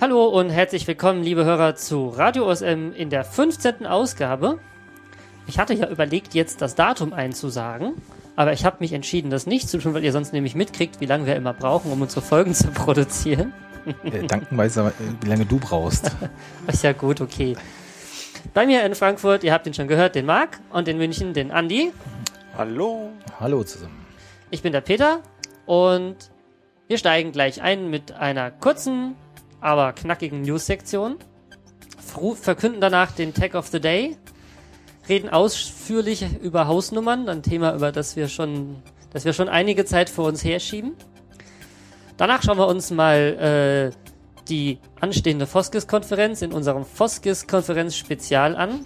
Hallo und herzlich willkommen, liebe Hörer, zu Radio OSM in der 15. Ausgabe. Ich hatte ja überlegt, jetzt das Datum einzusagen, aber ich habe mich entschieden, das nicht zu tun, weil ihr sonst nämlich mitkriegt, wie lange wir immer brauchen, um unsere Folgen zu produzieren. Äh, dankenweise, wie lange du brauchst. Ist ja gut, okay. Bei mir in Frankfurt, ihr habt ihn schon gehört, den Marc und in München den Andi. Hallo. Hallo zusammen. Ich bin der Peter und wir steigen gleich ein mit einer kurzen aber knackigen News-Sektion. Verkünden danach den Tag of the Day. Reden ausführlich über Hausnummern, ein Thema, über das wir schon, das wir schon einige Zeit vor uns herschieben. Danach schauen wir uns mal äh, die anstehende Foskis-Konferenz in unserem Foskis-Konferenz-Spezial an.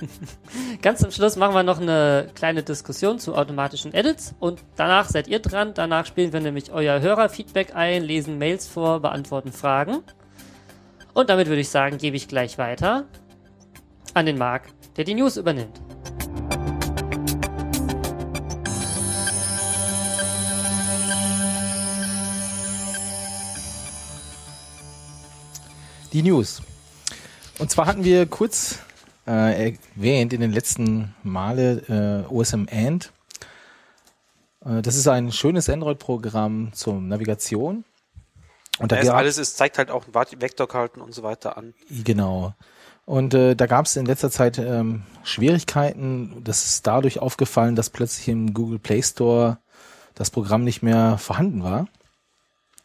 Ganz zum Schluss machen wir noch eine kleine Diskussion zu automatischen Edits und danach seid ihr dran. Danach spielen wir nämlich euer Hörerfeedback ein, lesen Mails vor, beantworten Fragen. Und damit würde ich sagen, gebe ich gleich weiter an den Marc, der die News übernimmt. Die News. Und zwar hatten wir kurz äh, erwähnt in den letzten Male äh, OSM And. Äh, das ist ein schönes Android-Programm zur Navigation. Und da ja, alles ist, zeigt halt auch Vektorkarten und so weiter an. Genau. Und äh, da gab es in letzter Zeit ähm, Schwierigkeiten. Das ist dadurch aufgefallen, dass plötzlich im Google Play Store das Programm nicht mehr vorhanden war.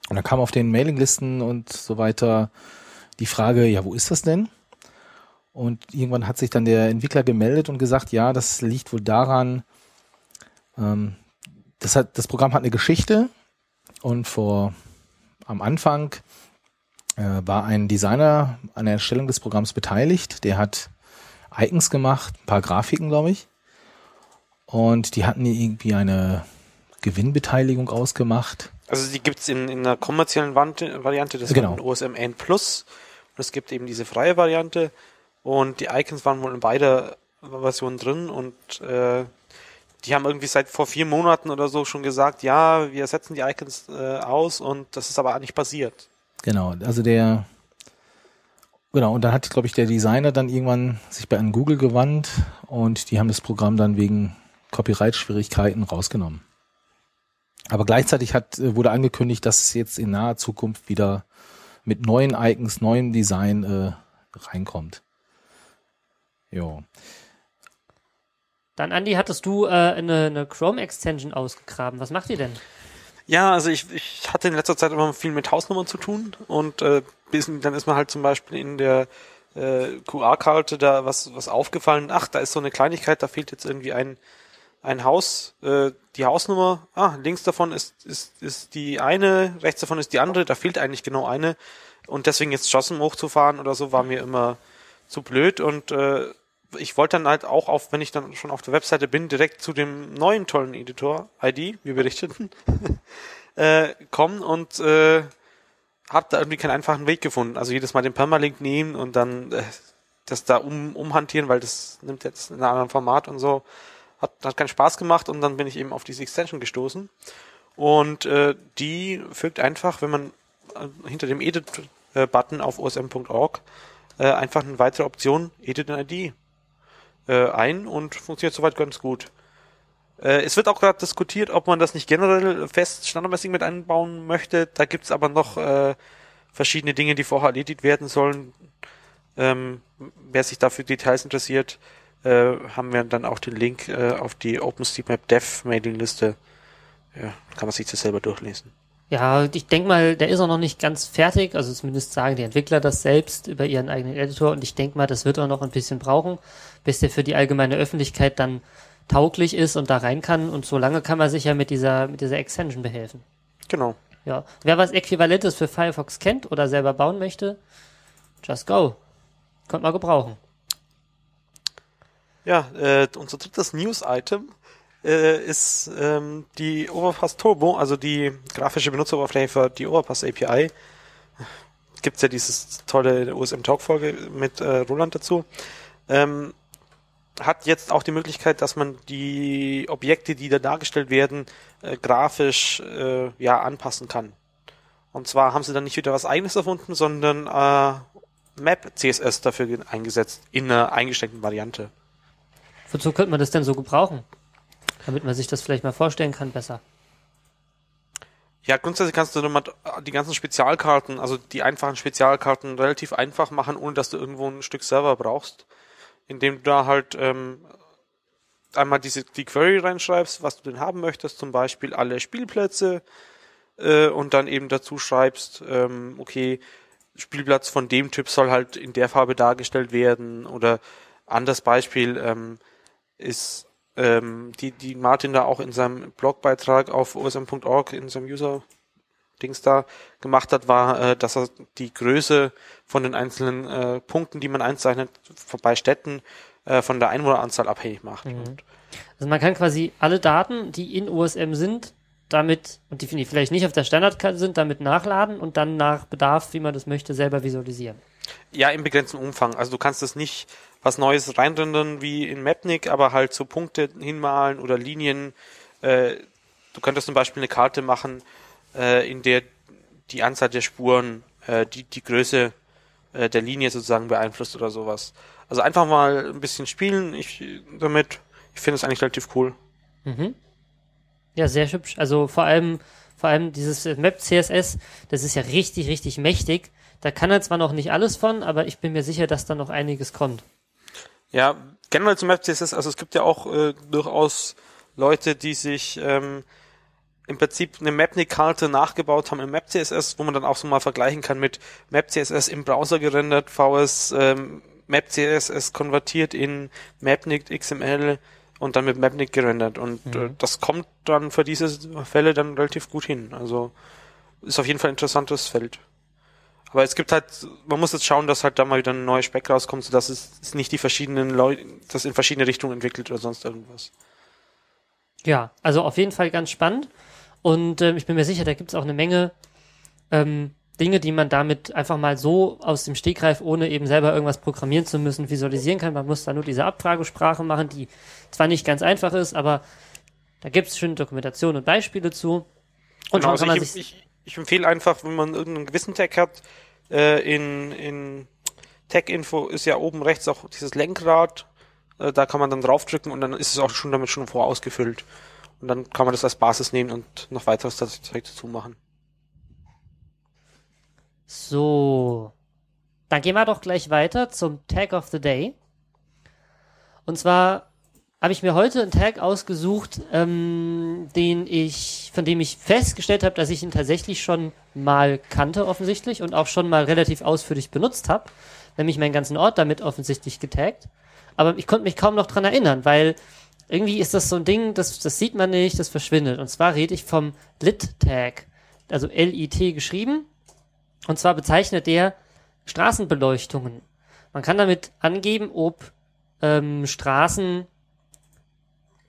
Und dann kam auf den Mailinglisten und so weiter die Frage, ja, wo ist das denn? Und irgendwann hat sich dann der Entwickler gemeldet und gesagt, ja, das liegt wohl daran, ähm, das, hat, das Programm hat eine Geschichte und vor am Anfang äh, war ein Designer an der Erstellung des Programms beteiligt. Der hat Icons gemacht, ein paar Grafiken, glaube ich. Und die hatten irgendwie eine Gewinnbeteiligung ausgemacht. Also die gibt's in, in einer kommerziellen Variante, das genau. OSM N Plus. Und es gibt eben diese freie Variante. Und die Icons waren wohl in beider Versionen drin und äh, die haben irgendwie seit vor vier Monaten oder so schon gesagt, ja, wir setzen die Icons äh, aus und das ist aber nicht passiert. Genau, also der Genau, und dann hat, glaube ich, der Designer dann irgendwann sich bei an Google gewandt und die haben das Programm dann wegen Copyright-Schwierigkeiten rausgenommen. Aber gleichzeitig hat, äh, wurde angekündigt, dass es jetzt in naher Zukunft wieder mit neuen Icons, neuem Design äh, reinkommt. Jo. Dann, Andy, hattest du äh, eine, eine Chrome-Extension ausgegraben. Was macht ihr denn? Ja, also ich, ich hatte in letzter Zeit immer viel mit Hausnummern zu tun und äh, bis, dann ist mir halt zum Beispiel in der äh, QR-Karte da was, was aufgefallen. Ach, da ist so eine Kleinigkeit, da fehlt jetzt irgendwie ein, ein Haus, äh, die Hausnummer, ah, links davon ist, ist, ist die eine, rechts davon ist die andere, da fehlt eigentlich genau eine. Und deswegen jetzt Schossen hochzufahren oder so war mir immer zu blöd und äh, ich wollte dann halt auch auf, wenn ich dann schon auf der Webseite bin, direkt zu dem neuen tollen Editor, ID, wie berichteten, äh, kommen und äh, habe da irgendwie keinen einfachen Weg gefunden. Also jedes Mal den Permalink nehmen und dann äh, das da um, umhantieren, weil das nimmt jetzt in einem anderen Format und so. Hat, hat keinen Spaß gemacht und dann bin ich eben auf diese Extension gestoßen. Und äh, die fügt einfach, wenn man äh, hinter dem Edit-Button auf osm.org äh, einfach eine weitere Option Edit in ID äh, ein und funktioniert soweit ganz gut. Äh, es wird auch gerade diskutiert, ob man das nicht generell fest standardmäßig mit einbauen möchte. Da gibt's aber noch äh, verschiedene Dinge, die vorher erledigt werden sollen. Ähm, wer sich dafür Details interessiert, äh, haben wir dann auch den Link äh, auf die OpenStreetMap Dev Mailingliste. Ja, kann man sich das selber durchlesen. Ja, ich denke mal, der ist auch noch nicht ganz fertig. Also zumindest sagen die Entwickler das selbst über ihren eigenen Editor. Und ich denke mal, das wird auch noch ein bisschen brauchen, bis der für die allgemeine Öffentlichkeit dann tauglich ist und da rein kann. Und so lange kann man sich ja mit dieser, mit dieser Extension behelfen. Genau. Ja. Wer was Äquivalentes für Firefox kennt oder selber bauen möchte, just go. Könnt man gebrauchen. Ja, äh, unser drittes News-Item äh, ist ähm, die Overpass Turbo, also die grafische Benutzeroberfläche für die Overpass API. Gibt's ja dieses tolle USM Talk Folge mit äh, Roland dazu. Ähm, hat jetzt auch die Möglichkeit, dass man die Objekte, die da dargestellt werden, äh, grafisch äh, ja anpassen kann. Und zwar haben sie dann nicht wieder was eigenes erfunden, sondern äh, Map CSS dafür eingesetzt in einer eingeschränkten Variante. Wozu könnte man das denn so gebrauchen? Damit man sich das vielleicht mal vorstellen kann besser. Ja, grundsätzlich kannst du mal die ganzen Spezialkarten, also die einfachen Spezialkarten relativ einfach machen, ohne dass du irgendwo ein Stück Server brauchst, indem du da halt ähm, einmal diese die Query reinschreibst, was du denn haben möchtest, zum Beispiel alle Spielplätze äh, und dann eben dazu schreibst, ähm, okay, Spielplatz von dem Typ soll halt in der Farbe dargestellt werden oder anderes Beispiel ähm, ist ähm, die, die Martin da auch in seinem Blogbeitrag auf osm.org in seinem User Dings da gemacht hat, war, äh, dass er die Größe von den einzelnen äh, Punkten, die man einzeichnet, bei Städten äh, von der Einwohneranzahl abhängig macht. Mhm. Also man kann quasi alle Daten, die in OSM sind, damit, und die vielleicht nicht auf der Standardkarte sind, damit nachladen und dann nach Bedarf, wie man das möchte, selber visualisieren. Ja, im begrenzten Umfang. Also du kannst das nicht was Neues reinrendern wie in Mapnik, aber halt so Punkte hinmalen oder Linien. Äh, du könntest zum Beispiel eine Karte machen, äh, in der die Anzahl der Spuren äh, die, die Größe äh, der Linie sozusagen beeinflusst oder sowas. Also einfach mal ein bisschen spielen ich, damit. Ich finde es eigentlich relativ cool. Mhm. Ja, sehr hübsch. Also vor allem, vor allem dieses Map CSS, das ist ja richtig, richtig mächtig. Da kann er zwar noch nicht alles von, aber ich bin mir sicher, dass da noch einiges kommt. Ja, generell zum Map CSS, also es gibt ja auch äh, durchaus Leute, die sich ähm, im Prinzip eine Mapnik-Karte nachgebaut haben im Map CSS, wo man dann auch so mal vergleichen kann mit Map CSS im Browser gerendert, VS ähm, Map CSS konvertiert in Mapnik XML und dann mit Mapnik gerendert und äh, mhm. äh, das kommt dann für diese Fälle dann relativ gut hin. Also ist auf jeden Fall ein interessantes Feld. Aber es gibt halt, man muss jetzt schauen, dass halt da mal wieder ein neuer Speck rauskommt, sodass es, es nicht die verschiedenen Leute, das in verschiedene Richtungen entwickelt oder sonst irgendwas. Ja, also auf jeden Fall ganz spannend. Und ähm, ich bin mir sicher, da gibt es auch eine Menge ähm, Dinge, die man damit einfach mal so aus dem Stegreif, ohne eben selber irgendwas programmieren zu müssen, visualisieren kann. Man muss da nur diese Abfragesprache machen, die zwar nicht ganz einfach ist, aber da gibt es schöne Dokumentationen und Beispiele zu. Und genau, also ich, ich, ich empfehle einfach, wenn man irgendeinen gewissen Tag hat, äh, in, in Tech-Info ist ja oben rechts auch dieses Lenkrad, äh, da kann man dann draufdrücken und dann ist es auch schon damit schon vorausgefüllt. Und dann kann man das als Basis nehmen und noch weiteres dazu machen. So. Dann gehen wir doch gleich weiter zum Tag of the Day. Und zwar habe ich mir heute einen Tag ausgesucht, ähm, den ich, von dem ich festgestellt habe, dass ich ihn tatsächlich schon mal kannte offensichtlich und auch schon mal relativ ausführlich benutzt habe, nämlich meinen ganzen Ort damit offensichtlich getaggt. Aber ich konnte mich kaum noch dran erinnern, weil irgendwie ist das so ein Ding, das, das sieht man nicht, das verschwindet. Und zwar rede ich vom Lit-Tag, also L-I-T geschrieben. Und zwar bezeichnet der Straßenbeleuchtungen. Man kann damit angeben, ob ähm, Straßen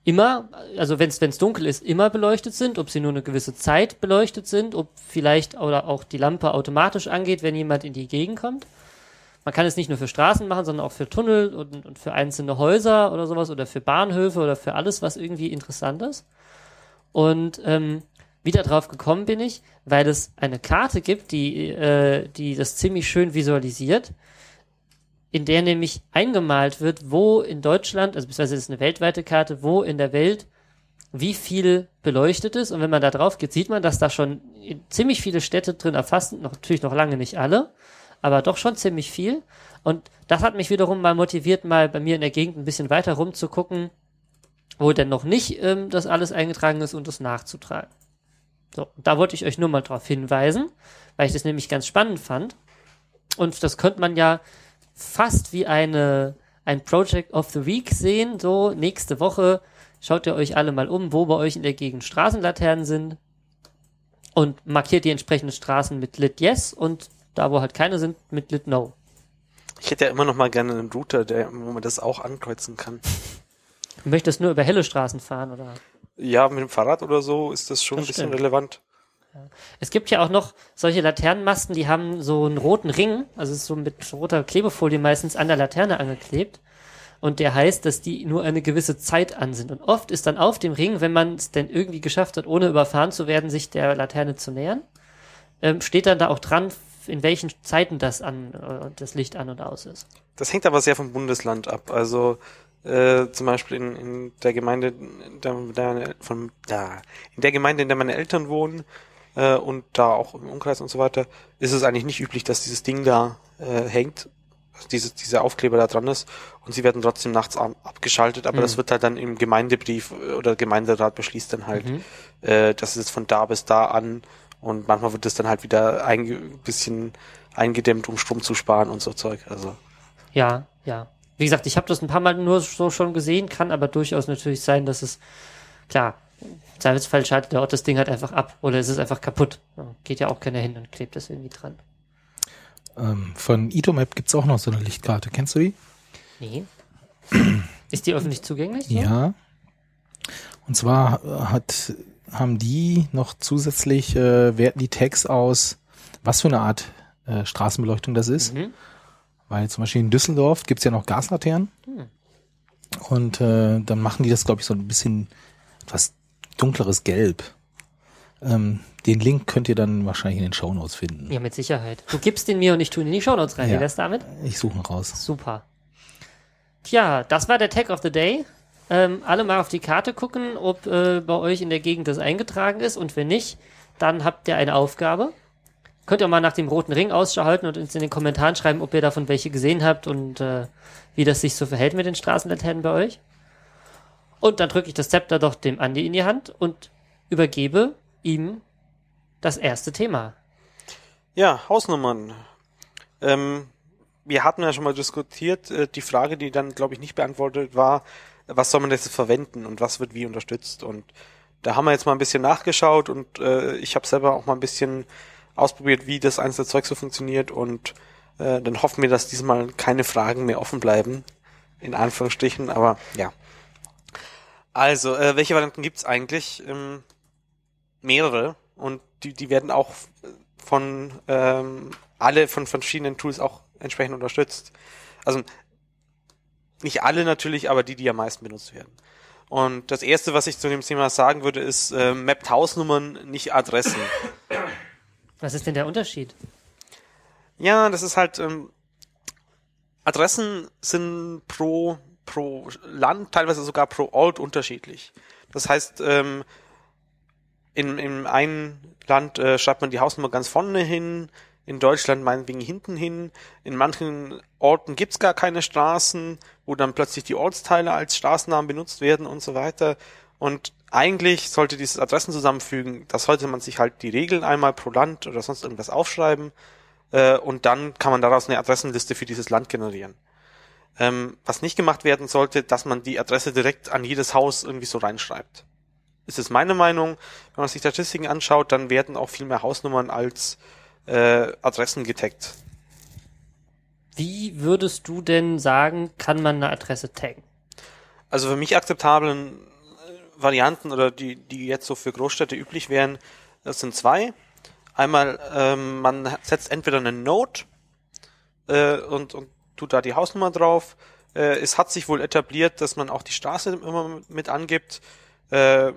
immer, also wenn es dunkel ist, immer beleuchtet sind, ob sie nur eine gewisse Zeit beleuchtet sind, ob vielleicht oder auch die Lampe automatisch angeht, wenn jemand in die Gegend kommt. Man kann es nicht nur für Straßen machen, sondern auch für Tunnel und, und für einzelne Häuser oder sowas oder für Bahnhöfe oder für alles, was irgendwie interessant ist. Und ähm, wieder drauf gekommen bin ich, weil es eine Karte gibt, die, äh, die das ziemlich schön visualisiert in der nämlich eingemalt wird, wo in Deutschland, also beziehungsweise es ist eine weltweite Karte, wo in der Welt wie viel beleuchtet ist. Und wenn man da drauf geht, sieht man, dass da schon ziemlich viele Städte drin erfasst sind, noch, natürlich noch lange nicht alle, aber doch schon ziemlich viel. Und das hat mich wiederum mal motiviert, mal bei mir in der Gegend ein bisschen weiter rumzugucken, wo denn noch nicht ähm, das alles eingetragen ist und das nachzutragen. So, da wollte ich euch nur mal drauf hinweisen, weil ich das nämlich ganz spannend fand. Und das könnte man ja fast wie eine, ein Project of the Week sehen. So, nächste Woche schaut ihr euch alle mal um, wo bei euch in der Gegend Straßenlaternen sind und markiert die entsprechenden Straßen mit Lit Yes und da, wo halt keine sind, mit Lit No. Ich hätte ja immer noch mal gerne einen Router, der, wo man das auch ankreuzen kann. Du möchtest nur über helle Straßen fahren, oder? Ja, mit dem Fahrrad oder so ist das schon das ein bisschen stimmt. relevant. Es gibt ja auch noch solche Laternenmasten, die haben so einen roten Ring, also so mit roter Klebefolie meistens an der Laterne angeklebt. und der heißt, dass die nur eine gewisse Zeit an sind. Und oft ist dann auf dem Ring, wenn man es denn irgendwie geschafft hat, ohne überfahren zu werden, sich der Laterne zu nähern, ähm, steht dann da auch dran, in welchen Zeiten das an äh, das Licht an und aus ist. Das hängt aber sehr vom Bundesland ab. Also äh, zum Beispiel in, in der Gemeinde, der, der, von, da, in der Gemeinde, in der meine Eltern wohnen äh, und da auch im Umkreis und so weiter, ist es eigentlich nicht üblich, dass dieses Ding da äh, hängt, also diese, dieser Aufkleber da dran ist und sie werden trotzdem nachts ab, abgeschaltet, aber Mhm. das wird halt dann im Gemeindebrief oder Gemeinderat beschließt dann halt, Mhm. äh, das ist jetzt von da bis da an und manchmal wird es dann halt wieder ein bisschen eingedämmt, um Strom zu sparen und so Zeug. Also Ja, ja. Wie gesagt, ich habe das ein paar Mal nur so schon gesehen, kann aber durchaus natürlich sein, dass es, klar, Zweifelsfall schaltet der Ort das Ding halt einfach ab oder es ist einfach kaputt. Geht ja auch keiner hin und klebt das irgendwie dran. Ähm, von Itomap gibt's auch noch so eine Lichtkarte. Kennst du die? Nee. ist die öffentlich zugänglich? so? Ja. Und zwar äh, hat, haben die noch zusätzlich, äh, werten die Tags aus, was für eine Art äh, Straßenbeleuchtung das ist. Mhm. Weil zum Beispiel in Düsseldorf gibt's ja noch Gaslaternen. Hm. Und äh, dann machen die das, glaube ich, so ein bisschen etwas dunkleres Gelb. Ähm, den Link könnt ihr dann wahrscheinlich in den Shownotes finden. Ja, mit Sicherheit. Du gibst den mir und ich tue ihn in die Shownotes rein. Ja. Wie wär's damit? Ich suche ihn raus. Super. Tja, das war der Tag of the Day. Ähm, alle mal auf die Karte gucken, ob äh, bei euch in der Gegend das eingetragen ist und wenn nicht, dann habt ihr eine Aufgabe. Könnt ihr mal nach dem roten Ring Ausschau halten und uns in den Kommentaren schreiben, ob ihr davon welche gesehen habt und äh, wie das sich so verhält mit den Straßenlaternen bei euch. Und dann drücke ich das Zepter doch dem Andi in die Hand und übergebe ihm das erste Thema. Ja, Hausnummern. Ähm, wir hatten ja schon mal diskutiert, äh, die Frage, die dann, glaube ich, nicht beantwortet war, was soll man jetzt verwenden und was wird wie unterstützt. Und da haben wir jetzt mal ein bisschen nachgeschaut und äh, ich habe selber auch mal ein bisschen ausprobiert, wie das einzelne Zeug so funktioniert und äh, dann hoffen wir, dass diesmal keine Fragen mehr offen bleiben, in Anführungsstrichen, aber ja. Also, äh, welche Varianten gibt's eigentlich? Ähm, mehrere und die, die werden auch von ähm, alle von verschiedenen Tools auch entsprechend unterstützt. Also nicht alle natürlich, aber die, die am meisten benutzt werden. Und das erste, was ich zu dem Thema sagen würde, ist äh, mappt Hausnummern, nicht Adressen. Was ist denn der Unterschied? Ja, das ist halt ähm, Adressen sind pro pro Land, teilweise sogar pro Ort unterschiedlich. Das heißt, ähm, in, in einem Land äh, schreibt man die Hausnummer ganz vorne hin, in Deutschland meinetwegen hinten hin. In manchen Orten gibt's gar keine Straßen, wo dann plötzlich die Ortsteile als Straßennamen benutzt werden und so weiter. Und eigentlich sollte dieses Adressen zusammenfügen, da sollte man sich halt die Regeln einmal pro Land oder sonst irgendwas aufschreiben äh, und dann kann man daraus eine Adressenliste für dieses Land generieren. Ähm, was nicht gemacht werden sollte, dass man die Adresse direkt an jedes Haus irgendwie so reinschreibt. Ist es meine Meinung. Wenn man sich Statistiken anschaut, dann werden auch viel mehr Hausnummern als äh, Adressen getaggt. Wie würdest du denn sagen, kann man eine Adresse taggen? Also für mich akzeptablen äh, Varianten oder die, die jetzt so für Großstädte üblich wären, das sind zwei. Einmal, ähm, man setzt entweder eine Note äh, und, und tut da die Hausnummer drauf. Äh, es hat sich wohl etabliert, dass man auch die Straße immer mit angibt. Äh,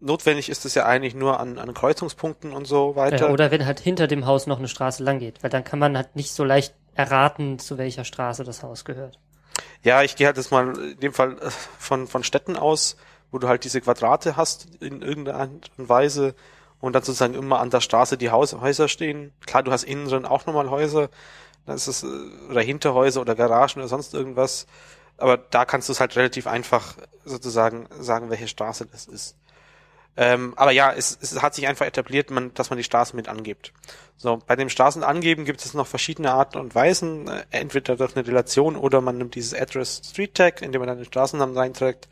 notwendig ist es ja eigentlich nur an, an Kreuzungspunkten und so weiter. Ja, oder wenn halt hinter dem Haus noch eine Straße lang geht, weil dann kann man halt nicht so leicht erraten, zu welcher Straße das Haus gehört. Ja, ich gehe halt jetzt mal in dem Fall äh, von, von Städten aus, wo du halt diese Quadrate hast in irgendeiner Art und Weise und dann sozusagen immer an der Straße die Haus Häuser stehen. Klar, du hast innen drin auch nochmal Häuser, das ist äh, oder Hinterhäuser oder Garagen oder sonst irgendwas, aber da kannst du es halt relativ einfach sozusagen sagen, welche Straße das ist. Ähm, aber ja, es, es hat sich einfach etabliert, man, dass man die Straßen mit angibt. So, bei dem Straßenangeben gibt es noch verschiedene Arten und Weisen, äh, entweder durch eine Relation oder man nimmt dieses Address Street Tag, indem man dann den Straßennamen reinträgt.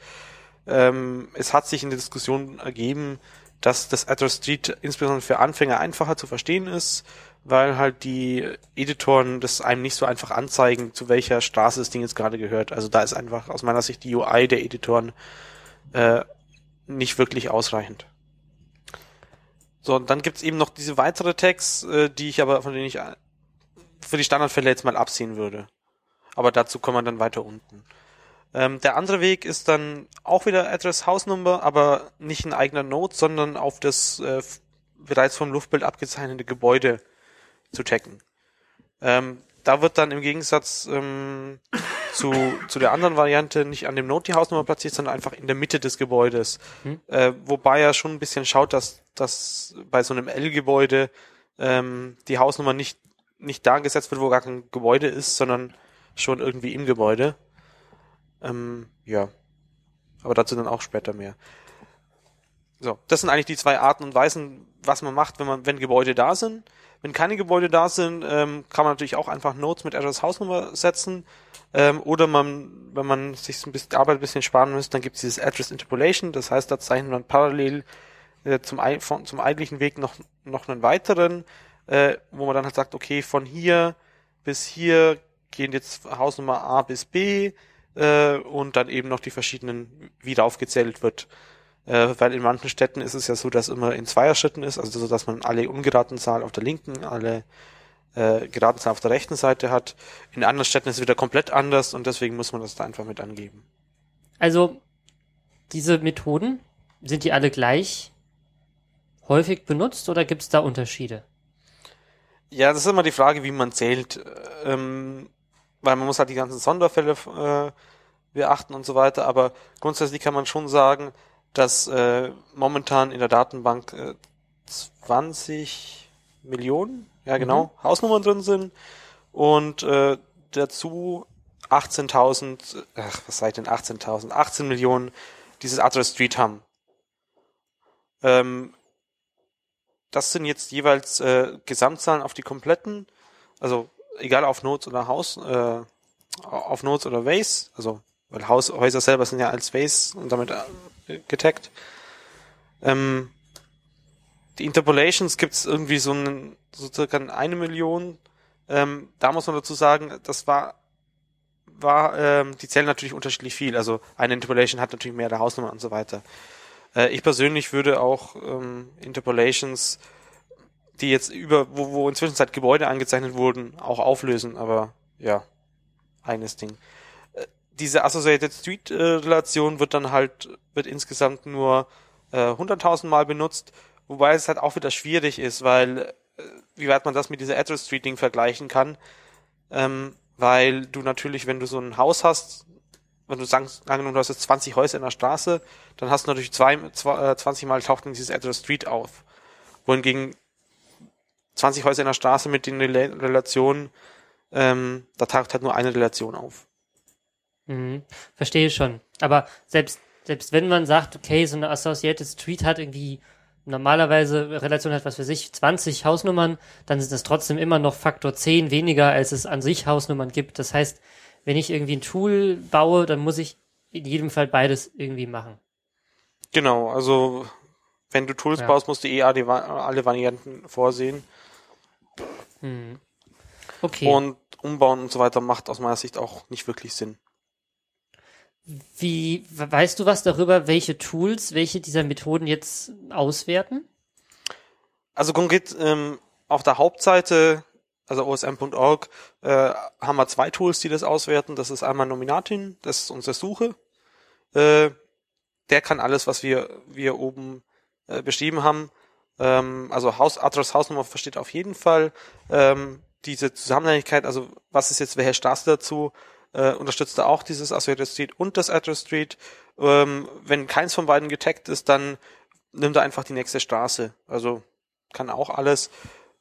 Ähm, es hat sich in der Diskussion ergeben, dass das Address Street insbesondere für Anfänger einfacher zu verstehen ist, weil halt die Editoren das einem nicht so einfach anzeigen, zu welcher Straße das Ding jetzt gerade gehört. Also da ist einfach aus meiner Sicht die UI der Editoren äh, nicht wirklich ausreichend. So, und dann gibt's eben noch diese weitere Tags, äh, die ich aber, von denen ich für die Standardfälle jetzt mal absehen würde. Aber dazu kommen wir dann weiter unten. Ähm, der andere Weg ist dann auch wieder Address House Number, aber nicht ein eigener Node, sondern auf das äh, bereits vom Luftbild abgezeichnete Gebäude zu checken. Ähm, da wird dann im Gegensatz ähm, zu, zu der anderen Variante nicht an dem Node die Hausnummer platziert, sondern einfach in der Mitte des Gebäudes. Hm. Äh, wobei er schon ein bisschen schaut, dass, dass bei so einem L-Gebäude ähm, die Hausnummer nicht, nicht da gesetzt wird, wo gar kein Gebäude ist, sondern schon irgendwie im Gebäude. Ähm, ja. Aber dazu dann auch später mehr. So, das sind eigentlich die zwei Arten und Weisen, was man macht, wenn man, wenn Gebäude da sind. Wenn keine Gebäude da sind, ähm, kann man natürlich auch einfach Nodes mit Address Hausnummer setzen. Ähm, oder man, wenn man sich ein bisschen Arbeit ein bisschen sparen müsste, dann gibt es dieses Address Interpolation. Das heißt, da zeichnet man parallel äh, zum, von, zum eigentlichen Weg noch, noch einen weiteren, äh, wo man dann halt sagt, okay, von hier bis hier gehen jetzt Hausnummer A bis B äh, und dann eben noch die verschiedenen, wie da aufgezählt wird. Äh, weil in manchen Städten ist es ja so, dass immer in Zweierschritten ist, also so, dass man alle ungeraden Zahlen auf der linken, alle äh, geraden Zahlen auf der rechten Seite hat. In anderen Städten ist es wieder komplett anders und deswegen muss man das da einfach mit angeben. Also, diese Methoden, sind die alle gleich häufig benutzt oder gibt es da Unterschiede? Ja, das ist immer die Frage, wie man zählt. Ähm, weil man muss halt die ganzen Sonderfälle äh, beachten und so weiter, aber grundsätzlich kann man schon sagen, dass äh, momentan in der Datenbank äh, 20 Millionen, ja genau, mhm. Hausnummern drin sind und äh, dazu 18.000, ach, was sag ich denn 18.000, 18 Millionen dieses Address Street haben. Ähm, das sind jetzt jeweils äh, Gesamtzahlen auf die kompletten, also egal auf Nodes oder Haus, äh, auf Nodes oder Ways, also weil Haus, Häuser selber sind ja als Ways und damit äh, getaggt. Ähm, die Interpolations gibt's irgendwie so, einen, so circa eine Million. Ähm, da muss man dazu sagen, das war war, ähm, die zählen natürlich unterschiedlich viel. Also eine Interpolation hat natürlich mehr der Hausnummer und so weiter. Äh, ich persönlich würde auch ähm, Interpolations, die jetzt über, wo, wo inzwischen Zeit Gebäude angezeichnet wurden, auch auflösen, aber ja, eines Ding diese Associated Street äh, Relation wird dann halt, wird insgesamt nur äh, 100.000 Mal benutzt, wobei es halt auch wieder schwierig ist, weil, äh, wie weit man das mit dieser Address Street Ding vergleichen kann, ähm, weil du natürlich, wenn du so ein Haus hast, wenn du sagst, angenommen, du hast jetzt 20 Häuser in der Straße, dann hast du natürlich zwei, zwei, äh, 20 Mal taucht dann dieses Address Street auf. Wohingegen 20 Häuser in der Straße mit den Relationen, ähm, da taucht halt nur eine Relation auf. Mhm. Verstehe schon. Aber selbst, selbst wenn man sagt, okay, so eine Associated Street hat irgendwie normalerweise Relation hat, was für sich 20 Hausnummern, dann sind das trotzdem immer noch Faktor 10 weniger, als es an sich Hausnummern gibt. Das heißt, wenn ich irgendwie ein Tool baue, dann muss ich in jedem Fall beides irgendwie machen. Genau, also wenn du Tools ja. baust, musst du eh alle Varianten vorsehen. Mhm. Okay. Und umbauen und so weiter macht aus meiner Sicht auch nicht wirklich Sinn. Wie weißt du was darüber, welche Tools, welche dieser Methoden jetzt auswerten? Also konkret ähm, auf der Hauptseite, also osm.org, äh, haben wir zwei Tools, die das auswerten. Das ist einmal Nominatin, das ist unsere Suche. Äh, der kann alles, was wir wir oben äh, beschrieben haben. Ähm, also Haus, Adress Hausnummer versteht auf jeden Fall ähm, diese Zusammenhängigkeit. Also was ist jetzt welche Straße dazu? Äh, unterstützt er auch dieses Associated Street und das Address Street. Ähm, wenn keins von beiden getaggt ist, dann nimmt er einfach die nächste Straße. Also kann auch alles.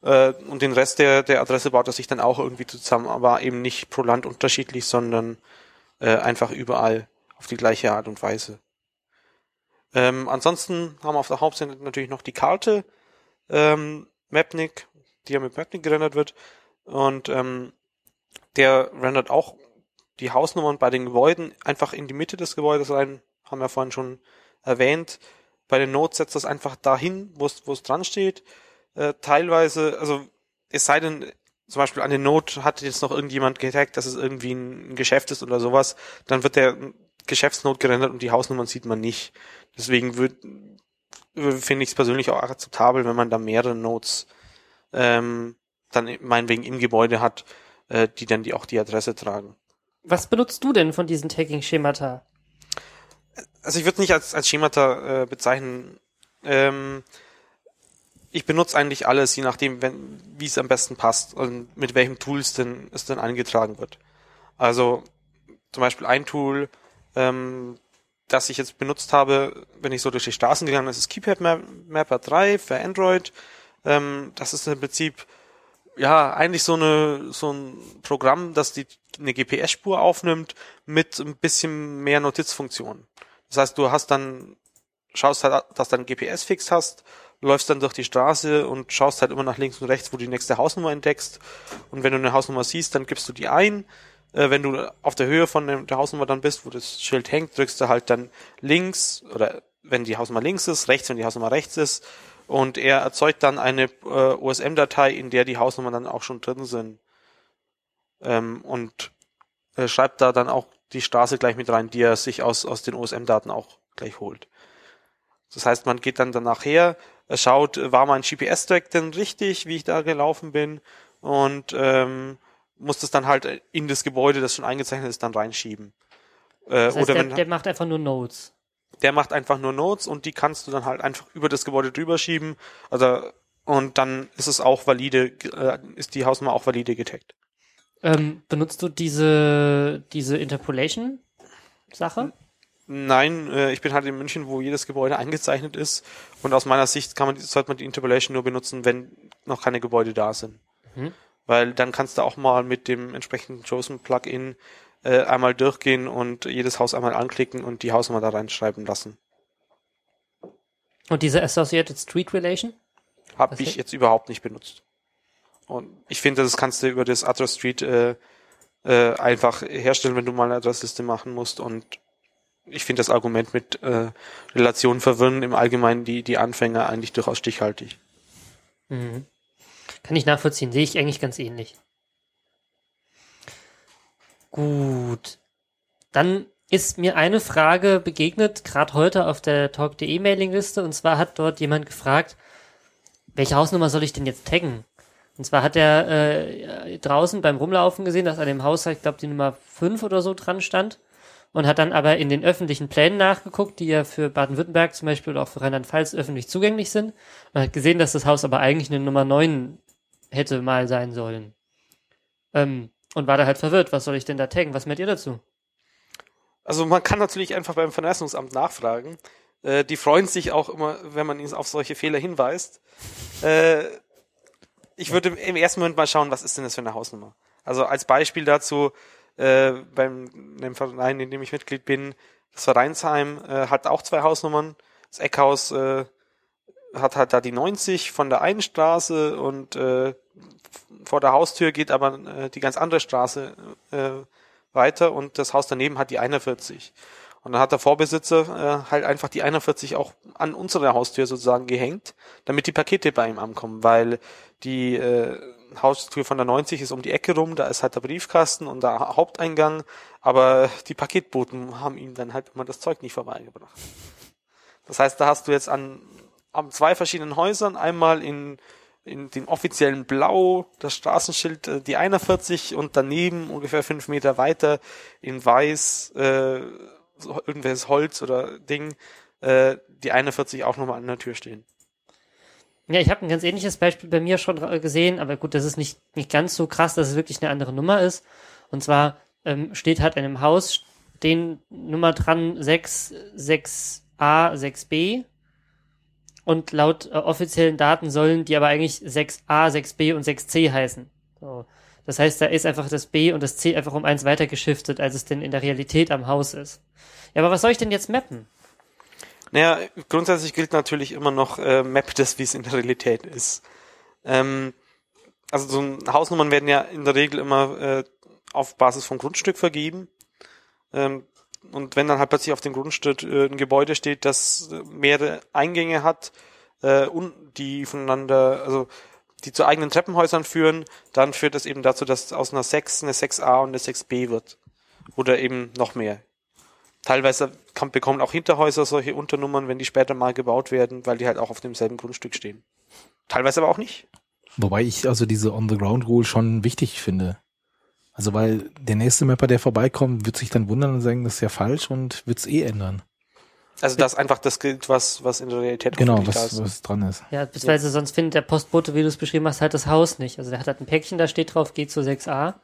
Äh, und den Rest der, der Adresse baut er sich dann auch irgendwie zusammen, aber eben nicht pro Land unterschiedlich, sondern äh, einfach überall auf die gleiche Art und Weise. Ähm, ansonsten haben wir auf der Hauptseite natürlich noch die Karte ähm, Mapnik, die ja mit Mapnik gerendert wird. Und ähm, der rendert auch die Hausnummern bei den Gebäuden einfach in die Mitte des Gebäudes rein, haben wir vorhin schon erwähnt. Bei den Nodes setzt das einfach dahin, wo es, wo es dran steht. Äh, teilweise, also es sei denn, zum Beispiel an den Node hat jetzt noch irgendjemand getaggt, dass es irgendwie ein, Geschäft ist oder sowas, dann wird der Geschäftsnode gerendert und die Hausnummern sieht man nicht. Deswegen finde ich es persönlich auch akzeptabel, wenn man da mehrere Nodes ähm, dann meinetwegen im Gebäude hat, äh, die dann die auch die Adresse tragen. Was benutzt du denn von diesen Tagging-Schemata? Also ich würde es nicht als, als Schemata äh, bezeichnen. Ähm, ich benutze eigentlich alles, je nachdem, wie es am besten passt und mit welchem Tool es denn, es denn eingetragen wird. Also zum Beispiel ein Tool, ähm, das ich jetzt benutzt habe, wenn ich so durch die Straßen gegangen bin, ist Keypad Mapper 3 für Android. Ähm, das ist im Prinzip ja eigentlich so eine so ein Programm, das die eine GPS-Spur aufnimmt mit ein bisschen mehr Notizfunktionen. Das heißt, du hast dann schaust halt, dass du einen GPS-Fix hast, läufst dann durch die Straße und schaust halt immer nach links und rechts, wo du die nächste Hausnummer entdeckst. Und wenn du eine Hausnummer siehst, dann gibst du die ein. Äh, wenn du auf der Höhe von der Hausnummer dann bist, wo das Schild hängt, drückst du halt dann links oder wenn die Hausnummer links ist, rechts, wenn die Hausnummer rechts ist. Und er erzeugt dann eine äh, OSM-Datei, in der die Hausnummern dann auch schon drin sind. Ähm, und äh, schreibt da dann auch die Straße gleich mit rein, die er sich aus, aus den OSM-Daten auch gleich holt. Das heißt, man geht dann danach her, schaut, war mein GPS-Track denn richtig, wie ich da gelaufen bin und ähm, muss das dann halt in das Gebäude, das schon eingezeichnet ist, dann reinschieben. Äh, das heißt, oder der, wenn, der macht einfach nur Nodes. Der macht einfach nur Nodes und die kannst du dann halt einfach über das Gebäude drüber schieben. Also und dann ist es auch valide, äh, ist die Hausnummer auch valide getaggt. Ähm, benutzt du diese diese Interpolation Sache? Nein, äh, ich bin halt in München, wo jedes Gebäude eingezeichnet ist. Und aus meiner Sicht kann man, sollte man die Interpolation nur benutzen, wenn noch keine Gebäude da sind. Mhm. Weil dann kannst du auch mal mit dem entsprechenden Chosen Plugin äh, einmal durchgehen und jedes Haus einmal anklicken und die Hausnummer da reinschreiben lassen. Und diese Associated Street Relation? Habe ich jetzt überhaupt nicht benutzt. Und ich finde, das kannst du über das Address Street äh, äh, einfach herstellen, wenn du mal eine Adressliste machen musst und ich finde das Argument mit äh, Relationen verwirren im Allgemeinen die, die Anfänger eigentlich durchaus stichhaltig. Mhm. Kann ich nachvollziehen, sehe ich eigentlich ganz ähnlich. Gut. Dann ist mir eine Frage begegnet, gerade heute auf der Talk.de Mailingliste, und zwar hat dort jemand gefragt, welche Hausnummer soll ich denn jetzt taggen? Und zwar hat er äh, draußen beim Rumlaufen gesehen, dass an dem Haus, ich glaube, die Nummer 5 oder so dran stand und hat dann aber in den öffentlichen Plänen nachgeguckt, die ja für Baden-Württemberg zum Beispiel oder auch für Rheinland-Pfalz öffentlich zugänglich sind und hat gesehen, dass das Haus aber eigentlich eine Nummer 9 hätte mal sein sollen. Ähm, und war da halt verwirrt, was soll ich denn da taggen? Was meint ihr dazu? Also man kann natürlich einfach beim Vermessungsamt nachfragen. Äh, die freuen sich auch immer, wenn man ihnen auf solche Fehler hinweist. Äh, ich würde im ersten Moment mal schauen, was ist denn das für eine Hausnummer? Also als Beispiel dazu, äh, beim dem Verein, in dem ich Mitglied bin, das Vereinsheim äh, hat auch zwei Hausnummern. Das Eckhaus äh, hat halt da die 90 von der einen Straße und äh, vor der Haustür geht aber äh, die ganz andere Straße äh, weiter und das Haus daneben hat die 41. Und dann hat der Vorbesitzer äh, halt einfach die 41 auch an unsere Haustür sozusagen gehängt, damit die Pakete bei ihm ankommen, weil die äh, Haustür von der 90 ist um die Ecke rum, da ist halt der Briefkasten und der Haupteingang, aber die Paketboten haben ihm dann halt immer das Zeug nicht vorbeigebracht. Das heißt, da hast du jetzt an, an zwei verschiedenen Häusern, einmal in, in dem offiziellen Blau, das Straßenschild, äh, die 41 und daneben ungefähr fünf Meter weiter in Weiß, äh, irgendwelches Holz oder Ding, äh, die 41 auch nochmal an der Tür stehen. Ja, ich habe ein ganz ähnliches Beispiel bei mir schon gesehen, aber gut, das ist nicht, nicht ganz so krass, dass es wirklich eine andere Nummer ist. Und zwar ähm, steht halt in einem Haus den Nummer dran 6, 6a, 6b. Und laut äh, offiziellen Daten sollen die aber eigentlich 6a, 6b und 6c heißen. So. Das heißt, da ist einfach das B und das C einfach um eins weiter geschiftet, als es denn in der Realität am Haus ist. Ja, aber was soll ich denn jetzt mappen? Naja, grundsätzlich gilt natürlich immer noch, äh, map das, wie es in der Realität ist. Ähm, also so Hausnummern werden ja in der Regel immer äh, auf Basis vom Grundstück vergeben. Ähm, und wenn dann halt plötzlich auf dem Grundstück äh, ein Gebäude steht, das mehrere Eingänge hat, äh, und die voneinander, also die zu eigenen Treppenhäusern führen, dann führt das eben dazu, dass aus einer 6 eine 6a und eine 6b wird. Oder eben noch mehr. Teilweise kann, bekommen auch Hinterhäuser solche Unternummern, wenn die später mal gebaut werden, weil die halt auch auf demselben Grundstück stehen. Teilweise aber auch nicht. Wobei ich also diese On-the-Ground-Rule schon wichtig finde. Also weil der nächste Mapper, der vorbeikommt, wird sich dann wundern und sagen, das ist ja falsch und wird es eh ändern. Also dass einfach das gilt, was, was in der Realität Genau, wirklich da was, ist. was dran ist. Ja, beziehungsweise sonst findet der Postbote, wie du es beschrieben hast, halt das Haus nicht. Also der hat halt ein Päckchen, da steht drauf, geht zu 6a.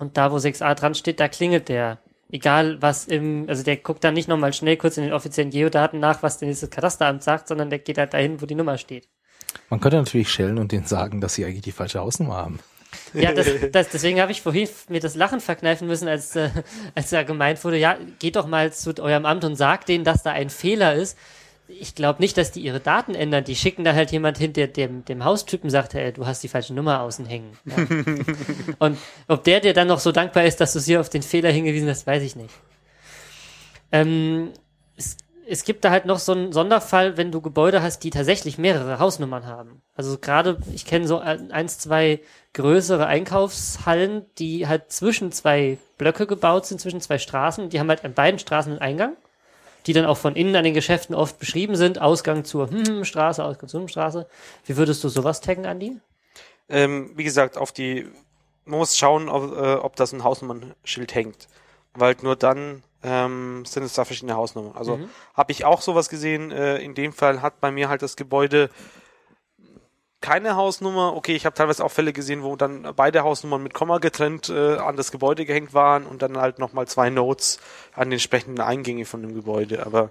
Und da, wo 6a dran steht, da klingelt der. Egal was im, also der guckt dann nicht nochmal schnell kurz in den offiziellen Geodaten nach, was denn dieses Katasteramt sagt, sondern der geht halt dahin, wo die Nummer steht. Man könnte natürlich schellen und denen sagen, dass sie eigentlich die falsche Hausnummer haben. Ja, das, das, deswegen habe ich vorhin mir das Lachen verkneifen müssen, als, äh, als da gemeint wurde, ja, geht doch mal zu eurem Amt und sagt denen, dass da ein Fehler ist. Ich glaube nicht, dass die ihre Daten ändern. Die schicken da halt jemand hin, der dem, dem Haustypen sagt, hey, du hast die falsche Nummer außen hängen. Ja. und ob der dir dann noch so dankbar ist, dass du sie auf den Fehler hingewiesen hast, weiß ich nicht. Ähm, es, es gibt da halt noch so einen Sonderfall, wenn du Gebäude hast, die tatsächlich mehrere Hausnummern haben. Also gerade, ich kenne so ein- eins, zwei größere Einkaufshallen, die halt zwischen zwei Blöcke gebaut sind, zwischen zwei Straßen. Die haben halt an beiden Straßen einen Eingang, die dann auch von innen an den Geschäften oft beschrieben sind. Ausgang zur hm, hm, Straße, Ausgang zur hm, Straße. Wie würdest du sowas taggen, Andi? Ähm, wie gesagt, auf die, man muss schauen, ob, äh, ob das ein Hausnummernschild hängt. Weil nur dann ähm, sind es da verschiedene Hausnummern. Also Mhm. habe ich auch sowas gesehen. Äh, in dem Fall hat bei mir halt das Gebäude keine Hausnummer. Okay, ich habe teilweise auch Fälle gesehen, wo dann beide Hausnummern mit Komma getrennt äh, an das Gebäude gehängt waren und dann halt nochmal zwei Notes an den entsprechenden Eingänge von dem Gebäude. Aber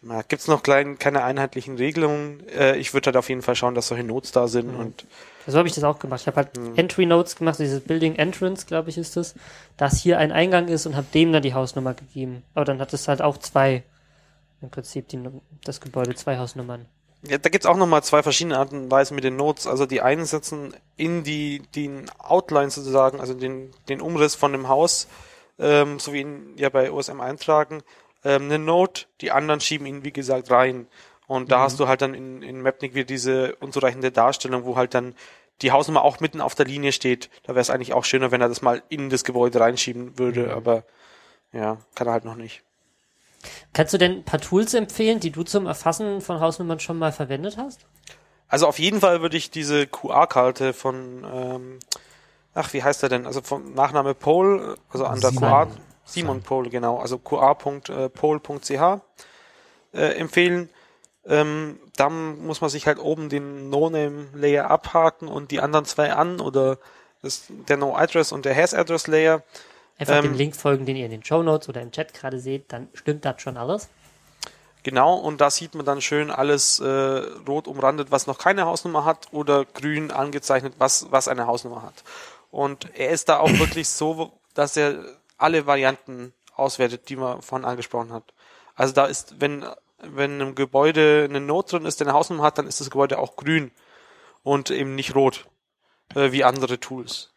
na, gibt's noch klein, keine einheitlichen Regelungen. Äh, ich würde halt auf jeden Fall schauen, dass solche Notes da sind Mhm. und So habe ich das auch gemacht. Ich habe halt Entry Notes gemacht, dieses Building Entrance, glaube ich, ist das, dass hier ein Eingang ist und habe dem dann die Hausnummer gegeben. Aber dann hat es halt auch zwei, im Prinzip die, das Gebäude, zwei Hausnummern. Ja, da gibt's auch nochmal zwei verschiedene Arten und Weisen mit den Notes. Also die einen setzen in die den Outline sozusagen, also den, den Umriss von dem Haus, ähm, so wie ihn ja bei OSM eintragen, ähm, eine Note, die anderen schieben ihn, wie gesagt, rein. Und da hast du halt dann in, in Mapnik wieder diese unzureichende Darstellung, wo halt dann die Hausnummer auch mitten auf der Linie steht. Da wäre es eigentlich auch schöner, wenn er das mal in das Gebäude reinschieben würde, aber ja, kann er halt noch nicht. Kannst du denn ein paar Tools empfehlen, die du zum Erfassen von Hausnummern schon mal verwendet hast? Also auf jeden Fall würde ich diese QR-Karte von, ähm, ach, wie heißt er denn? Also vom Nachname Pol, also an der. QR, Simon Pol, genau, also qr.pol.ch äh, empfehlen. Ähm, dann muss man sich halt oben den No-Name-Layer abhaken und die anderen zwei an oder das, der No-Address und der Has-Address-Layer. Einfach Ähm, dem Link folgen, den ihr in den Show Notes oder im Chat gerade seht, dann stimmt das schon alles. Genau, und da sieht man dann schön alles äh, rot umrandet, was noch keine Hausnummer hat, oder grün angezeichnet, was, was eine Hausnummer hat. Und er ist da auch wirklich so, dass er alle Varianten auswertet, die man vorhin angesprochen hat. Also da ist, wenn, wenn im Gebäude eine Note drin ist, der eine Hausnummer hat, dann ist das Gebäude auch grün und eben nicht rot, äh, wie andere Tools.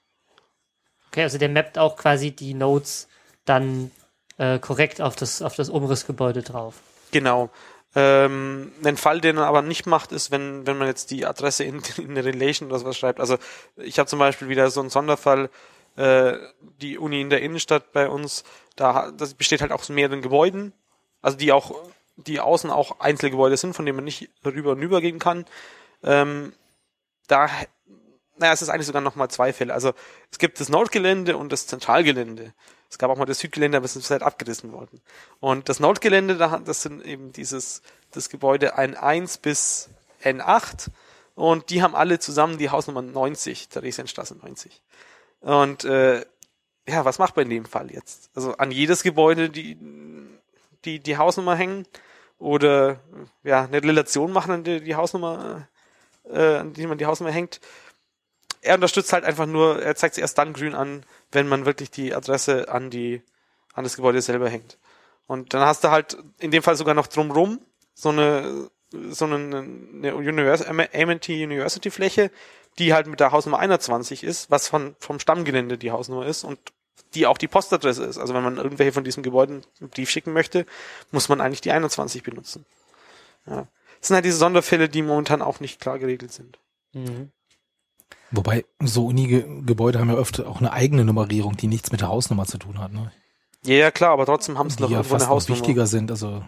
Okay, also der mappt auch quasi die Nodes dann äh, korrekt auf das, auf das Umrissgebäude drauf. Genau. Ähm, ein Fall, den er aber nicht macht, ist, wenn, wenn man jetzt die Adresse in, in eine Relation oder sowas schreibt. Also ich habe zum Beispiel wieder so einen Sonderfall, äh, die Uni in der Innenstadt bei uns, da das besteht halt aus mehreren Gebäuden, also die auch, die außen auch Einzelgebäude sind, von denen man nicht rüber und rüber gehen kann. Ähm, da, naja, es ist eigentlich sogar nochmal zwei Fälle. Also es gibt das Nordgelände und das Zentralgelände. Es gab auch mal das Südgelände, aber es ist halt abgerissen worden. Und das Nordgelände, das sind eben dieses, das Gebäude N1 bis N8. Und die haben alle zusammen die Hausnummer 90, Theresienstraße 90. Und äh, ja, was macht man in dem Fall jetzt? Also an jedes Gebäude die, die, die Hausnummer hängen oder ja, eine Relation machen, an die, die Hausnummer, äh, an die man die Hausnummer hängt. Er unterstützt halt einfach nur, er zeigt sie erst dann grün an, wenn man wirklich die Adresse an die, an das Gebäude selber hängt. Und dann hast du halt in dem Fall sogar noch drumrum so eine, so eine, eine Univers Amity University Fläche, die halt mit der Hausnummer 21 ist, was von, vom Stammgelände die Hausnummer ist und die auch die Postadresse ist. Also wenn man irgendwelche von diesen Gebäuden einen Brief schicken möchte, muss man eigentlich die 21 benutzen. Ja. Das sind halt diese Sonderfälle, die momentan auch nicht klar geregelt sind. Mhm. Wobei so Uni-Gebäude haben ja öfter auch eine eigene Nummerierung, die nichts mit der Hausnummer zu tun hat, ne? Ja, ja klar, aber trotzdem haben sie Die noch ja irgendwo fast eine noch Hausnummer. wichtiger sind. Also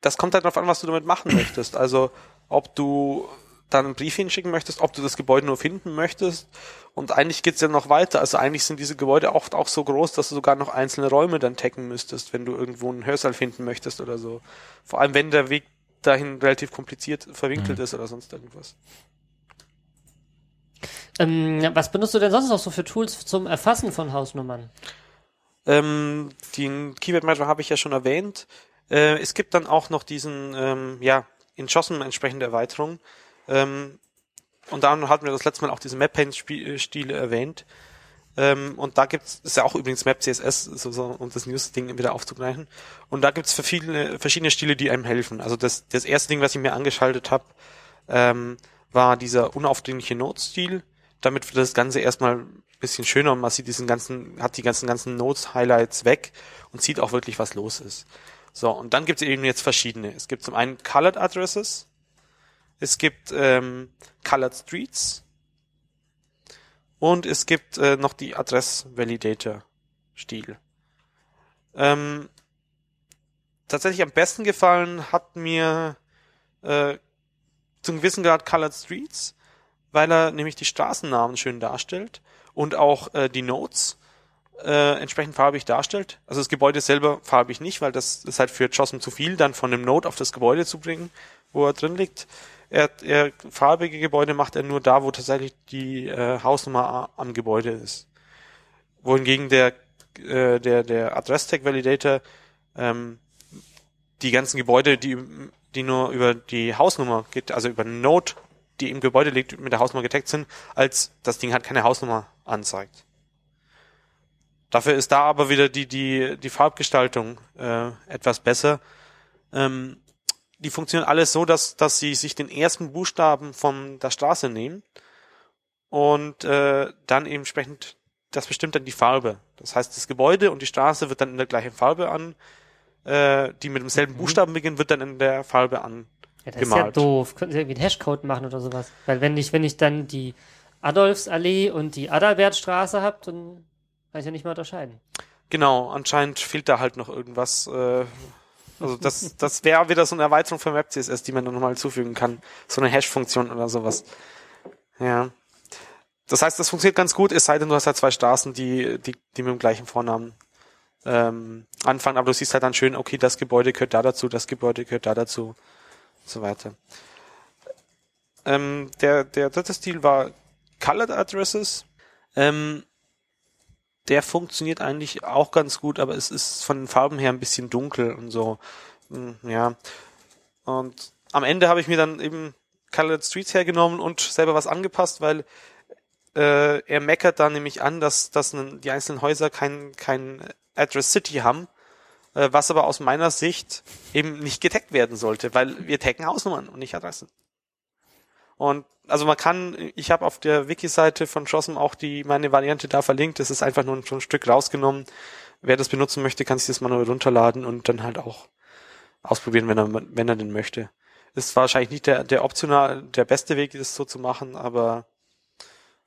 das kommt halt darauf an, was du damit machen möchtest. Also ob du dann einen Brief hinschicken möchtest, ob du das Gebäude nur finden möchtest. Und eigentlich geht's ja noch weiter. Also eigentlich sind diese Gebäude oft auch so groß, dass du sogar noch einzelne Räume dann taggen müsstest, wenn du irgendwo einen Hörsaal finden möchtest oder so. Vor allem, wenn der Weg dahin relativ kompliziert verwinkelt Mhm. ist oder sonst irgendwas. Ähm, was benutzt du denn sonst noch so für Tools zum Erfassen von Hausnummern? Ähm, den Keyword Manager habe ich ja schon erwähnt. Äh, es gibt dann auch noch diesen, ähm, ja, in JOSM entsprechende Erweiterung. Ähm, und dann hatten wir das letzte Mal auch diese Map-Paint-Stile erwähnt. Ähm, und da gibt's, ist ja auch übrigens Map CSS, so, so, um das News-Ding wieder aufzugreifen. Und da gibt's verschiedene, verschiedene Stile, die einem helfen. Also das, das erste Ding, was ich mir angeschaltet habe, ähm, war dieser unaufdringliche Notes-Stil. Damit wird das Ganze erstmal ein bisschen schöner und man sieht diesen ganzen, hat die ganzen, ganzen Notes-Highlights weg und sieht auch wirklich, was los ist. So, und dann gibt es eben jetzt verschiedene. Es gibt zum einen Colored Addresses, es gibt ähm, Colored Streets und es gibt äh, noch die Adress-Validator-Stil. Ähm, tatsächlich am besten gefallen hat mir äh, zum gewissen Grad Colored Streets, weil er nämlich die Straßennamen schön darstellt und auch äh, die Notes äh, entsprechend farbig darstellt. Also das Gebäude selber farbig nicht, weil das ist halt für JOSM zu viel, dann von dem Node auf das Gebäude zu bringen, wo er drin liegt. Er, er farbige Gebäude macht er nur da, wo tatsächlich die äh, Hausnummer am Gebäude ist. Wohingegen der äh, der der Address-Tag Validator ähm, die ganzen Gebäude, die die nur über die Hausnummer geht, also über einen Node, die im Gebäude liegt, mit der Hausnummer getaggt sind, als das Ding hat keine Hausnummer anzeigt. Dafür ist da aber wieder die, die, die Farbgestaltung äh, etwas besser. Ähm, die funktionieren alles so, dass, dass sie sich den ersten Buchstaben von der Straße nehmen und äh, dann eben entsprechend, das bestimmt dann die Farbe. Das heißt, das Gebäude und die Straße wird dann in der gleichen Farbe an, äh, die mit demselben Buchstaben beginnt, wird dann in der Farbe an. Ja, das ist ja Gemalt. doof. Könnten sie irgendwie einen Hashcode machen oder sowas? Weil wenn ich, wenn ich dann die Adolfsallee und die Adalbertstraße habe, dann kann ich ja nicht mehr unterscheiden. Genau, anscheinend fehlt da halt noch irgendwas. Äh, also das, das wäre wieder so eine Erweiterung für WebCSS, die man dann nochmal zufügen kann. So eine Hash-Funktion oder sowas. Ja. Das heißt, das funktioniert ganz gut, es sei denn, du hast halt zwei Straßen, die, die, die mit dem gleichen Vornamen ähm, anfangen, aber du siehst halt dann schön, okay, das Gebäude gehört da dazu, das Gebäude gehört da dazu, und so weiter. Ähm, der, der dritte Stil war Colored Addresses. Ähm, der funktioniert eigentlich auch ganz gut, aber es ist von den Farben her ein bisschen dunkel und so. Hm, Ja. Und am Ende habe ich mir dann eben Colored Streets hergenommen und selber was angepasst, weil äh, er meckert da nämlich an, dass, dass die einzelnen Häuser kein, kein Address City haben, äh, was aber aus meiner Sicht eben nicht getaggt werden sollte, weil wir taggen Hausnummern und nicht Adressen. Und also man kann, ich habe auf der Wiki-Seite von JOSM auch die meine Variante da verlinkt. Das ist einfach nur ein, ein Stück rausgenommen. Wer das benutzen möchte, kann sich das manuell runterladen und dann halt auch ausprobieren, wenn er wenn er denn möchte. Ist wahrscheinlich nicht der der optional der beste Weg, das so zu machen, aber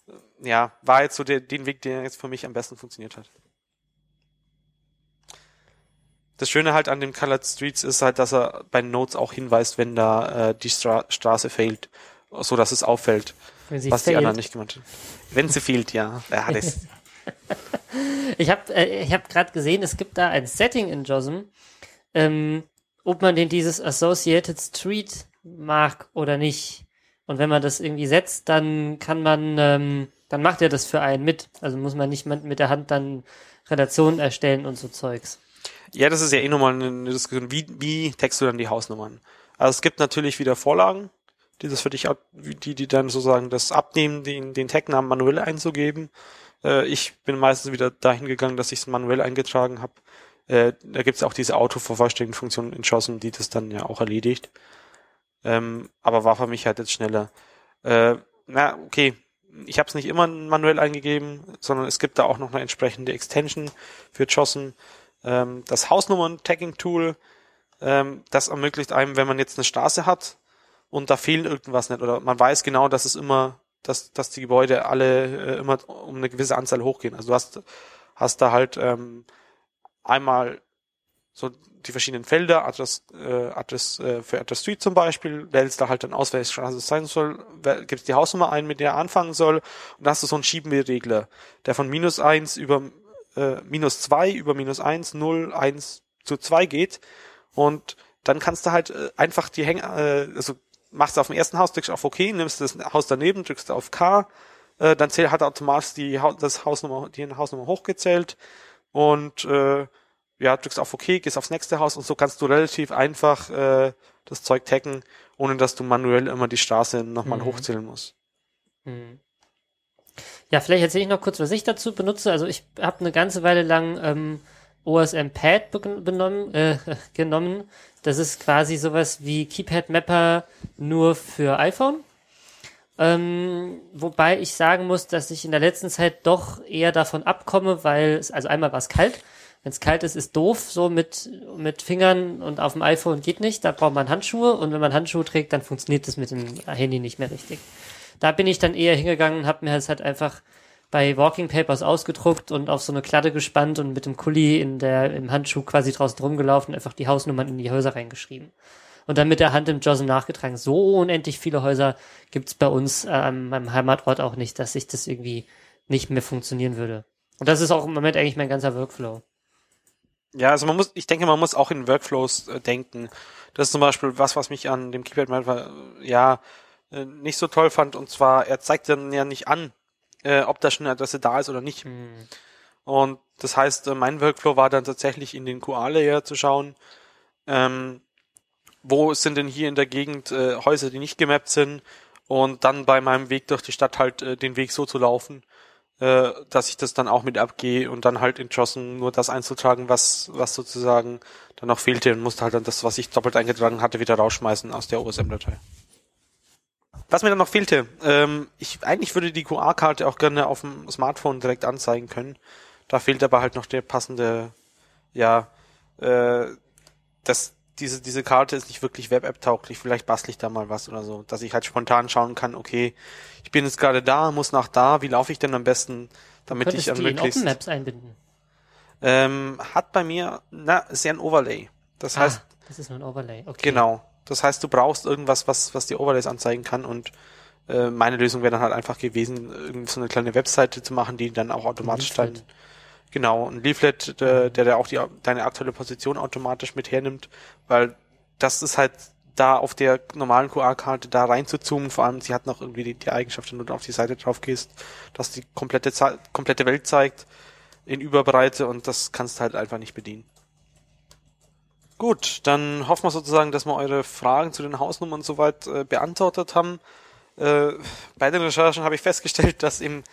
äh, ja, war jetzt so der, den Weg, der jetzt für mich am besten funktioniert hat. Das Schöne halt an dem Colored Streets ist halt, dass er bei Notes auch hinweist, wenn da äh, die Stra Straße fehlt, so dass es auffällt, was die fehlt. anderen nicht gemacht haben. Wenn sie fehlt, ja. Ja, das, Ich habe äh, ich hab gerade gesehen, es gibt da ein Setting in JOSM, ähm, ob man denn dieses Associated Street mag oder nicht. Und wenn man das irgendwie setzt, dann kann man, ähm, dann macht er das für einen mit. Also muss man nicht mit der Hand dann Relationen erstellen und so Zeugs. ja, das ist ja eh nochmal eine Diskussion. Wie, wie text du dann die Hausnummern? Also es gibt natürlich wieder Vorlagen, die das für dich ab, die, die dann sozusagen das abnehmen, den, den Tagnamen manuell einzugeben. Äh, ich bin meistens wieder dahin gegangen, dass ich es manuell eingetragen habe. Äh, da gibt es auch diese Autovervollständigen-Funktion in JOSM, die das dann ja auch erledigt. Ähm, aber war für mich halt jetzt schneller. Äh, na, okay. Ich habe es nicht immer manuell eingegeben, sondern es gibt da auch noch eine entsprechende Extension für JOSM. Ähm, das Hausnummern-Tagging-Tool, ähm, das ermöglicht einem, wenn man jetzt eine Straße hat und da fehlen irgendwas nicht oder man weiß genau, dass es immer, dass, dass die Gebäude alle äh, immer um eine gewisse Anzahl hochgehen. Also du hast, hast da halt ähm, einmal so die verschiedenen Felder, Address, äh, Address äh, für Address Street zum Beispiel, wählst da halt dann aus, welche Straße es sein soll, gibst die Hausnummer ein, mit der er anfangen soll, und dann hast du so einen Schiebenregler, der von minus eins über äh, minus zwei über minus eins null eins zu zwei geht. Und dann kannst du halt äh, einfach die Häng äh, also machst du auf dem ersten Haus, drückst auf OK, nimmst das Haus daneben, drückst auf K, äh, dann zählt, hat automatisch die, das Hausnummer, die Hausnummer hochgezählt und äh, ja, drückst auf OK, gehst aufs nächste Haus und so kannst du relativ einfach äh, das Zeug taggen, ohne dass du manuell immer die Straße nochmal mhm. hochzählen musst. Mhm. Ja, vielleicht erzähle ich noch kurz, was ich dazu benutze. Also ich habe eine ganze Weile lang ähm, OSM Pad benommen, äh, genommen. Das ist quasi sowas wie Keypad Mapper nur für iPhone. Ähm, wobei ich sagen muss, dass ich in der letzten Zeit doch eher davon abkomme, weil es, also einmal war es kalt. Wenn es kalt ist, ist doof, so mit, mit Fingern und auf dem iPhone geht nicht, da braucht man Handschuhe und wenn man Handschuhe trägt, dann funktioniert das mit dem Handy nicht mehr richtig. Da bin ich dann eher hingegangen und habe mir halt einfach bei Walking Papers ausgedruckt und auf so eine Kladde gespannt und mit dem Kuli in der, im Handschuh quasi draußen rumgelaufen, einfach die Hausnummern in die Häuser reingeschrieben. Und dann mit der Hand im JOSM nachgetragen. So unendlich viele Häuser gibt's bei uns äh, an meinem Heimatort auch nicht, dass sich das irgendwie nicht mehr funktionieren würde. Und das ist auch im Moment eigentlich mein ganzer Workflow. Ja, also man muss, ich denke, man muss auch in Workflows äh, denken. Das ist zum Beispiel was, was mich an dem Keypad manchmal, ja, äh, nicht so toll fand. Und zwar, er zeigt dann ja nicht an, äh, ob da schon eine Adresse da ist oder nicht. Mhm. Und das heißt, äh, mein Workflow war dann tatsächlich in den QA-Layer zu schauen, ähm, wo sind denn hier in der Gegend äh, Häuser, die nicht gemappt sind und dann bei meinem Weg durch die Stadt halt äh, den Weg so zu laufen, äh, dass ich das dann auch mit abgehe und dann halt in JOSM nur das einzutragen, was, was sozusagen dann noch fehlte und musste halt dann das, was ich doppelt eingetragen hatte, wieder rausschmeißen aus der OSM-Datei. Was mir dann noch fehlte, ähm, ich eigentlich würde die QR-Karte auch gerne auf dem Smartphone direkt anzeigen können. Da fehlt aber halt noch der passende, ja, äh, das, diese, diese Karte ist nicht wirklich Web-App-tauglich. Vielleicht bastle ich da mal was oder so, dass ich halt spontan schauen kann, okay, ich bin jetzt gerade da, muss nach da, wie laufe ich denn am besten, damit ich an die möglichst... In Maps einbinden? Ähm, hat bei mir, na, ist ja ein Overlay. Das ah, heißt... Das ist nur ein Overlay, okay. Genau. Das heißt, du brauchst irgendwas, was, was die Overlays anzeigen kann und äh, meine Lösung wäre dann halt einfach gewesen, irgendwie so eine kleine Webseite zu machen, die dann auch automatisch dann genau ein Leaflet, der, der, der auch die deine aktuelle Position automatisch mit hernimmt, weil das ist halt da auf der normalen QR-Karte da rein zu zoomen, vor allem sie hat noch irgendwie die, die Eigenschaft, wenn du auf die Seite drauf gehst, dass die komplette, komplette Welt zeigt in Überbreite und das kannst du halt einfach nicht bedienen. Gut, dann hoffen wir sozusagen, dass wir eure Fragen zu den Hausnummern soweit äh, beantwortet haben. Äh, bei den Recherchen habe ich festgestellt, dass im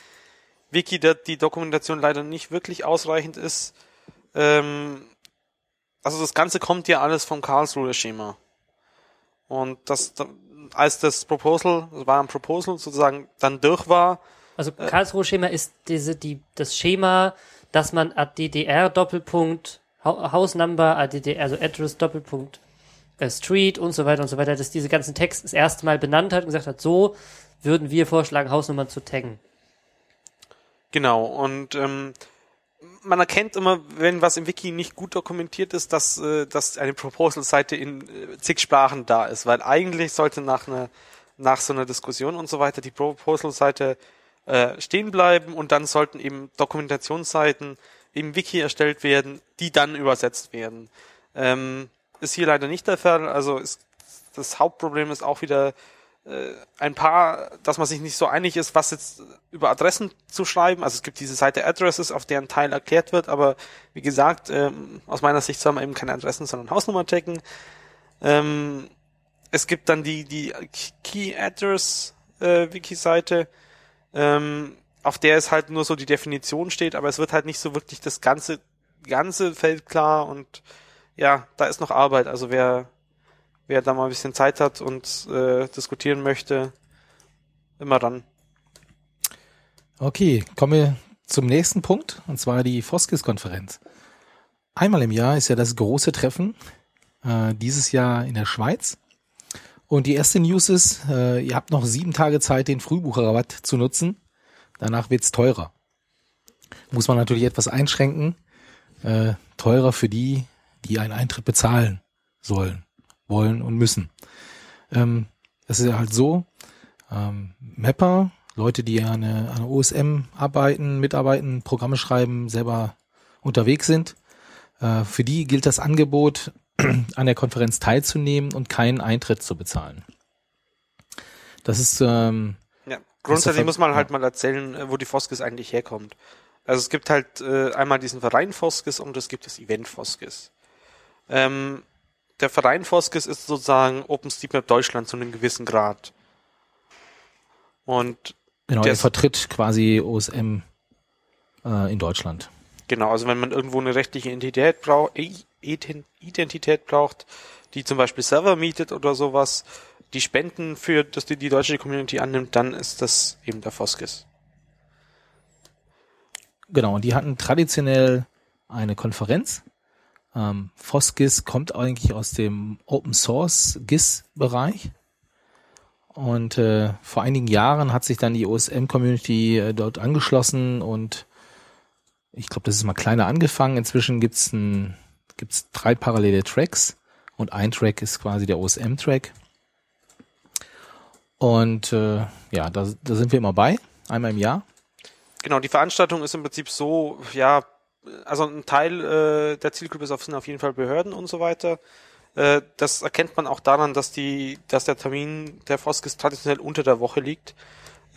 Wiki der, die Dokumentation leider nicht wirklich ausreichend ist. Ähm, also das Ganze kommt ja alles vom Karlsruher-Schema. Und das, als das Proposal, das war ein Proposal sozusagen dann durch war. Also Karlsruher-Schema ist diese, die, das Schema, dass man DDR Doppelpunkt Hausnumber, ADD, also Address, Doppelpunkt, äh, Street und so weiter und so weiter, dass diese ganzen Tags das erste Mal benannt hat und gesagt hat, so würden wir vorschlagen, Hausnummern zu taggen. Genau, und ähm, man erkennt immer, wenn was im Wiki nicht gut dokumentiert ist, dass, äh, dass eine Proposal-Seite in äh, zig Sprachen da ist, weil eigentlich sollte nach einer nach so einer Diskussion und so weiter die Proposal-Seite äh, stehen bleiben und dann sollten eben Dokumentationsseiten im Wiki erstellt werden, die dann übersetzt werden. Ähm, ist hier leider nicht der Fall. Also ist, das Hauptproblem ist auch wieder äh, ein paar, dass man sich nicht so einig ist, was jetzt über Adressen zu schreiben. Also es gibt diese Seite Addresses, auf deren Teil erklärt wird, aber wie gesagt, ähm, aus meiner Sicht soll man eben keine Adressen, sondern Hausnummer checken. Ähm, es gibt dann die, die Key Address äh, Wiki-Seite. Ähm, auf der es halt nur so die Definition steht, aber es wird halt nicht so wirklich das ganze, ganze Feld klar und ja, da ist noch Arbeit. Also wer, wer da mal ein bisschen Zeit hat und äh, diskutieren möchte, immer ran. Okay, kommen wir zum nächsten Punkt, und zwar die Foskis-Konferenz. Einmal im Jahr ist ja das große Treffen, äh, dieses Jahr in der Schweiz. Und die erste News ist, äh, ihr habt noch sieben Tage Zeit, den Frühbucherrabatt zu nutzen. Danach wird's teurer. Muss man natürlich etwas einschränken. Äh, teurer für die, die einen Eintritt bezahlen sollen, wollen und müssen. Ähm, es ist ja halt so, ähm, Mapper, Leute, die an der, an der OSM arbeiten, mitarbeiten, Programme schreiben, selber unterwegs sind, äh, für die gilt das Angebot, an der Konferenz teilzunehmen und keinen Eintritt zu bezahlen. Das ist ähm, grundsätzlich muss man halt mal erzählen, äh, wo die Foskis eigentlich herkommt. Also es gibt halt äh, einmal diesen Verein Foskis und es gibt das Event Foskis. Ähm, der Verein Foskis ist sozusagen OpenStreetMap Deutschland zu einem gewissen Grad. Und genau, der er vertritt quasi OSM äh, in Deutschland. Genau, also wenn man irgendwo eine rechtliche Identität braucht, Identität braucht, die zum Beispiel Server mietet oder sowas, die Spenden für, dass die, die deutsche Community annimmt, dann ist das eben der Foskis. Genau, und die hatten traditionell eine Konferenz. Ähm, Foskis kommt eigentlich aus dem Open Source GIS-Bereich. Und äh, vor einigen Jahren hat sich dann die OSM-Community äh, dort angeschlossen und ich glaube, das ist mal kleiner angefangen. Inzwischen gibt's ein, gibt's drei parallele Tracks und ein Track ist quasi der OSM-Track. Und äh, ja, da, da sind wir immer bei, einmal im Jahr. Genau, die Veranstaltung ist im Prinzip so, ja, also ein Teil äh, der Zielgruppe sind auf jeden Fall Behörden und so weiter. Äh, das erkennt man auch daran, dass die, dass der Termin der Foskis traditionell unter der Woche liegt.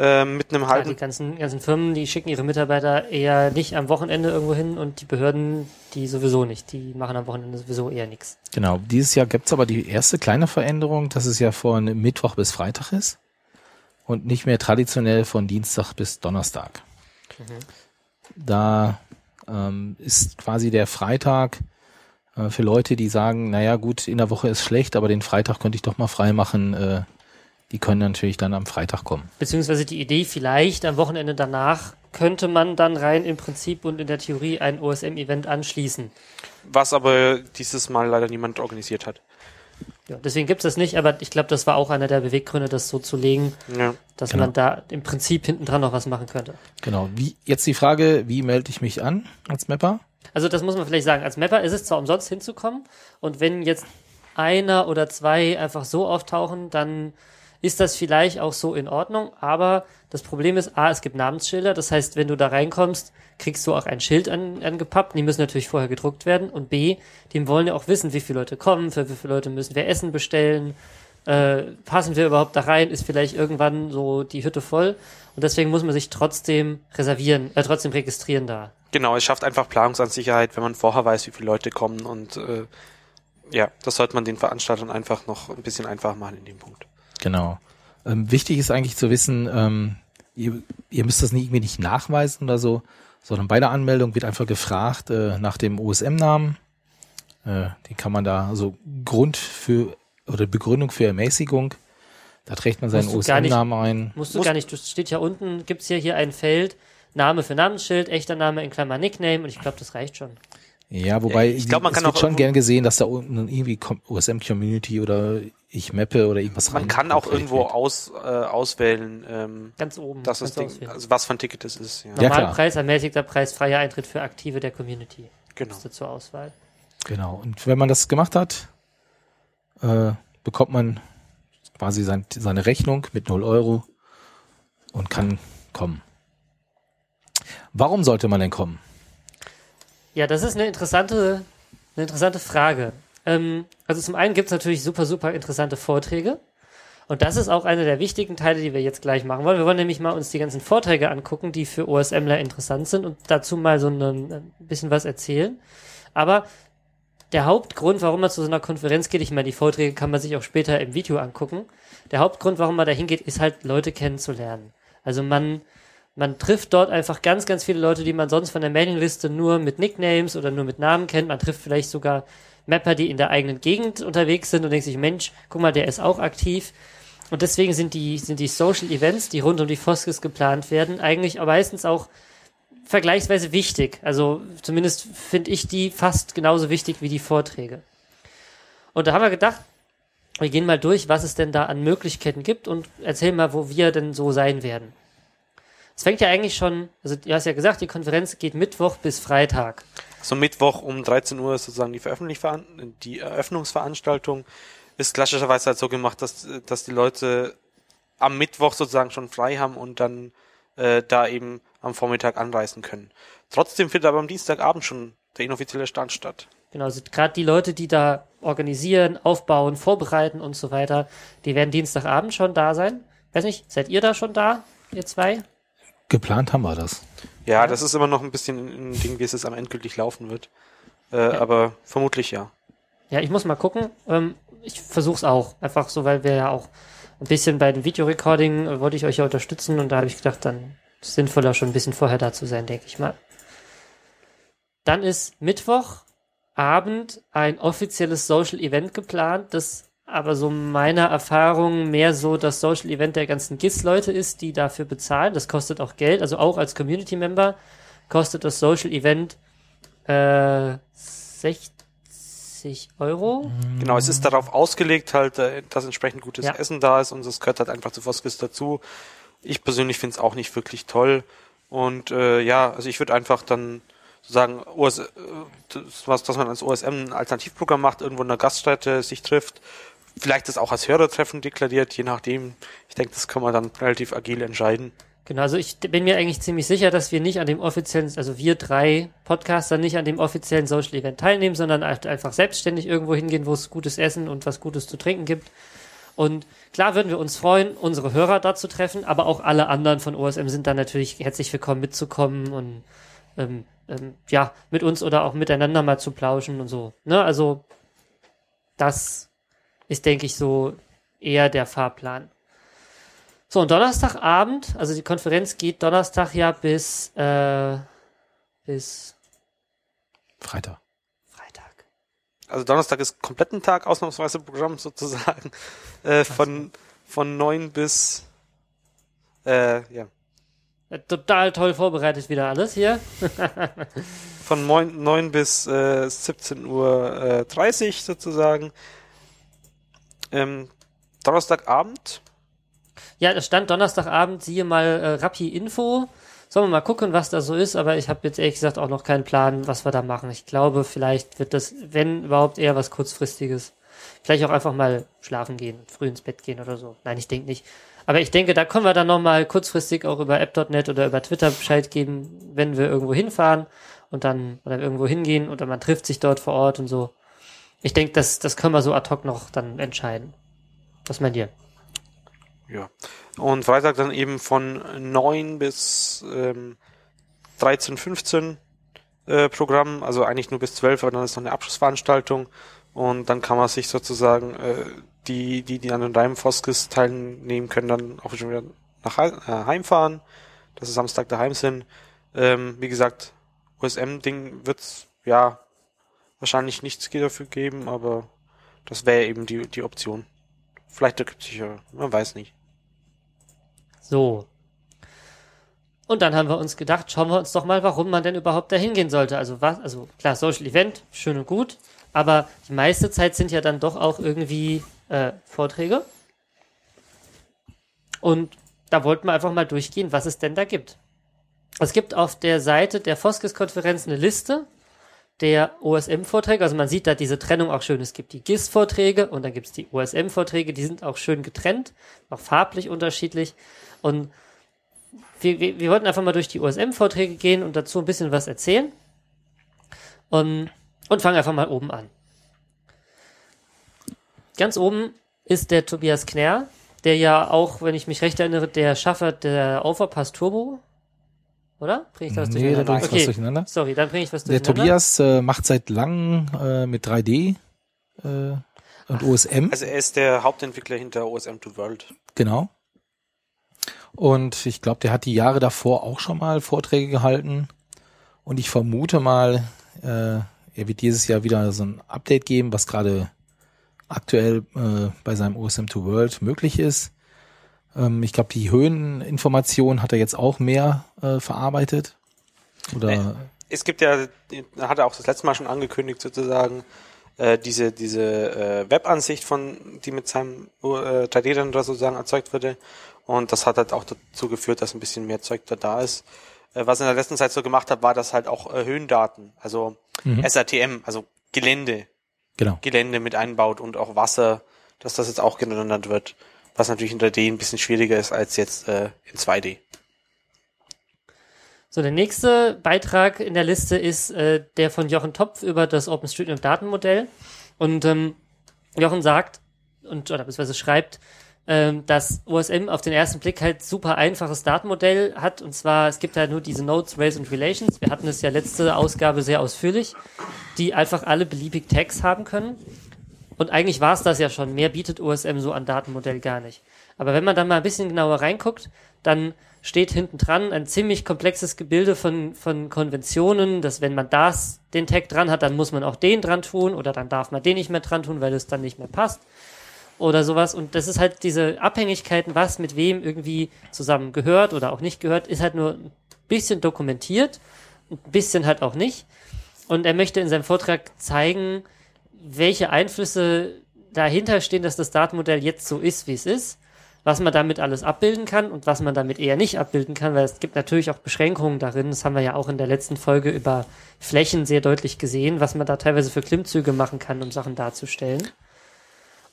Äh, mit einem Ja, halben die ganzen, ganzen Firmen, die schicken ihre Mitarbeiter eher nicht am Wochenende irgendwo hin und die Behörden, die sowieso nicht. Die machen am Wochenende sowieso eher nichts. Genau, dieses Jahr gibt's aber die erste kleine Veränderung, dass es ja von Mittwoch bis Freitag ist und nicht mehr traditionell von Dienstag bis Donnerstag. Da ähm, ist quasi der Freitag äh, für Leute, die sagen, naja gut, in der Woche ist schlecht, aber den Freitag könnte ich doch mal frei machen, äh, die können natürlich dann am Freitag kommen. Beziehungsweise die Idee, vielleicht am Wochenende danach könnte man dann rein im Prinzip und in der Theorie ein OSM-Event anschließen. was aber dieses Mal leider niemand organisiert hat. Ja, deswegen gibt's das nicht, aber ich glaube, das war auch einer der Beweggründe, das so zu legen, Ja. dass Genau. man da im Prinzip hinten dran noch was machen könnte. Genau, wie jetzt die Frage, wie melde ich mich an als Mapper? Also das muss man vielleicht sagen. Als Mapper ist es zwar umsonst hinzukommen und wenn jetzt einer oder zwei einfach so auftauchen, dann ist das vielleicht auch so in Ordnung. Aber das Problem ist, A, es gibt Namensschilder. Das heißt, wenn du da reinkommst, kriegst du auch ein Schild an, angepappt. Die müssen natürlich vorher gedruckt werden. Und B, die wollen ja auch wissen, wie viele Leute kommen, für wie viele Leute müssen wir Essen bestellen. Äh, passen wir überhaupt da rein? Ist vielleicht irgendwann so die Hütte voll? Und deswegen muss man sich trotzdem reservieren, äh, trotzdem registrieren da. Genau, es schafft einfach Planungsansicherheit, wenn man vorher weiß, wie viele Leute kommen und äh, ja, das sollte man den Veranstaltern einfach noch ein bisschen einfacher machen in dem Punkt. Genau. Ähm, wichtig ist eigentlich zu wissen, ähm, ihr, ihr müsst das nicht, irgendwie nicht nachweisen oder so, sondern bei der Anmeldung wird einfach gefragt äh, nach dem OSM-Namen. Äh, den kann man da, also Grund für oder Begründung für Ermäßigung. Da trägt man seinen Musst OSM-Namen ein. Musst du Muss- gar nicht, das steht ja unten, gibt's hier, hier ein Feld, Name für Namensschild, echter Name in Klammer Nickname und ich glaube, das reicht schon. Ja, wobei Ich glaub, man es kann auch schon gern gesehen, dass da unten irgendwie Com- OSM-Community oder ich mappe oder irgendwas Man rein- kann auch irgendwo aus, äh, auswählen, ähm, Ganz oben. dass das Ding, also was für ein Ticket das ist. Ja, Ja, klar. Normalpreis, ermäßigter Preis, freier Eintritt für Aktive der Community. genau. Ist zur Auswahl. Genau. Und wenn man das gemacht hat, äh, bekommt man quasi sein, seine Rechnung mit 0 Euro und kann kommen. Warum sollte man denn kommen? Ja, das ist eine interessante, eine interessante Frage. Ähm, also zum einen gibt's natürlich super, super interessante Vorträge. Und das ist auch einer der wichtigen Teile, die wir jetzt gleich machen wollen. Wir wollen nämlich mal uns die ganzen Vorträge angucken, die für OSMler interessant sind und dazu mal so ein, ein bisschen was erzählen. Aber der Hauptgrund, warum man zu so einer Konferenz geht, ich meine, die Vorträge kann man sich auch später im Video angucken. Der Hauptgrund, warum man da hingeht, ist halt Leute kennenzulernen. Also man, man trifft dort einfach ganz, ganz viele Leute, die man sonst von der Mailingliste nur mit Nicknames oder nur mit Namen kennt. Man trifft vielleicht sogar Mapper, die in der eigenen Gegend unterwegs sind und denkt sich, Mensch, guck mal, der ist auch aktiv. Und deswegen sind die, sind die Social Events, die rund um die Foskis geplant werden, eigentlich meistens auch vergleichsweise wichtig. Also zumindest finde ich die fast genauso wichtig wie die Vorträge. Und da haben wir gedacht, wir gehen mal durch, was es denn da an Möglichkeiten gibt und erzählen mal, wo wir denn so sein werden. Es fängt ja eigentlich schon, also du hast ja gesagt, die Konferenz geht Mittwoch bis Freitag. So Mittwoch um 13 Uhr ist sozusagen die, die Eröffnungsveranstaltung. Ist klassischerweise halt so gemacht, dass, dass die Leute am Mittwoch sozusagen schon frei haben und dann äh, da eben am Vormittag anreisen können. Trotzdem findet aber am Dienstagabend schon der inoffizielle Stand statt. Genau, also gerade die Leute, die da organisieren, aufbauen, vorbereiten und so weiter, die werden Dienstagabend schon da sein. Weiß nicht, seid ihr da schon da, ihr zwei? Geplant haben wir das. Ja, das ist immer noch ein bisschen ein Ding, wie es jetzt am endgültig laufen wird. Äh, Aber vermutlich ja. Ja, ich muss mal gucken. Ähm, ich versuch's auch. Einfach so, weil wir ja auch ein bisschen bei dem Videorecording äh, wollte ich euch ja unterstützen und da habe ich gedacht, dann ist es sinnvoller schon ein bisschen vorher da zu sein, denke ich mal. Dann ist Mittwochabend ein offizielles Social Event geplant, das aber so meiner Erfahrung mehr so das Social Event der ganzen GIS-Leute ist, die dafür bezahlen. Das kostet auch Geld, also auch als Community-Member kostet das Social Event äh, 60 Euro. Genau, es ist darauf ausgelegt, halt, äh, dass entsprechend gutes Ja. Essen da ist und das gehört halt einfach zu Foskis dazu. Ich persönlich finde es auch nicht wirklich toll. Und äh, ja, also ich würde einfach dann sozusagen, OS, äh, das, was, dass man als OSM ein Alternativprogramm macht, irgendwo in einer Gaststätte sich trifft, vielleicht das auch als Hörertreffen deklariert, je nachdem. Ich denke, das kann man dann relativ agil entscheiden. Genau, also ich bin mir eigentlich ziemlich sicher, dass wir nicht an dem offiziellen, also wir drei Podcaster nicht an dem offiziellen Social Event teilnehmen, sondern halt einfach selbstständig irgendwo hingehen, wo es gutes Essen und was Gutes zu trinken gibt. Und klar würden wir uns freuen, unsere Hörer da zu treffen, aber auch alle anderen von OSM sind dann natürlich herzlich willkommen mitzukommen und ähm, ähm, ja, mit uns oder auch miteinander mal zu plauschen und so. Ne? Also das ist, denke ich, so eher der Fahrplan. So, und Donnerstagabend, also die Konferenz geht Donnerstag ja bis, äh, bis Freitag. Freitag. Also Donnerstag ist kompletten Tag ausnahmsweise Programm sozusagen. Äh, von, von neun bis äh, ja. Total toll vorbereitet wieder alles hier. von 9, 9 bis äh, 17 Uhr äh, 30 sozusagen. Ähm, Donnerstagabend. Ja, das stand Donnerstagabend, siehe mal äh, Rappi Info. Sollen wir mal gucken, was da so ist, aber ich habe jetzt ehrlich gesagt auch noch keinen Plan, was wir da machen. Ich glaube, vielleicht wird das, wenn überhaupt, eher was kurzfristiges. Vielleicht auch einfach mal schlafen gehen, früh ins Bett gehen oder so. Nein, ich denke nicht. Aber ich denke, da können wir dann nochmal kurzfristig auch über app.net oder über Twitter Bescheid geben, wenn wir irgendwo hinfahren und dann oder irgendwo hingehen oder man trifft sich dort vor Ort und so. Ich denke, das, das können wir so ad hoc noch dann entscheiden. Was meint ihr? Ja. Und Freitag dann eben von 9 bis ähm, 13, 15 äh, Programm, also eigentlich nur bis 12, aber dann ist noch eine Abschlussveranstaltung und dann kann man sich sozusagen äh, die, die, die an den Reimfoskis teilnehmen können, dann auch schon wieder nach äh, heimfahren, dass sie Samstag daheim sind. Ähm, wie gesagt, USM-Ding wird's ja wahrscheinlich nichts dafür geben, aber das wäre eben die, die Option. Vielleicht ergibt sich ja, man weiß nicht. So. Und dann haben wir uns gedacht, schauen wir uns doch mal, warum man denn überhaupt da hingehen sollte. Also was, also klar, Social Event, schön und gut, aber die meiste Zeit sind ja dann doch auch irgendwie äh, Vorträge. Und da wollten wir einfach mal durchgehen, was es denn da gibt. Es gibt auf der Seite der Foskes-Konferenz eine Liste der OSM-Vorträge. Also man sieht da diese Trennung auch schön. Es gibt die GIS-Vorträge und dann gibt es die OSM-Vorträge. Die sind auch schön getrennt, auch farblich unterschiedlich. Und wir, wir, wir wollten einfach mal durch die OSM-Vorträge gehen und dazu ein bisschen was erzählen. Und, und fangen einfach mal oben an. Ganz oben ist der Tobias Knär, der ja auch, wenn ich mich recht erinnere, der Schaffer der Overpass Turbo. Oder? Bring ich das Nee, da durcheinander? bringe ich was durcheinander. Sorry, dann bringe ich was Der durcheinander. Tobias äh, macht seit langem äh, mit 3D äh, und OSM. Also er ist der Hauptentwickler hinter OSM to World. Genau. Und ich glaube, der hat die Jahre davor auch schon mal Vorträge gehalten. Und ich vermute mal, äh, er wird dieses Jahr wieder so ein Update geben, was gerade aktuell äh, bei seinem OSM to World möglich ist. Ähm, ich glaube, die Höheninformation hat er jetzt auch mehr äh, verarbeitet. Oder. Es gibt ja, hat er auch das letzte Mal schon angekündigt sozusagen, äh, diese, diese äh, Webansicht von, die mit seinem äh, 3D-Render sozusagen erzeugt wurde. Und das hat halt auch dazu geführt, dass ein bisschen mehr Zeug da da ist. Äh, was ich in der letzten Zeit so gemacht habe, war das halt auch äh, Höhendaten, also Mhm. SRTM, also Gelände, Genau. Gelände mit einbaut und auch Wasser, dass das jetzt auch gerendert wird. Was natürlich in 3D ein bisschen schwieriger ist als jetzt äh, in 2D. So, der nächste Beitrag in der Liste ist äh, der von Jochen Topf über das OpenStreetMap-Datenmodell. Und ähm, Jochen sagt, und oder beziehungsweise schreibt, ähm, dass OSM auf den ersten Blick halt super einfaches Datenmodell hat. Und zwar, es gibt halt nur diese Nodes, Rails und Relations. Wir hatten es ja letzte Ausgabe sehr ausführlich, die einfach alle beliebig Tags haben können. Und eigentlich war es das ja schon. Mehr bietet OSM so an Datenmodell gar nicht. Aber wenn man dann mal ein bisschen genauer reinguckt, dann steht hinten dran ein ziemlich komplexes Gebilde von, von Konventionen, dass wenn man das, den Tag dran hat, dann muss man auch den dran tun oder dann darf man den nicht mehr dran tun, weil es dann nicht mehr passt oder sowas. Und das ist halt diese Abhängigkeiten, was mit wem irgendwie zusammen gehört oder auch nicht gehört, ist halt nur ein bisschen dokumentiert, ein bisschen halt auch nicht. Und er möchte in seinem Vortrag zeigen, welche Einflüsse dahinter stehen, dass das Datenmodell jetzt so ist, wie es ist, was man damit alles abbilden kann und was man damit eher nicht abbilden kann, weil es gibt natürlich auch Beschränkungen darin. Das haben wir ja auch in der letzten Folge über Flächen sehr deutlich gesehen, was man da teilweise für Klimmzüge machen kann, um Sachen darzustellen.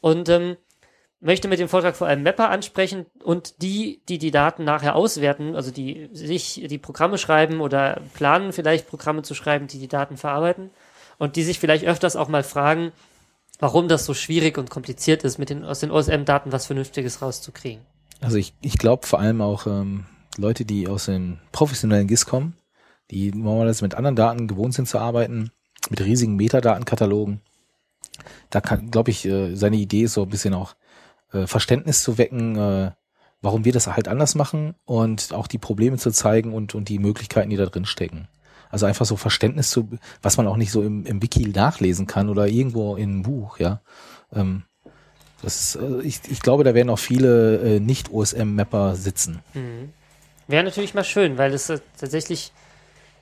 Und ähm, möchte mit dem Vortrag vor allem Mapper ansprechen und die, die die Daten nachher auswerten, also die sich die Programme schreiben oder planen vielleicht Programme zu schreiben, die die Daten verarbeiten und die sich vielleicht öfters auch mal fragen, warum das so schwierig und kompliziert ist, mit den, aus den OSM-Daten was Vernünftiges rauszukriegen. Also ich, ich glaube vor allem auch ähm, Leute, die aus dem professionellen GIS kommen, die normalerweise mit anderen Daten gewohnt sind zu arbeiten, mit riesigen Metadatenkatalogen. Da kann, glaube ich, äh, seine Idee ist so ein bisschen auch äh, Verständnis zu wecken, äh, warum wir das halt anders machen und auch die Probleme zu zeigen und, und die Möglichkeiten, die da drin stecken. Also einfach so Verständnis zu, was man auch nicht so im, im Wiki nachlesen kann oder irgendwo in einem Buch, ja. Ähm, das äh, ich, ich glaube, da werden auch viele äh, Nicht-OSM-Mapper sitzen. Wäre natürlich mal schön, weil es äh, tatsächlich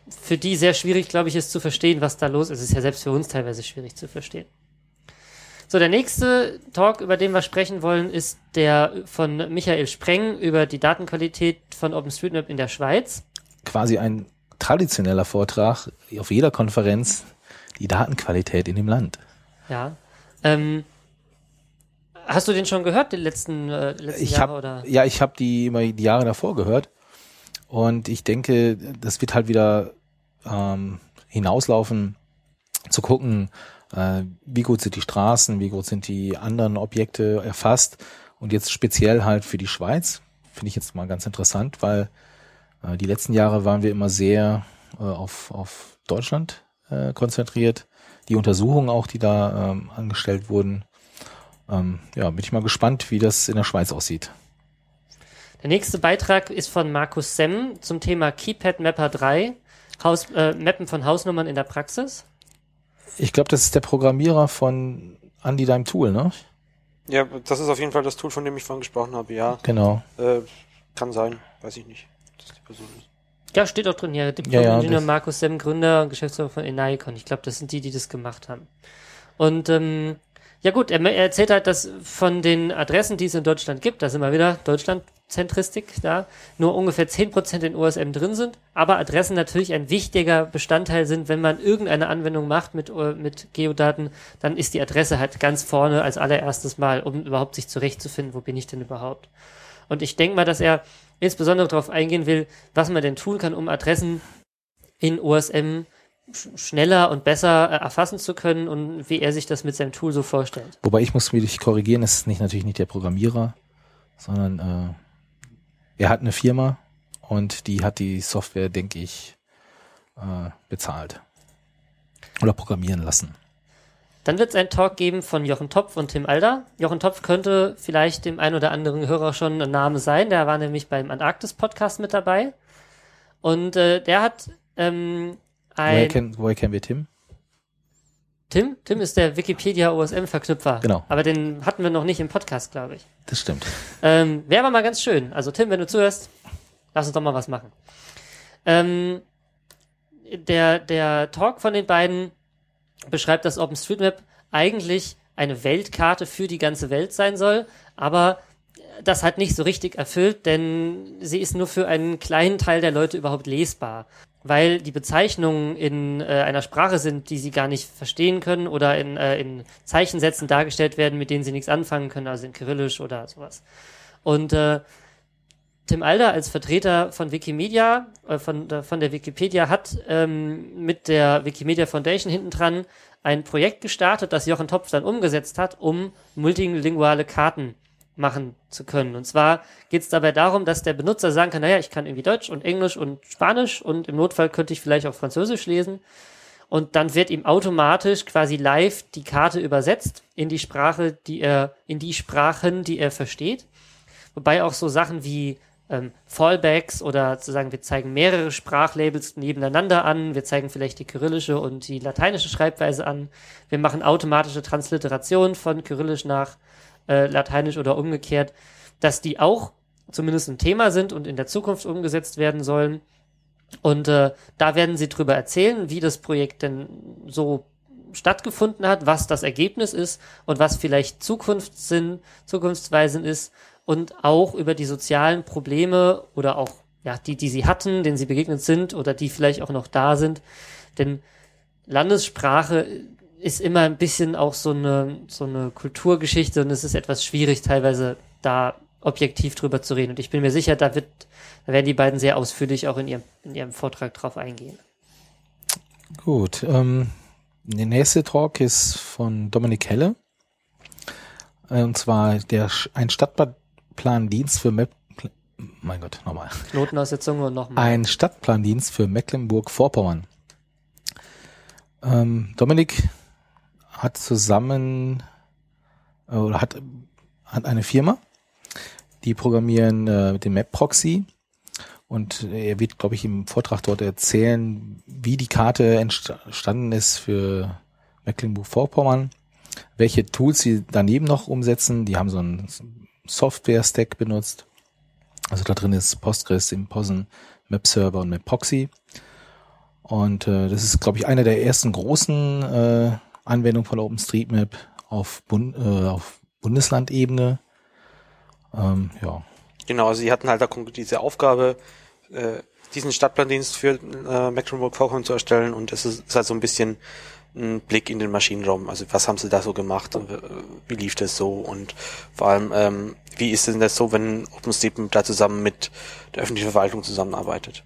für die sehr schwierig, glaube ich, ist zu verstehen, was da los ist. Es ist ja selbst für uns teilweise schwierig zu verstehen. So, der nächste Talk, über den wir sprechen wollen, ist der von Michael Spreng über die Datenqualität von OpenStreetMap in der Schweiz. Quasi ein traditioneller Vortrag auf jeder Konferenz, die Datenqualität in dem Land. Ja. Ähm, hast du den schon gehört, den letzten, äh, letzten Ich Jahre? hab, oder? ja, ich habe die immer die Jahre davor gehört und ich denke, das wird halt wieder ähm, hinauslaufen, zu gucken, äh, wie gut sind die Straßen, wie gut sind die anderen Objekte erfasst und jetzt speziell halt für die Schweiz finde ich jetzt mal ganz interessant, weil die letzten Jahre waren wir immer sehr äh, auf, auf Deutschland äh, konzentriert. Die Untersuchungen auch, die da ähm, angestellt wurden, ähm, ja, bin ich mal gespannt, wie das in der Schweiz aussieht. Der nächste Beitrag ist von Markus Semm zum Thema Keypad Mapper 3, Haus, äh, Mappen von Hausnummern in der Praxis. Ich glaube, das ist der Programmierer von Andy deinem Tool, ne? Ja, das ist auf jeden Fall das Tool, von dem ich vorhin gesprochen habe, ja. Genau. Äh, kann sein, weiß ich nicht, die Person ist. Ja, steht auch drin hier. Ja, ja, Diplom-Ingenieur das- Markus Semm, Gründer und Geschäftsführer von Enaicon. Ich glaube, das sind die, die das gemacht haben. Und ähm, ja gut, er, er erzählt halt, dass von den Adressen, die es in Deutschland gibt, da sind wir wieder Deutschland-Zentristik da, nur ungefähr 10% in OSM drin sind, aber Adressen natürlich ein wichtiger Bestandteil sind, wenn man irgendeine Anwendung macht mit, äh, mit Geodaten, dann ist die Adresse halt ganz vorne als allererstes Mal, um überhaupt sich zurechtzufinden, wo bin ich denn überhaupt. Und ich denke mal, dass er insbesondere darauf eingehen will, was man denn tun kann, um Adressen in OSM sch schneller und besser äh, erfassen zu können und wie er sich das mit seinem Tool so vorstellt. Wobei ich muss mich korrigieren, es ist nicht natürlich nicht der Programmierer, sondern äh, er hat eine Firma und die hat die Software, denke ich, äh, bezahlt. Oder programmieren lassen. Dann wird es einen Talk geben von Jochen Topf und Tim Alder. Jochen Topf könnte vielleicht dem einen oder anderen Hörer schon ein Name sein. Der war nämlich beim Antarktis-Podcast mit dabei. Und äh, der hat ähm, Woher ein... kennen, woher kennen wir Tim? Tim? Tim ist der Wikipedia OSM-Verknüpfer. Genau. Aber den hatten wir noch nicht im Podcast, glaube ich. Das stimmt. Ähm, Wäre aber mal ganz schön. Also Tim, wenn du zuhörst, lass uns doch mal was machen. Ähm, der, der Talk von den beiden beschreibt, dass OpenStreetMap eigentlich eine Weltkarte für die ganze Welt sein soll, aber das hat nicht so richtig erfüllt, denn sie ist nur für einen kleinen Teil der Leute überhaupt lesbar, weil die Bezeichnungen in äh, einer Sprache sind, die sie gar nicht verstehen können oder in, äh, in Zeichensätzen dargestellt werden, mit denen sie nichts anfangen können, also in Kyrillisch oder sowas. Und äh, Tim Alder als Vertreter von Wikimedia, äh, von, von der Wikipedia, hat ähm, mit der Wikimedia Foundation hinten dran ein Projekt gestartet, das Jochen Topf dann umgesetzt hat, um multilinguale Karten machen zu können. Und zwar geht es dabei darum, dass der Benutzer sagen kann, naja, ich kann irgendwie Deutsch und Englisch und Spanisch und im Notfall könnte ich vielleicht auch Französisch lesen. Und dann wird ihm automatisch quasi live die Karte übersetzt in die Sprache, die er, in die Sprachen, die er versteht. Wobei auch so Sachen wie ähm, Fallbacks oder zu sagen, wir zeigen mehrere Sprachlabels nebeneinander an, wir zeigen vielleicht die kyrillische und die lateinische Schreibweise an, wir machen automatische Transliteration von kyrillisch nach äh, lateinisch oder umgekehrt, dass die auch zumindest ein Thema sind und in der Zukunft umgesetzt werden sollen. Und äh, da werden sie drüber erzählen, wie das Projekt denn so stattgefunden hat, was das Ergebnis ist und was vielleicht Zukunftssinn, Zukunftsweisen ist und auch über die sozialen Probleme oder auch ja, die, die sie hatten, denen sie begegnet sind oder die vielleicht auch noch da sind. Denn Landessprache ist immer ein bisschen auch so eine, so eine Kulturgeschichte und es ist etwas schwierig, teilweise da objektiv drüber zu reden. Und ich bin mir sicher, da wird, da werden die beiden sehr ausführlich auch in ihrem, in ihrem Vortrag drauf eingehen. Gut, ähm, der nächste Talk ist von Dominik Helle. Äh, und zwar der, ein Stadtbad, Stadtplandienst für Me mein Gott, nochmal. Notenaussetzung und nochmal. Ein Stadtplandienst für Mecklenburg-Vorpommern. Ähm, Dominik hat zusammen äh, oder hat, hat eine Firma, die programmieren äh, mit dem Map-Proxy und er wird, glaube ich, im Vortrag dort erzählen, wie die Karte entstanden ist für Mecklenburg-Vorpommern, welche Tools sie daneben noch umsetzen. Die haben so ein Software-Stack benutzt. Also da drin ist Postgres, Imposen, Map-Server und Map-Proxy. Und äh, das ist, glaube ich, eine der ersten großen äh, Anwendungen von OpenStreetMap auf, Bund, äh, auf Bundeslandebene. Ähm, ja. Genau, also sie hatten halt diese Aufgabe, äh, diesen Stadtplandienst für äh, Mecklenburg-Vorpommern zu erstellen und es ist, ist halt so ein bisschen einen Blick in den Maschinenraum. Also was haben sie da so gemacht und äh, wie lief das so und vor allem, ähm, wie ist denn das so, wenn OpenStreetMap da zusammen mit der öffentlichen Verwaltung zusammenarbeitet?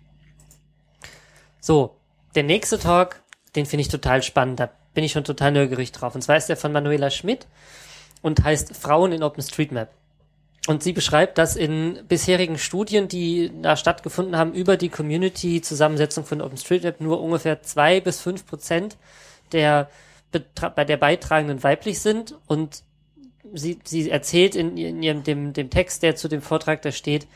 So, der nächste Talk, den finde ich total spannend. Da bin ich schon total neugierig drauf. Und zwar ist der von Manuela Schmidt und heißt Frauen in OpenStreetMap. Und sie beschreibt, dass in bisherigen Studien, die da stattgefunden haben, über die Community-Zusammensetzung von OpenStreetMap nur ungefähr zwei bis fünf Prozent der bei der Beitragenden weiblich sind und sie, sie erzählt in, in ihrem, dem, dem Text, der zu dem Vortrag da steht,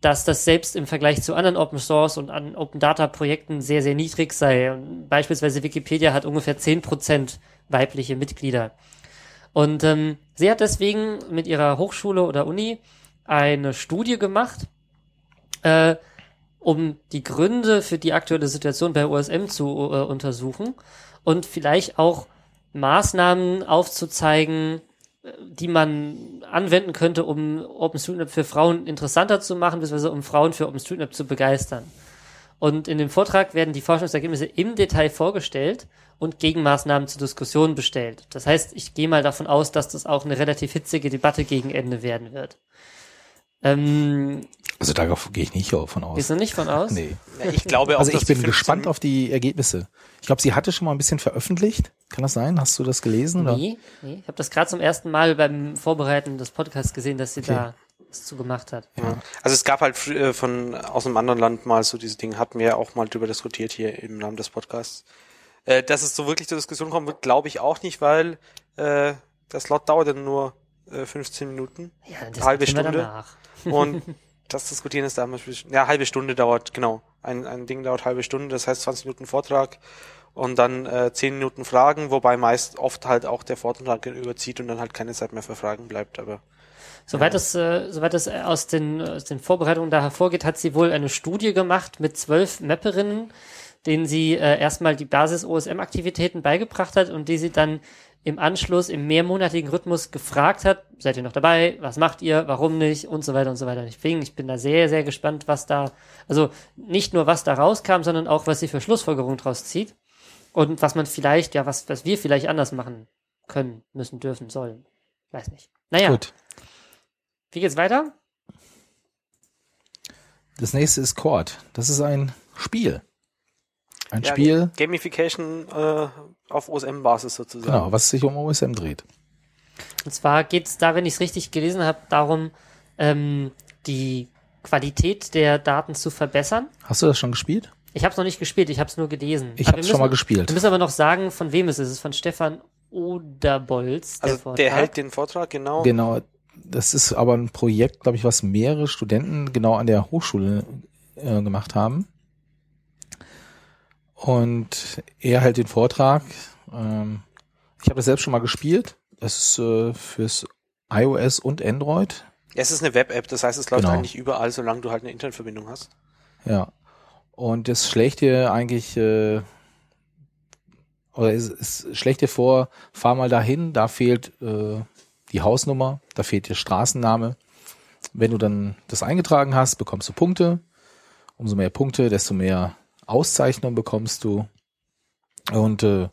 dass das selbst im Vergleich zu anderen Open Source und an Open Data Projekten sehr, sehr niedrig sei. Beispielsweise Wikipedia hat ungefähr zehn Prozent weibliche Mitglieder. Und ähm, sie hat deswegen mit ihrer Hochschule oder Uni eine Studie gemacht, äh, um die Gründe für die aktuelle Situation bei OSM zu äh, untersuchen und vielleicht auch Maßnahmen aufzuzeigen, die man anwenden könnte, um OpenStreetMap für Frauen interessanter zu machen, beziehungsweise um Frauen für OpenStreetMap zu begeistern. Und in dem Vortrag werden die Forschungsergebnisse im Detail vorgestellt und Gegenmaßnahmen zur Diskussion bestellt. Das heißt, ich gehe mal davon aus, dass das auch eine relativ hitzige Debatte gegen Ende werden wird. Ähm, also darauf gehe ich nicht von aus. Gehst du nicht von aus? Nee. Ich glaube auch, Also ich bin gespannt auf die Ergebnisse. Ich glaube, sie hatte schon mal ein bisschen veröffentlicht. Kann das sein? Hast du das gelesen? Nee, oder? nee. Ich habe das gerade zum ersten Mal beim Vorbereiten des Podcasts gesehen, dass sie okay. da was zu gemacht hat. Ja. Also es gab halt äh, von aus einem anderen Land mal so diese Dinge, hatten wir auch mal drüber diskutiert hier im Namen des Podcasts. Äh, dass es so wirklich zur Diskussion kommen wird, glaube ich auch nicht, weil äh, der Slot dauert dann nur äh, 15 Minuten, ja, eine halbe Stunde. Und das Diskutieren ist damals, ja, halbe Stunde dauert, genau. Ein, ein Ding dauert halbe Stunde, das heißt 20 Minuten Vortrag und dann äh, 10 Minuten Fragen, wobei meist oft halt auch der Vortrag überzieht und dann halt keine Zeit mehr für Fragen bleibt, aber. Soweit es, äh, soweit es aus den, aus den Vorbereitungen da hervorgeht, hat sie wohl eine Studie gemacht mit zwölf Mapperinnen, denen sie äh, erstmal die Basis-OSM-Aktivitäten beigebracht hat und die sie dann im Anschluss im mehrmonatigen Rhythmus gefragt hat, seid ihr noch dabei, was macht ihr, warum nicht und so weiter und so weiter. Deswegen, ich bin da sehr, sehr gespannt, was da, also nicht nur was da rauskam, sondern auch, was sie für Schlussfolgerungen draus zieht und was man vielleicht, ja, was, was wir vielleicht anders machen können, müssen, dürfen, sollen. Weiß nicht. Naja, Gut. wie geht's weiter? Das nächste ist Chord. Das ist ein Spiel. Ein Ja, Spiel, Gamification äh, auf OSM-Basis sozusagen. genau, was sich um OSM dreht. Und zwar geht's da, wenn ich es richtig gelesen habe, darum, ähm, die Qualität der Daten zu verbessern. Hast du das schon gespielt? Ich habe es noch nicht gespielt, ich habe es nur gelesen. Ich habe wir schon mal gespielt. Wir müssen aber noch sagen, von wem es ist. Es ist von Stefan Oderbolz. Der also Vortrag. der hält den Vortrag, genau. Genau. Das ist aber ein Projekt, glaube ich, was mehrere Studenten genau an der Hochschule äh, gemacht haben. Und er hält den Vortrag. Ähm, ich habe das selbst schon mal gespielt. Das ist äh, fürs iOS und Android. Es ist eine Web-App, das heißt, es läuft Genau. eigentlich überall, solange du halt eine Internetverbindung hast. Ja. Und das schlägt dir eigentlich, äh, oder es, es schlägt dir vor, fahr mal dahin, da fehlt äh, die Hausnummer, da fehlt der Straßenname. Wenn du dann das eingetragen hast, bekommst du Punkte. Umso mehr Punkte, desto mehr Auszeichnung bekommst du. Und äh,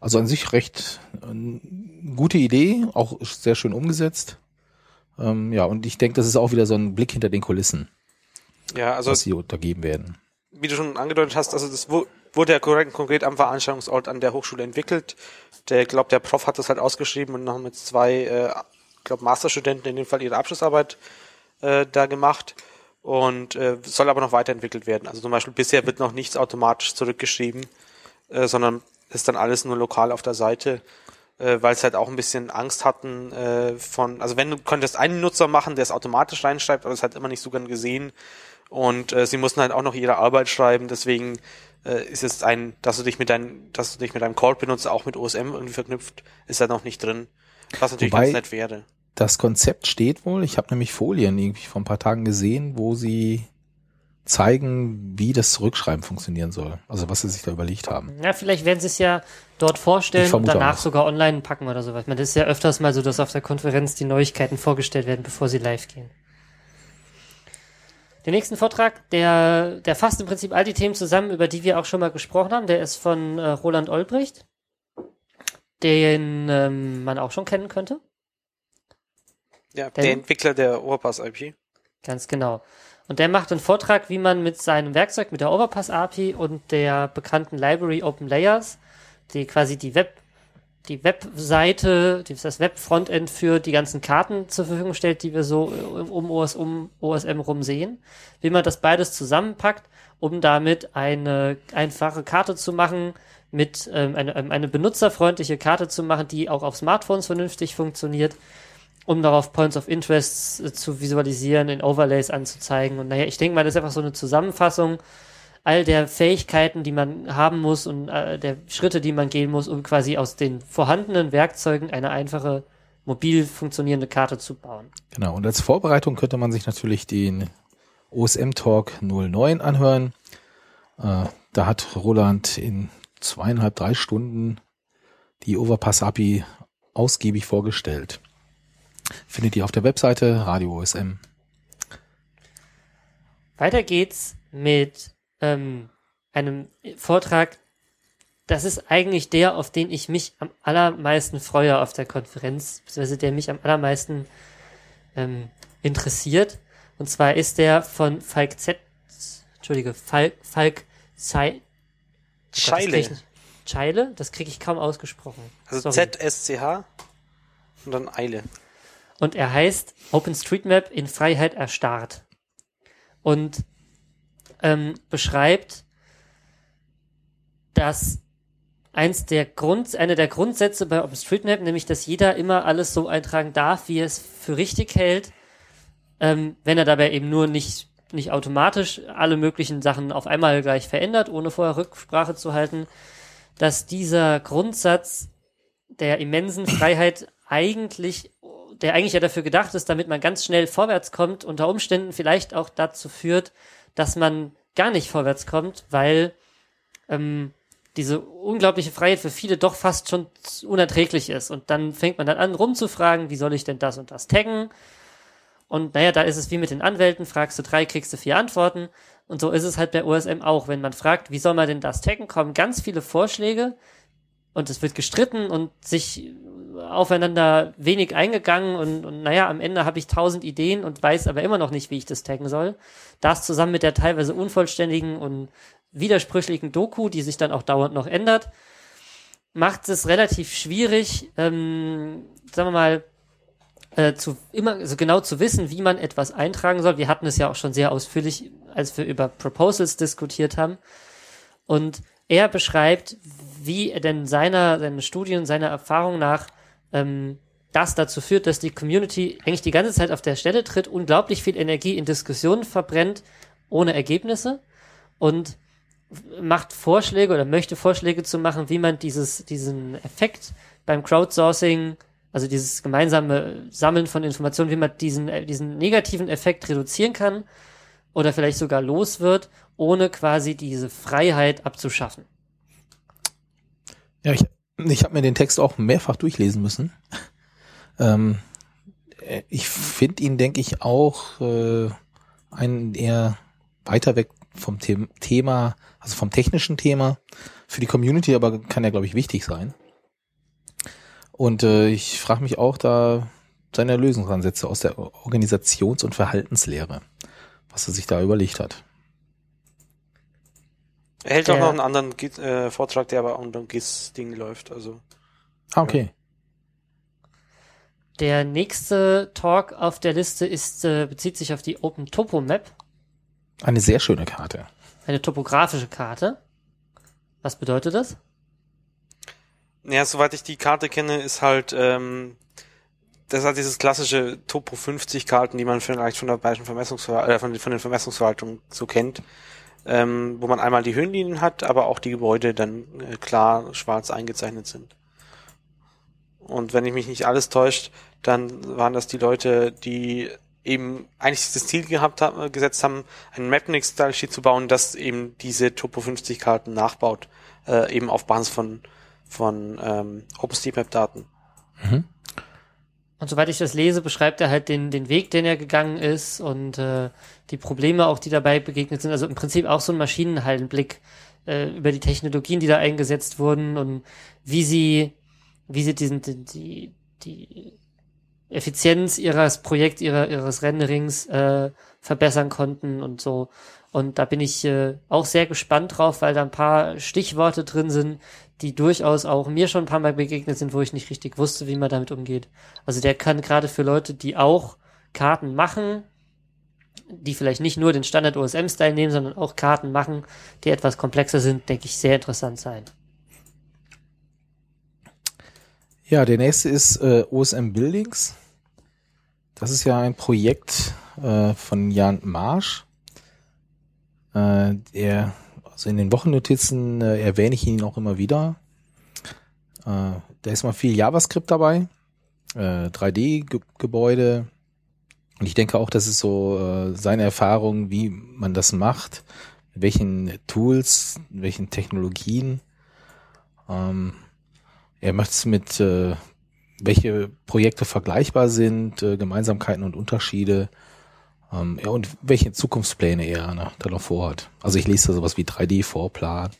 also an sich recht äh, gute Idee, auch sehr schön umgesetzt. Ähm, ja, und ich denke, das ist auch wieder so ein Blick hinter den Kulissen, Ja, also was sie untergeben werden. wie du schon angedeutet hast, also das wu- wurde ja konkret am Veranstaltungsort an der Hochschule entwickelt. Der, glaub, der Prof hat das halt ausgeschrieben und noch mit zwei, äh, glaub, Masterstudenten in dem Fall ihre Abschlussarbeit äh, da gemacht und äh, soll aber noch weiterentwickelt werden. Also zum Beispiel bisher wird noch nichts automatisch zurückgeschrieben, äh, sondern ist dann alles nur lokal auf der Seite, äh, weil es halt auch ein bisschen Angst hatten äh, von, also wenn du könntest einen Nutzer machen, der es automatisch reinschreibt, aber das hat immer nicht so gern gesehen und äh, sie mussten halt auch noch ihre Arbeit schreiben, deswegen äh, ist es ein, dass du dich mit deinem, dass du dich mit deinem Call-Benutzer auch mit OSM irgendwie verknüpft, ist da noch nicht drin. Was natürlich Wobei- ganz nett wäre. Das Konzept steht wohl. Ich habe nämlich Folien irgendwie vor ein paar Tagen gesehen, wo sie zeigen, wie das Zurückschreiben funktionieren soll. Also was sie sich da überlegt haben. Ja, vielleicht werden sie es ja dort vorstellen und danach auch. sogar online packen oder sowas. Das ist ja öfters mal so, dass auf der Konferenz die Neuigkeiten vorgestellt werden, bevor sie live gehen. Den nächsten Vortrag, der, der fasst im Prinzip all die Themen zusammen, über die wir auch schon mal gesprochen haben. Der ist von äh, Roland Olbricht, den ähm, man auch schon kennen könnte. Ja, Denn- der Entwickler der Overpass IP. Ganz genau. Und der macht einen Vortrag, wie man mit seinem Werkzeug, mit der Overpass API und der bekannten Library Open Layers, die quasi die Web, die Webseite, die- das Web-Frontend für die ganzen Karten zur Verfügung stellt, die wir so äh, um, OS, um OSM rum sehen, wie man das beides zusammenpackt, um damit eine einfache Karte zu machen, mit ähm, eine, ähm, eine benutzerfreundliche Karte zu machen, die auch auf Smartphones vernünftig funktioniert um darauf Points of Interest äh, zu visualisieren, in Overlays anzuzeigen. Und naja, ich denke mal, das ist einfach so eine Zusammenfassung all der Fähigkeiten, die man haben muss und äh, der Schritte, die man gehen muss, um quasi aus den vorhandenen Werkzeugen eine einfache, mobil funktionierende Karte zu bauen. Genau. Und als Vorbereitung könnte man sich natürlich den OSM Talk 09 anhören. Äh, da hat Roland in zweieinhalb, drei Stunden die Overpass API ausgiebig vorgestellt. Findet ihr auf der Webseite Radio OSM. Weiter geht's mit ähm, einem Vortrag. Das ist eigentlich der, auf den ich mich am allermeisten freue auf der Konferenz, beziehungsweise der mich am allermeisten ähm, interessiert. Und zwar ist der von Falk Z, Entschuldige, Falk, Falk Zei, Oh Gott, das krieg ich Scheile. Scheile? Das kriege ich kaum ausgesprochen. Also. ZSCH und dann Eile. Und er heißt OpenStreetMap in Freiheit erstarrt. Und ähm, beschreibt, dass eins der Grund, eine der Grundsätze bei OpenStreetMap, nämlich, dass jeder immer alles so eintragen darf, wie er es für richtig hält, ähm, wenn er dabei eben nur nicht nicht automatisch alle möglichen Sachen auf einmal gleich verändert, ohne vorher Rücksprache zu halten, dass dieser Grundsatz der immensen Freiheit eigentlich, der eigentlich ja dafür gedacht ist, damit man ganz schnell vorwärts kommt, unter Umständen vielleicht auch dazu führt, dass man gar nicht vorwärts kommt, weil ähm, diese unglaubliche Freiheit für viele doch fast schon unerträglich ist. Und dann fängt man dann an, rumzufragen, wie soll ich denn das und das taggen? Und naja, da ist es wie mit den Anwälten, fragst du drei, kriegst du vier Antworten. Und so ist es halt bei OSM auch. Wenn man fragt, wie soll man denn das taggen, kommen ganz viele Vorschläge und es wird gestritten und sich aufeinander wenig eingegangen und, und naja, am Ende habe ich tausend Ideen und weiß aber immer noch nicht, wie ich das taggen soll. Das zusammen mit der teilweise unvollständigen und widersprüchlichen Doku, die sich dann auch dauernd noch ändert, macht es relativ schwierig, ähm, sagen wir mal, äh, zu immer also genau zu wissen, wie man etwas eintragen soll. Wir hatten es ja auch schon sehr ausführlich, als wir über Proposals diskutiert haben. Und er beschreibt, wie er denn seiner, seine Studien, seiner Erfahrung nach ähm, das dazu führt, dass die Community eigentlich die ganze Zeit auf der Stelle tritt, unglaublich viel Energie in Diskussionen verbrennt, ohne Ergebnisse und macht Vorschläge oder möchte Vorschläge zu machen, wie man dieses, diesen Effekt beim Crowdsourcing, also dieses gemeinsame Sammeln von Informationen, wie man diesen, äh, diesen negativen Effekt reduzieren kann oder vielleicht sogar los wird, ohne quasi diese Freiheit abzuschaffen. Ja, ich, ich habe mir den Text auch mehrfach durchlesen müssen. Ähm, äh, ich finde ihn, denke ich, auch äh, einen eher weiter weg vom The Thema, also vom technischen Thema. Für die Community aber kann er, glaube ich, wichtig sein. Und äh, ich frage mich auch da seine Lösungsansätze aus der Organisations- und Verhaltenslehre, was er sich da überlegt hat. Er hält der, auch noch einen anderen äh, Vortrag, der aber unter dem GIS-Ding läuft. Also. Ah, okay. Ja. Der nächste Talk auf der Liste ist, äh, bezieht sich auf die Open Topo Map. Eine sehr schöne Karte. Eine topografische Karte. Was bedeutet das? Ja, soweit ich die Karte kenne, ist halt, ähm, das hat dieses klassische Topo 50 Karten, die man vielleicht von der bayerischen Vermessungsver äh, von, von den Vermessungsverwaltungen so kennt, ähm, wo man einmal die Höhenlinien hat, aber auch die Gebäude dann äh, klar schwarz eingezeichnet sind. Und wenn ich mich nicht alles täuscht, dann waren das die Leute, die eben eigentlich das Ziel gehabt haben, gesetzt haben, ein Mapnik-Style-Sheet zu bauen, das eben diese Topo 50 Karten nachbaut, äh, eben auf Basis von, von ähm, OpenStreetMap-Daten. Mhm. Und soweit ich das lese, beschreibt er halt den, den Weg, den er gegangen ist und äh, die Probleme auch, die dabei begegnet sind. Also im Prinzip auch so ein Maschinenhallenblick äh, über die Technologien, die da eingesetzt wurden und wie sie, wie sie diesen, die, die, Effizienz ihres Projekt, ihrer, ihres Renderings äh, verbessern konnten und so. Und da bin ich äh, auch sehr gespannt drauf, weil da ein paar Stichworte drin sind, die durchaus auch mir schon ein paar Mal begegnet sind, wo ich nicht richtig wusste, wie man damit umgeht. Also der kann gerade für Leute, die auch Karten machen, die vielleicht nicht nur den Standard OSM-Style nehmen, sondern auch Karten machen, die etwas komplexer sind, denke ich, sehr interessant sein. Ja, der nächste ist äh, OSM Buildings. Das ist ja ein Projekt äh, von Jan Marsch. Äh, der, also in den Wochennotizen äh, erwähne ich ihn auch immer wieder. Äh, da ist mal viel JavaScript dabei, äh, 3D-Gebäude. Und ich denke auch, das ist so äh, seine Erfahrung, wie man das macht, mit welchen Tools, mit welchen Technologien. Ähm, er möchte es mit, äh, welche Projekte vergleichbar sind, äh, Gemeinsamkeiten und Unterschiede ähm, ja, und welche Zukunftspläne er ne, da noch vorhat. Also ich lese da sowas wie 3D-Vorplan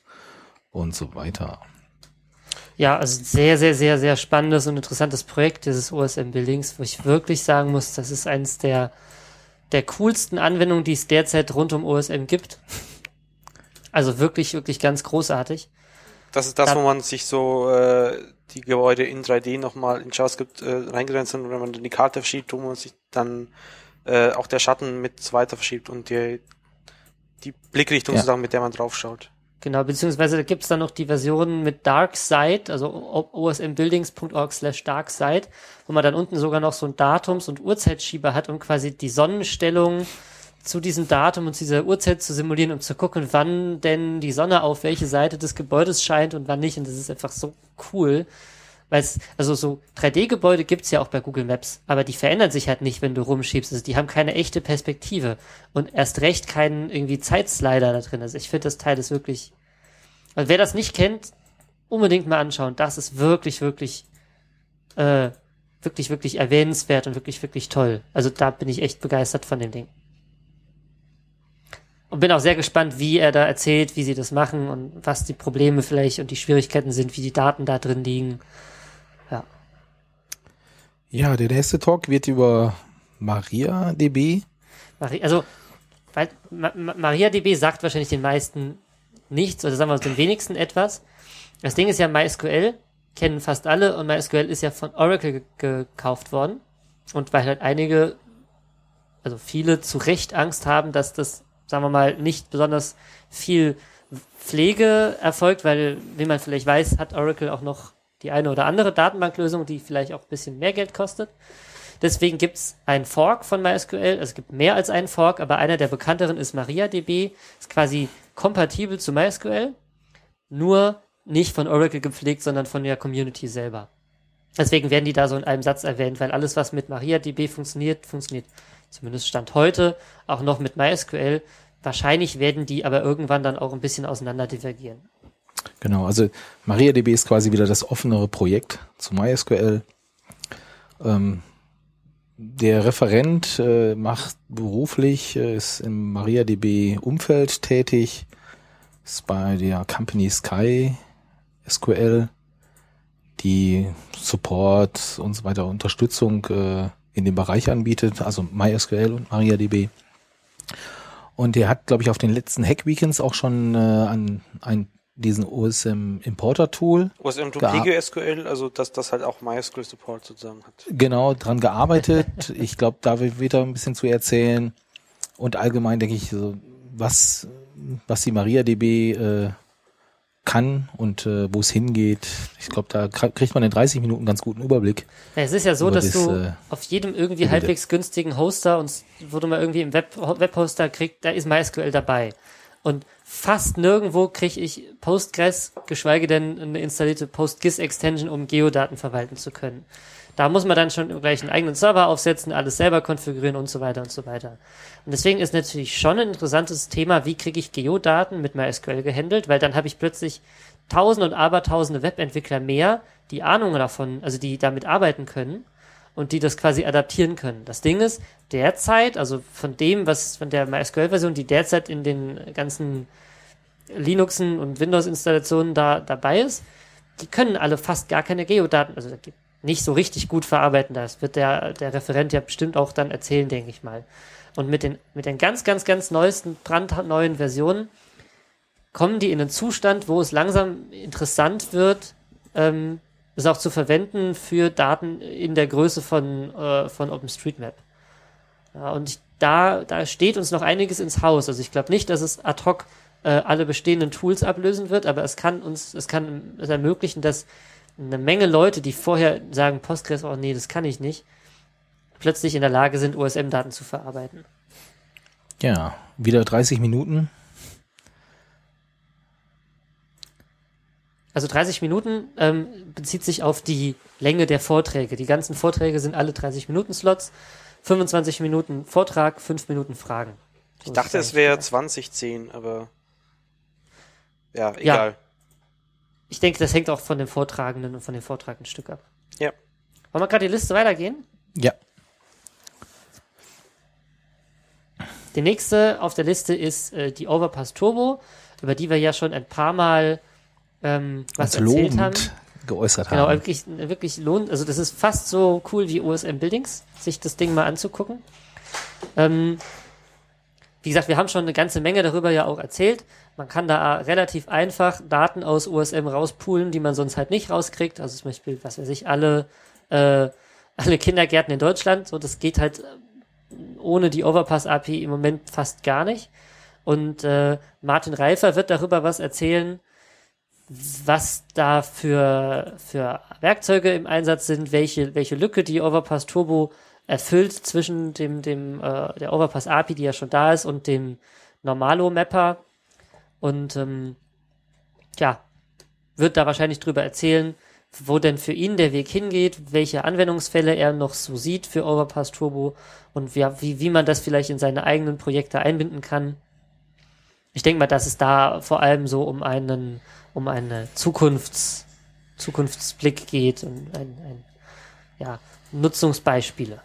und so weiter. Ja, also sehr, sehr, sehr, sehr spannendes und interessantes Projekt dieses OSM Buildings, wo ich wirklich sagen muss, das ist eines der, der coolsten Anwendungen, die es derzeit rund um OSM gibt. Also wirklich, wirklich ganz großartig. Das ist das, da, wo man sich so äh, die Gebäude in 3D nochmal in JavaScript äh, reingrenzt und wenn man dann die Karte verschiebt, wo man sich dann äh, auch der Schatten mit weiter verschiebt und die, die Blickrichtung ja. sozusagen, mit der man draufschaut. Genau, beziehungsweise da gibt's dann noch die Version mit Dark Side, also osmbuildings.org slash Dark Side, wo man dann unten sogar noch so ein Datums- und Uhrzeitschieber hat, um quasi die Sonnenstellung zu diesem Datum und zu dieser Uhrzeit zu simulieren und zu gucken, wann denn die Sonne auf welche Seite des Gebäudes scheint und wann nicht. Und das ist einfach so cool. Weil es, also so 3D-Gebäude gibt's ja auch bei Google Maps, aber die verändern sich halt nicht, wenn du rumschiebst. Also die haben keine echte Perspektive und erst recht keinen irgendwie Zeitslider da drin. Also ich finde, das Teil ist wirklich, Weil wer das nicht kennt, unbedingt mal anschauen. Das ist wirklich, wirklich, äh, wirklich, wirklich erwähnenswert und wirklich, wirklich toll. Also da bin ich echt begeistert von dem Ding. Und bin auch sehr gespannt, wie er da erzählt, wie sie das machen und was die Probleme vielleicht und die Schwierigkeiten sind, wie die Daten da drin liegen. Ja. Der nächste Talk wird über MariaDB. Mari also, weil Ma Ma MariaDB sagt wahrscheinlich den meisten nichts oder sagen wir den wenigsten etwas. Das Ding ist ja MySQL, kennen fast alle und MySQL ist ja von Oracle gekauft worden. Und weil halt einige, also viele zu Recht Angst haben, dass das sagen wir mal, nicht besonders viel Pflege erfolgt, weil, wie man vielleicht weiß, hat Oracle auch noch die eine oder andere Datenbanklösung, die vielleicht auch ein bisschen mehr Geld kostet. Deswegen gibt's einen Fork von MySQL. Also es gibt mehr als einen Fork, aber einer der bekannteren ist MariaDB. Ist quasi kompatibel zu MySQL, nur nicht von Oracle gepflegt, sondern von der Community selber. Deswegen werden die da so in einem Satz erwähnt, weil alles, was mit MariaDB funktioniert, funktioniert zumindest Stand heute, auch noch mit MySQL. Wahrscheinlich werden die aber irgendwann dann auch ein bisschen auseinander divergieren. Genau, also MariaDB ist quasi wieder das offenere Projekt zu MySQL. Ähm, der Referent äh, macht beruflich, äh, ist im MariaDB-Umfeld tätig, ist bei der Company Sky SQL, die Support und so weiter Unterstützung äh, in dem Bereich anbietet, also MySQL und MariaDB. Und der hat, glaube ich, auf den letzten Hack-Weekends auch schon äh, an, an diesen OSM Importer Tool. OSM to PGSQL, also dass das halt auch MySQL Support sozusagen hat. Genau, dran gearbeitet. ich glaube, da wird er ein bisschen zu erzählen. Und allgemein denke ich, so, was, was die MariaDB äh, kann und äh, wo es hingeht. Ich glaube, da kriegt man in 30 Minuten ganz guten Überblick. Ja, es ist ja so, dass das, du äh, auf jedem irgendwie Bilder. halbwegs günstigen Hoster und wo du mal irgendwie im Web Webhoster kriegt, da ist MySQL dabei. Und fast nirgendwo kriege ich Postgres, geschweige denn eine installierte PostGIS-Extension, um Geodaten verwalten zu können. Da muss man dann schon gleich einen eigenen Server aufsetzen, alles selber konfigurieren und so weiter und so weiter. Und deswegen ist natürlich schon ein interessantes Thema, wie kriege ich Geodaten mit MySQL gehandelt, weil dann habe ich plötzlich tausende und abertausende Webentwickler mehr, die Ahnung davon, also die damit arbeiten können und die das quasi adaptieren können. Das Ding ist, derzeit, also von dem, was von der MySQL-Version, die derzeit in den ganzen Linuxen und Windows-Installationen da dabei ist, die können alle fast gar keine Geodaten, also nicht so richtig gut verarbeiten. Das wird der, der Referent ja bestimmt auch dann erzählen, denke ich mal. Und mit den, mit den ganz, ganz, ganz neuesten, brandneuen Versionen kommen die in einen Zustand, wo es langsam interessant wird, ähm, es auch zu verwenden für Daten in der Größe von, äh, von OpenStreetMap. Ja, und ich, da, da steht uns noch einiges ins Haus. Also ich glaube nicht, dass es ad hoc äh, alle bestehenden Tools ablösen wird, aber es kann uns, es kann es ermöglichen, dass eine Menge Leute, die vorher sagen, Postgres, oh nee, das kann ich nicht, plötzlich in der Lage sind, OSM-Daten zu verarbeiten. Ja, wieder 30 Minuten. Also 30 Minuten ähm, bezieht sich auf die Länge der Vorträge. Die ganzen Vorträge sind alle 30 Minuten Slots. 25 Minuten Vortrag, 5 Minuten Fragen. So ich dachte, es wäre 2010, aber ja, egal. Ja, ich denke, das hängt auch von dem Vortragenden und von dem Vortrag ein Stück ab. Ja. Wollen wir gerade die Liste weitergehen? Ja. Die nächste auf der Liste ist äh, die Overpass Turbo, über die wir ja schon ein paar Mal ähm, was Als erzählt haben. geäußert genau, haben. Genau, wirklich, wirklich lohnt. Also das ist fast so cool wie OSM Buildings, sich das Ding mal anzugucken. Ähm, wie gesagt, wir haben schon eine ganze Menge darüber ja auch erzählt. Man kann da relativ einfach Daten aus USM rauspulen, die man sonst halt nicht rauskriegt. Also zum Beispiel, was weiß ich, alle, äh, alle Kindergärten in Deutschland. So, das geht halt ohne die Overpass-API im Moment fast gar nicht. Und äh, Martin Reifer wird darüber was erzählen, was da für, für Werkzeuge im Einsatz sind, welche, welche Lücke die Overpass Turbo erfüllt zwischen dem, dem äh, der Overpass API, die ja schon da ist, und dem Normalo Mapper. Und ähm, ja, wird da wahrscheinlich drüber erzählen, wo denn für ihn der Weg hingeht, welche Anwendungsfälle er noch so sieht für Overpass Turbo und wie, wie, wie man das vielleicht in seine eigenen Projekte einbinden kann. Ich denke mal, dass es da vor allem so um einen um einen Zukunfts, Zukunftsblick geht und ein, ein ja, Nutzungsbeispiele.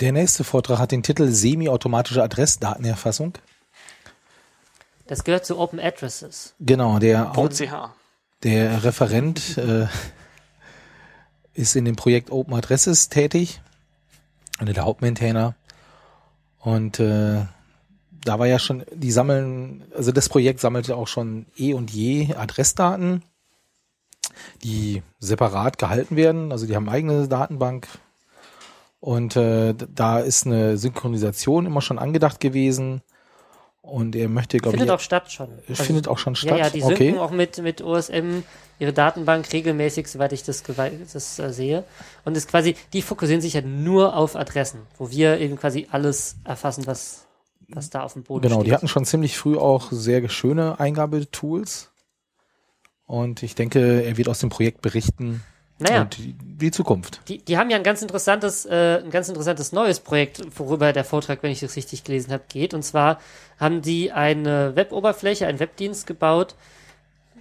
Der nächste Vortrag hat den Titel Semi-automatische Adressdatenerfassung. Das gehört zu Open Addresses. Genau, der, .ch. der Referent äh, ist in dem Projekt Open Addresses tätig, einer der Hauptmaintainer. Und äh, da war ja schon, die sammeln, also das Projekt sammelte auch schon eh und je Adressdaten, die separat gehalten werden. Also die haben eigene Datenbank. Und äh, da ist eine Synchronisation immer schon angedacht gewesen. Und er möchte, glaube ich, Findet auch statt schon. Also, findet auch schon statt. Ja, ja, die okay. synken auch mit, mit OSM ihre Datenbank regelmäßig, soweit ich das, das äh, sehe. Und ist quasi, die fokussieren sich ja nur auf Adressen, wo wir eben quasi alles erfassen, was, was da auf dem Boden Genau, steht. die hatten schon ziemlich früh auch sehr schöne Eingabetools. Und ich denke, er wird aus dem Projekt berichten naja, und die, die Zukunft. die, die haben ja ein ganz interessantes, äh, ein ganz interessantes neues Projekt, worüber der Vortrag, wenn ich das richtig gelesen habe, geht. Und zwar haben die eine Weboberfläche, einen Webdienst gebaut,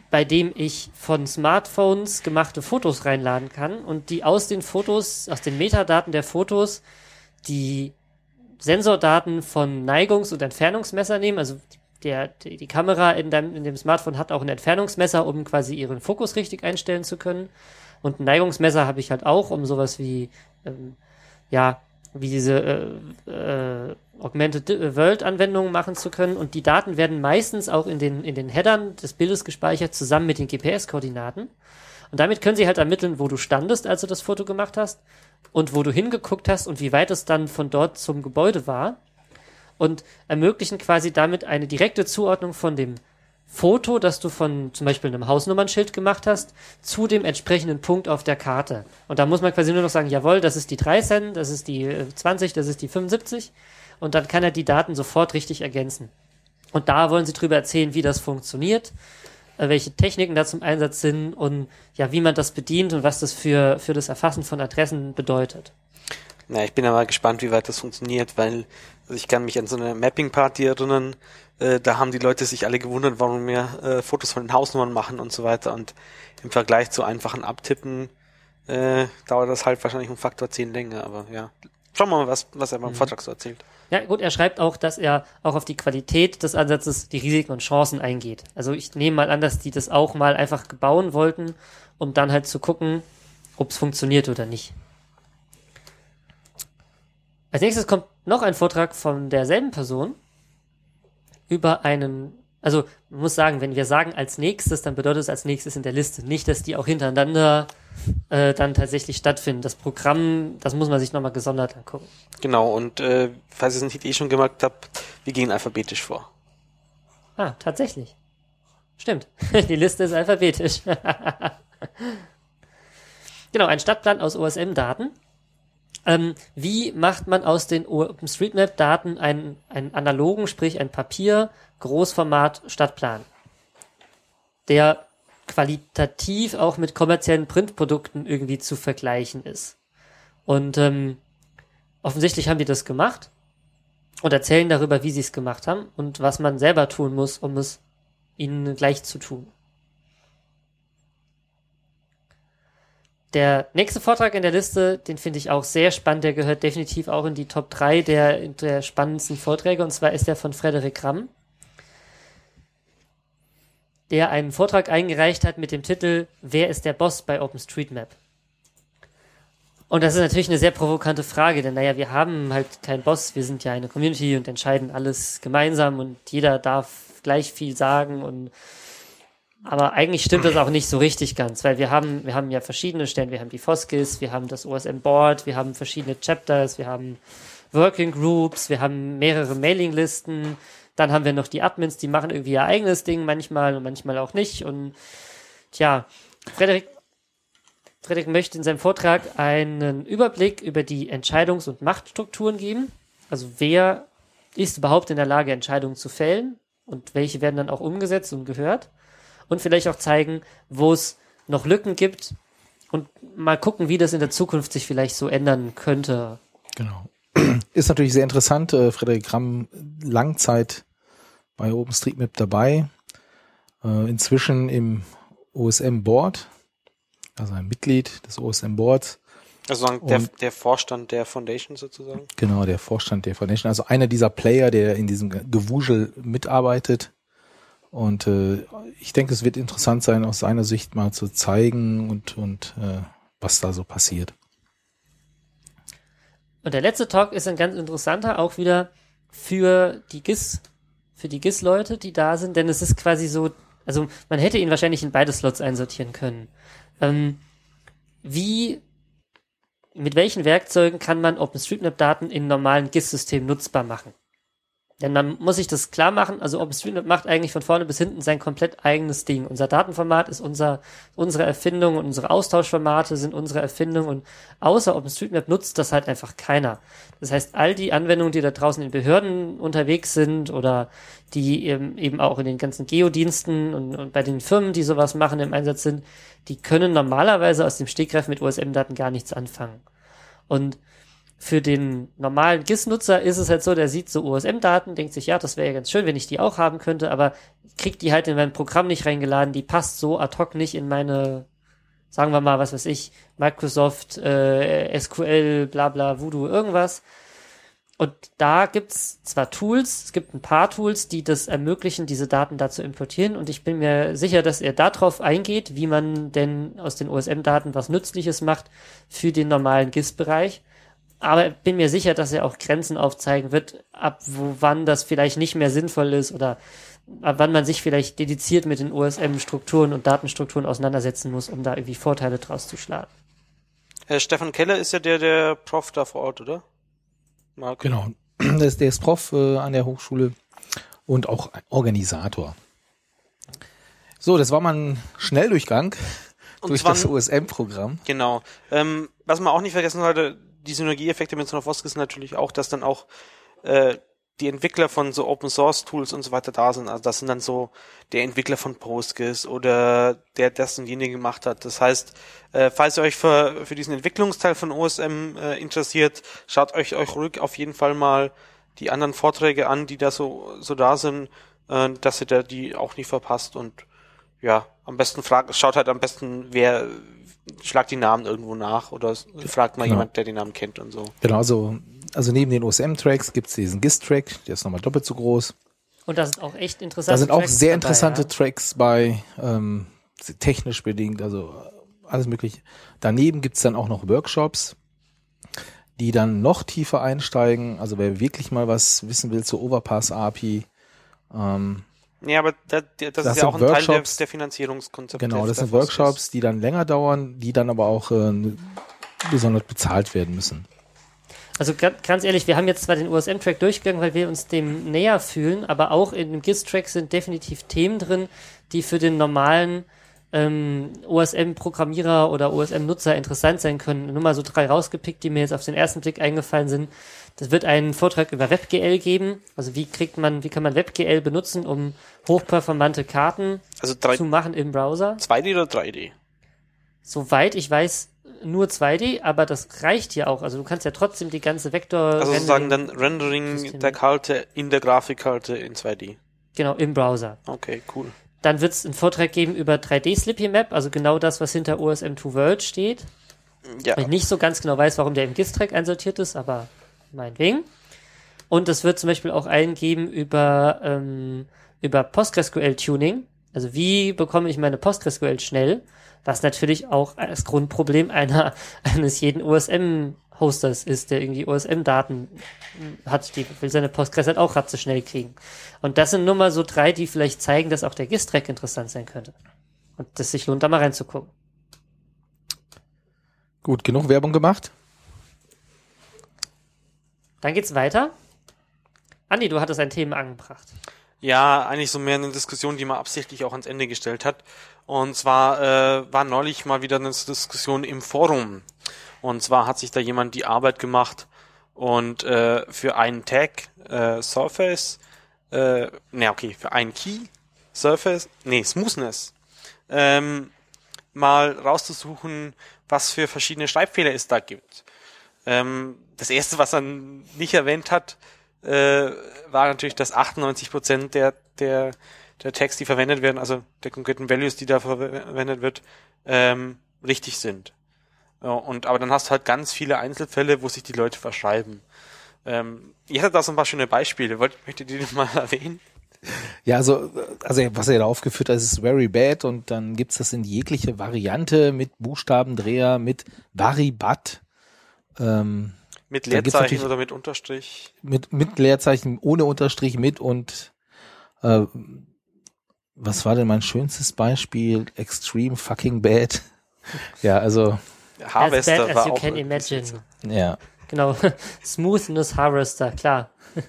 bei dem ich von Smartphones gemachte Fotos reinladen kann und die aus den Fotos, aus den Metadaten der Fotos, die Sensordaten von Neigungs- und Entfernungsmesser nehmen. Also der, die, die Kamera in, deinem, in dem Smartphone hat auch ein Entfernungsmesser, um quasi ihren Fokus richtig einstellen zu können. Und ein Neigungsmesser habe ich halt auch, um sowas wie, ähm, ja, wie diese äh, äh, Augmented World Anwendungen machen zu können. Und die Daten werden meistens auch in den, in den Headern des Bildes gespeichert, zusammen mit den GPS-Koordinaten. Und damit können sie halt ermitteln, wo du standest, als du das Foto gemacht hast und wo du hingeguckt hast und wie weit es dann von dort zum Gebäude war. Und ermöglichen quasi damit eine direkte Zuordnung von dem Foto, das du von zum Beispiel einem Hausnummernschild gemacht hast, zu dem entsprechenden Punkt auf der Karte. Und da muss man quasi nur noch sagen, jawohl, das ist die 13, das ist die äh, 20, das ist die 75. Und dann kann er die Daten sofort richtig ergänzen. Und da wollen sie drüber erzählen, wie das funktioniert, äh, welche Techniken da zum Einsatz sind und ja, wie man das bedient und was das für, für das Erfassen von Adressen bedeutet. Na, ich bin aber gespannt, wie weit das funktioniert, weil also ich kann mich an so eine Mapping-Party erinnern. Äh, da haben die Leute sich alle gewundert, warum wir äh, Fotos von den Hausnummern machen und so weiter. Und im Vergleich zu einfachen Abtippen äh, dauert das halt wahrscheinlich um Faktor 10 länger. Aber ja, schauen wir mal, was, was er beim Vortrag so erzählt. Ja, gut, er schreibt auch, dass er auch auf die Qualität des Ansatzes, die Risiken und Chancen eingeht. Also ich nehme mal an, dass die das auch mal einfach bauen wollten, um dann halt zu gucken, ob es funktioniert oder nicht. Als nächstes kommt noch ein Vortrag von derselben Person über einen, also man muss sagen, wenn wir sagen als nächstes, dann bedeutet es als nächstes in der Liste. Nicht, dass die auch hintereinander äh, dann tatsächlich stattfinden. Das Programm, das muss man sich nochmal gesondert angucken. Genau, und äh, falls ihr es nicht eh schon gemerkt habt, wir gehen alphabetisch vor. Ah, tatsächlich. Stimmt. Die Liste ist alphabetisch. genau, ein Stadtplan aus OSM-Daten. Ähm, wie macht man aus den OpenStreetMap-Daten einen, einen analogen, sprich ein Papier, Großformat Stadtplan, der qualitativ auch mit kommerziellen Printprodukten irgendwie zu vergleichen ist? Und ähm, offensichtlich haben die das gemacht und erzählen darüber, wie sie es gemacht haben und was man selber tun muss, um es ihnen gleich zu tun. Der nächste Vortrag in der Liste, den finde ich auch sehr spannend, der gehört definitiv auch in die Top 3 der, der spannendsten Vorträge, und zwar ist der von Frederik Ramm, der einen Vortrag eingereicht hat mit dem Titel Wer ist der Boss bei OpenStreetMap? Und das ist natürlich eine sehr provokante Frage, denn naja, wir haben halt keinen Boss, wir sind ja eine Community und entscheiden alles gemeinsam und jeder darf gleich viel sagen und aber eigentlich stimmt das auch nicht so richtig ganz, weil wir haben, wir haben ja verschiedene Stellen, wir haben die Foskis, wir haben das OSM Board, wir haben verschiedene Chapters, wir haben Working Groups, wir haben mehrere Mailinglisten, dann haben wir noch die Admins, die machen irgendwie ihr eigenes Ding manchmal und manchmal auch nicht und tja, Frederik Frederik möchte in seinem Vortrag einen Überblick über die Entscheidungs- und Machtstrukturen geben. Also wer ist überhaupt in der Lage, Entscheidungen zu fällen und welche werden dann auch umgesetzt und gehört. Und vielleicht auch zeigen, wo es noch Lücken gibt und mal gucken, wie das in der Zukunft sich vielleicht so ändern könnte. Genau. Ist natürlich sehr interessant. Äh, Frederik Ramm Langzeit bei OpenStreetMap dabei. äh, inzwischen im OSM Board, also ein Mitglied des OSM Boards. Also der, der Vorstand der Foundation sozusagen? Genau, der Vorstand der Foundation. Also einer dieser Player, der in diesem Gewusel mitarbeitet. Und äh, ich denke, es wird interessant sein, aus seiner Sicht mal zu zeigen und, und äh, was da so passiert. Und der letzte Talk ist ein ganz interessanter, auch wieder für die GIS, für die GIS-Leute, die da sind, denn es ist quasi so, also man hätte ihn wahrscheinlich in beide Slots einsortieren können. Ähm, wie, mit welchen Werkzeugen kann man OpenStreetMap-Daten in normalen GIS-Systemen nutzbar machen? Denn man muss sich das klar machen, also OpenStreetMap macht eigentlich von vorne bis hinten sein komplett eigenes Ding. Unser Datenformat ist unser, unsere Erfindung und unsere Austauschformate sind unsere Erfindung und außer OpenStreetMap nutzt das halt einfach keiner. Das heißt, all die Anwendungen, die da draußen in Behörden unterwegs sind oder die eben, eben auch in den ganzen Geodiensten und, und bei den Firmen, die sowas machen, im Einsatz sind, die können normalerweise aus dem Stegreif mit OSM-Daten gar nichts anfangen. Und für den normalen GIS-Nutzer ist es halt so, der sieht so OSM-Daten, denkt sich, ja, das wäre ja ganz schön, wenn ich die auch haben könnte, aber kriegt die halt in mein Programm nicht reingeladen, die passt so ad hoc nicht in meine, sagen wir mal, was weiß ich, Microsoft, äh, SQL, bla bla, Voodoo, irgendwas. Und da gibt's zwar Tools, es gibt ein paar Tools, die das ermöglichen, diese Daten da zu importieren. Und ich bin mir sicher, dass er darauf eingeht, wie man denn aus den OSM-Daten was Nützliches macht für den normalen GIS-Bereich aber bin mir sicher, dass er auch Grenzen aufzeigen wird, ab wo wann das vielleicht nicht mehr sinnvoll ist oder ab wann man sich vielleicht dediziert mit den OSM-Strukturen und Datenstrukturen auseinandersetzen muss, um da irgendwie Vorteile draus zu schlagen. Herr Stefan Keller ist ja der, der Prof da vor Ort, oder? Marco. Genau. Der ist, der ist Prof äh, an der Hochschule und auch Organisator. So, das war mal ein Schnelldurchgang und durch das OSM-Programm. Genau. Ähm, was man auch nicht vergessen sollte, die Synergieeffekte mit Sonofoskis natürlich auch, dass dann auch äh, die Entwickler von so Open Source Tools und so weiter da sind. Also das sind dann so der Entwickler von Postgres oder der das und jene gemacht hat. Das heißt, äh, falls ihr euch für, für diesen Entwicklungsteil von OSM äh, interessiert, schaut euch euch ruhig auf jeden Fall mal die anderen Vorträge an, die da so, so da sind, äh, dass ihr da die auch nicht verpasst und ja, am besten fragt, schaut halt am besten, wer, schlagt die Namen irgendwo nach oder fragt mal genau. jemand, der den Namen kennt und so. Genau, also, also neben den OSM-Tracks gibt es diesen GIS-Track, der ist nochmal doppelt so groß. Und da sind auch echt interessante Da sind auch sehr interessante dabei, ja? Tracks bei, ähm, technisch bedingt, also alles mögliche. Daneben gibt's dann auch noch Workshops, die dann noch tiefer einsteigen. Also wer wirklich mal was wissen will zur Overpass API, ähm, ja, aber das, das, das ist ja auch ein Workshops, Teil der, der Finanzierungskonzepte. Genau, das sind Workshops, die dann länger dauern, die dann aber auch äh, besonders bezahlt werden müssen. Also ganz ehrlich, wir haben jetzt zwar den USM-Track durchgegangen, weil wir uns dem näher fühlen, aber auch in dem GIS-Track sind definitiv Themen drin, die für den normalen ähm, OSM-Programmierer oder OSM-Nutzer interessant sein können. Nur mal so drei rausgepickt, die mir jetzt auf den ersten Blick eingefallen sind. Das wird einen Vortrag über WebGL geben. Also wie kriegt man, wie kann man WebGL benutzen, um hochperformante Karten also drei, zu machen im Browser? 2D oder 3D? Soweit ich weiß, nur 2D, aber das reicht ja auch. Also du kannst ja trotzdem die ganze Vektor. Also sozusagen dann Rendering der Karte in der Grafikkarte in 2D. Genau, im Browser. Okay, cool. Dann wird es einen Vortrag geben über 3D Slippy Map, also genau das, was hinter OSM2 World steht. Ja. Ich nicht so ganz genau weiß, warum der im GIS-Track einsortiert ist, aber meinetwegen. Und es wird zum Beispiel auch einen geben über, ähm, über PostgreSQL-Tuning. Also wie bekomme ich meine PostgreSQL schnell? Was natürlich auch das Grundproblem einer, eines jeden OSM-Hosters ist, der irgendwie OSM-Daten hat. Die will seine Postgres halt auch ratze schnell kriegen. Und das sind nur mal so drei, die vielleicht zeigen, dass auch der GIS-Track interessant sein könnte. Und dass sich lohnt, da mal reinzugucken. Gut, genug Werbung gemacht. Dann geht's weiter. Andi, du hattest ein Thema angebracht. Ja, eigentlich so mehr eine Diskussion, die man absichtlich auch ans Ende gestellt hat. Und zwar äh, war neulich mal wieder eine Diskussion im Forum. Und zwar hat sich da jemand die Arbeit gemacht und äh, für einen Tag äh, Surface, äh, ne okay, für einen Key Surface, nee, Smoothness, ähm, mal rauszusuchen, was für verschiedene Schreibfehler es da gibt. Ähm, das erste, was er nicht erwähnt hat, äh, war natürlich, dass 98 Prozent der, der der Text, die verwendet werden, also der konkreten Values, die da verwendet wird, ähm, richtig sind. Ja, und aber dann hast du halt ganz viele Einzelfälle, wo sich die Leute verschreiben. Ähm, ihr hattet da so ein paar schöne Beispiele. Wollt, möchtet ihr die mal erwähnen? Ja, also, also was er da aufgeführt hat, ist very bad und dann gibt's das in jegliche Variante mit Buchstabendreher, mit Varibat. Ähm, mit Leerzeichen oder mit Unterstrich. mit, mit Leerzeichen, ohne Unterstrich, mit und äh, was war denn mein schönstes Beispiel? Extreme fucking bad. Ja, also, As Harvester bad as war you auch can imagine. ja. Genau. Smoothness Harvester, klar.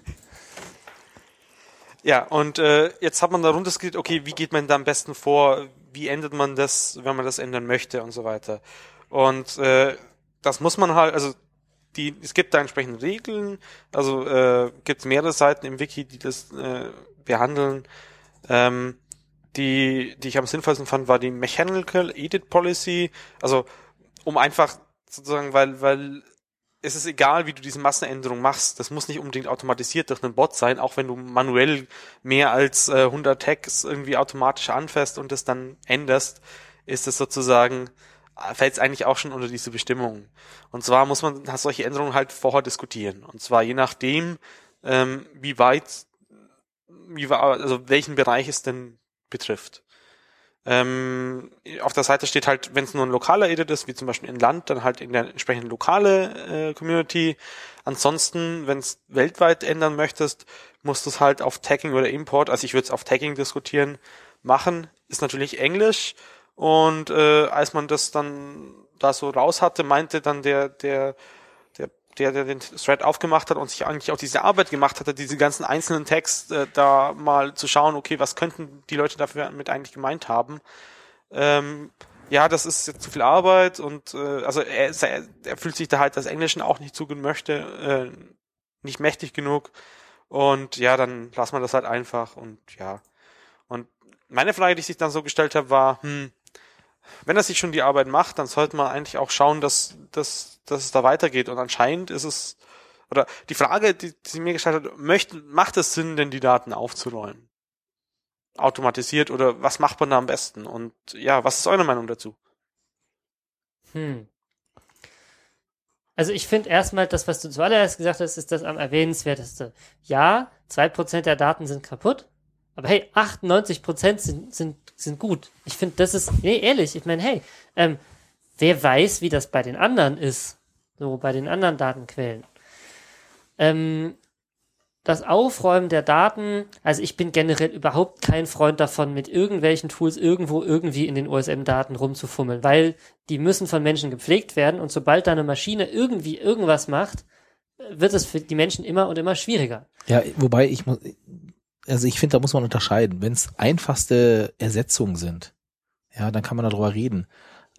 Ja, und äh, jetzt hat man da runtergeskriegt, okay, wie geht man da am besten vor, wie ändert man das, wenn man das ändern möchte und so weiter. Und äh, das muss man halt, also die, es gibt da entsprechende Regeln, also äh, gibt es mehrere Seiten im Wiki, die das äh, behandeln. Ähm, die, die ich am sinnvollsten fand, war die Mechanical Edit Policy, also um einfach sozusagen, weil, weil es ist egal, wie du diese Massenänderung machst. Das muss nicht unbedingt automatisiert durch einen Bot sein, auch wenn du manuell mehr als äh, 100 Tags irgendwie automatisch anfasst und das dann änderst, ist es sozusagen, fällt es eigentlich auch schon unter diese Bestimmung. Und zwar muss man solche Änderungen halt vorher diskutieren. Und zwar je nachdem, ähm, wie weit, wie, also welchen Bereich es denn betrifft. Ähm, auf der Seite steht halt, wenn es nur ein lokaler Edit ist, wie zum Beispiel in Land, dann halt in der entsprechenden lokale äh, Community. Ansonsten, wenn es weltweit ändern möchtest, musst du es halt auf Tagging oder Import, also ich würde es auf Tagging diskutieren, machen. Ist natürlich Englisch und äh, als man das dann da so raus hatte, meinte dann der, der, der, der, der den Thread aufgemacht hat und sich eigentlich auch diese Arbeit gemacht hatte, diese ganzen einzelnen Tags äh, da mal zu schauen, okay, was könnten die Leute dafür mit eigentlich gemeint haben. Ähm, ja, das ist jetzt zu viel Arbeit und äh, also er, er, er fühlt sich da halt das Englischen auch nicht zugehen möchte, äh, nicht mächtig genug und ja, dann lassen wir das halt einfach und ja. Und meine Frage, die ich sich dann so gestellt habe, war, hm, wenn er sich schon die Arbeit macht, dann sollte man eigentlich auch schauen, dass, dass, dass es da weitergeht. Und anscheinend ist es, oder die Frage, die, die sie mir gestellt hat, möchte, macht es Sinn, denn die Daten aufzurollen? Automatisiert oder was macht man da am besten? Und ja, was ist eure Meinung dazu? Hm. Also ich finde erstmal, das, was du zuallererst gesagt hast, ist das am erwähnenswerteste. Ja, 2% der Daten sind kaputt, aber hey, 98% sind, sind, sind gut. Ich finde, das ist, nee, ehrlich, ich meine, hey, ähm, wer weiß, wie das bei den anderen ist, so bei den anderen Datenquellen. Ähm, das Aufräumen der Daten, also ich bin generell überhaupt kein Freund davon, mit irgendwelchen Tools irgendwo irgendwie in den OSM-Daten rumzufummeln, weil die müssen von Menschen gepflegt werden und sobald da eine Maschine irgendwie irgendwas macht, wird es für die Menschen immer und immer schwieriger. Ja, wobei ich muss, also ich finde, da muss man unterscheiden. Wenn es einfachste Ersetzungen sind, ja, dann kann man darüber reden.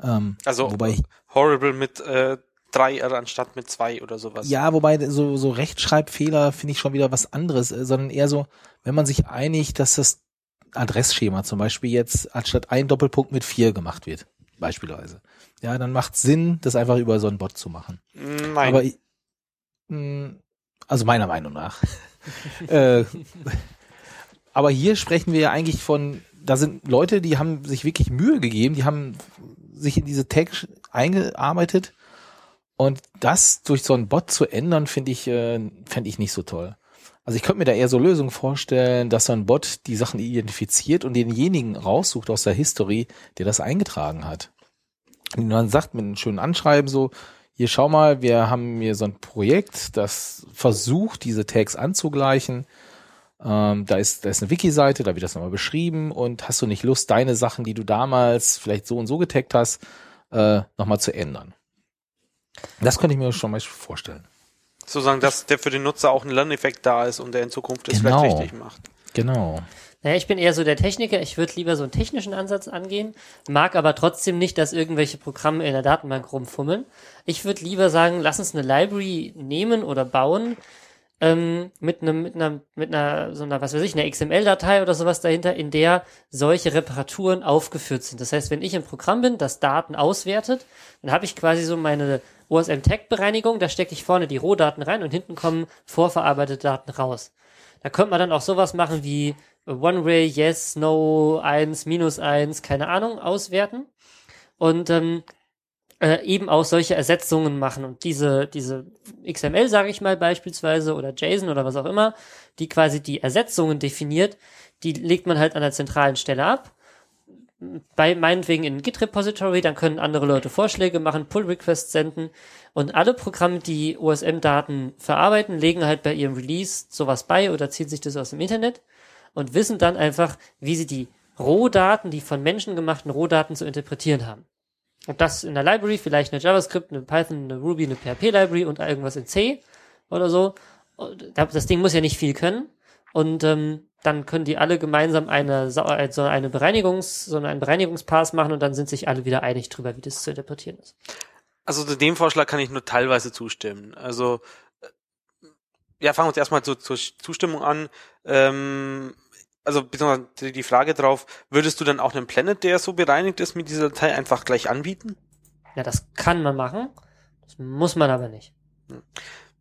Ähm, Also wobei horrible mit äh, drei R anstatt mit zwei oder sowas. ja, wobei so, so Rechtschreibfehler finde ich schon wieder was anderes, äh, sondern eher so, wenn man sich einigt, dass das Adressschema zum Beispiel jetzt anstatt ein Doppelpunkt mit vier gemacht wird, beispielsweise. Ja, dann macht Sinn, das einfach über so einen Bot zu machen. Nein. Aber mh, also meiner Meinung nach. äh, aber hier sprechen wir ja eigentlich von, da sind Leute, die haben sich wirklich Mühe gegeben, die haben sich in diese Tags eingearbeitet und das durch so einen Bot zu ändern, finde ich, äh, fände ich nicht so toll. Also ich könnte mir da eher so Lösungen vorstellen, dass so ein Bot die Sachen identifiziert und denjenigen raussucht aus der History, der das eingetragen hat. Und dann sagt mit einem schönen Anschreiben so, hier schau mal, wir haben hier so ein Projekt, das versucht, diese Tags anzugleichen. Ähm, da ist, da ist eine Wiki-Seite, da wird das nochmal beschrieben und hast du nicht Lust, deine Sachen, die du damals vielleicht so und so getaggt hast, äh, nochmal zu ändern. Das könnte ich mir schon mal vorstellen. Sozusagen, dass der für den Nutzer auch ein Lerneffekt da ist und der in Zukunft das Genau. vielleicht richtig macht. Genau. Naja, ich bin eher so der Techniker, ich würde lieber so einen technischen Ansatz angehen, mag aber trotzdem nicht, dass irgendwelche Programme in der Datenbank rumfummeln. Ich würde lieber sagen, lass uns eine Library nehmen oder bauen, ähm, mit einem, mit einer, mit einer, so einer, was weiß ich, einer XML-Datei oder sowas dahinter, in der solche Reparaturen aufgeführt sind. Das heißt, wenn ich im Programm bin, das Daten auswertet, dann habe ich quasi so meine OSM-Tag-Bereinigung, da stecke ich vorne die Rohdaten rein und hinten kommen vorverarbeitete Daten raus. Da könnte man dann auch sowas machen wie One-Way, Yes, No, 1, Minus 1, keine Ahnung, auswerten. Und ähm, äh, eben auch solche Ersetzungen machen und diese, diese XML, sage ich mal beispielsweise, oder JSON oder was auch immer, die quasi die Ersetzungen definiert, die legt man halt an der zentralen Stelle ab. Bei meinetwegen in Git-Repository, dann können andere Leute Vorschläge machen, Pull-Requests senden und alle Programme, die OSM-Daten verarbeiten, legen halt bei ihrem Release sowas bei oder ziehen sich das aus dem Internet und wissen dann einfach, wie sie die Rohdaten, die von Menschen gemachten Rohdaten zu interpretieren haben. Und das in der Library, vielleicht eine JavaScript, eine Python, eine Ruby, eine PHP-Library und irgendwas in C oder so. Das Ding muss ja nicht viel können. Und ähm, dann können die alle gemeinsam eine, so eine Bereinigungs, so einen Bereinigungspass machen und dann sind sich alle wieder einig drüber, wie das zu interpretieren ist. Also zu dem Vorschlag kann ich nur teilweise zustimmen. Also äh, ja, fangen wir uns erstmal zur, zur Zustimmung an. Ähm, also beziehungsweise die Frage drauf, würdest du dann auch einen Planet, der so bereinigt ist mit dieser Datei, einfach gleich anbieten? Ja, das kann man machen. Das muss man aber nicht. Hm.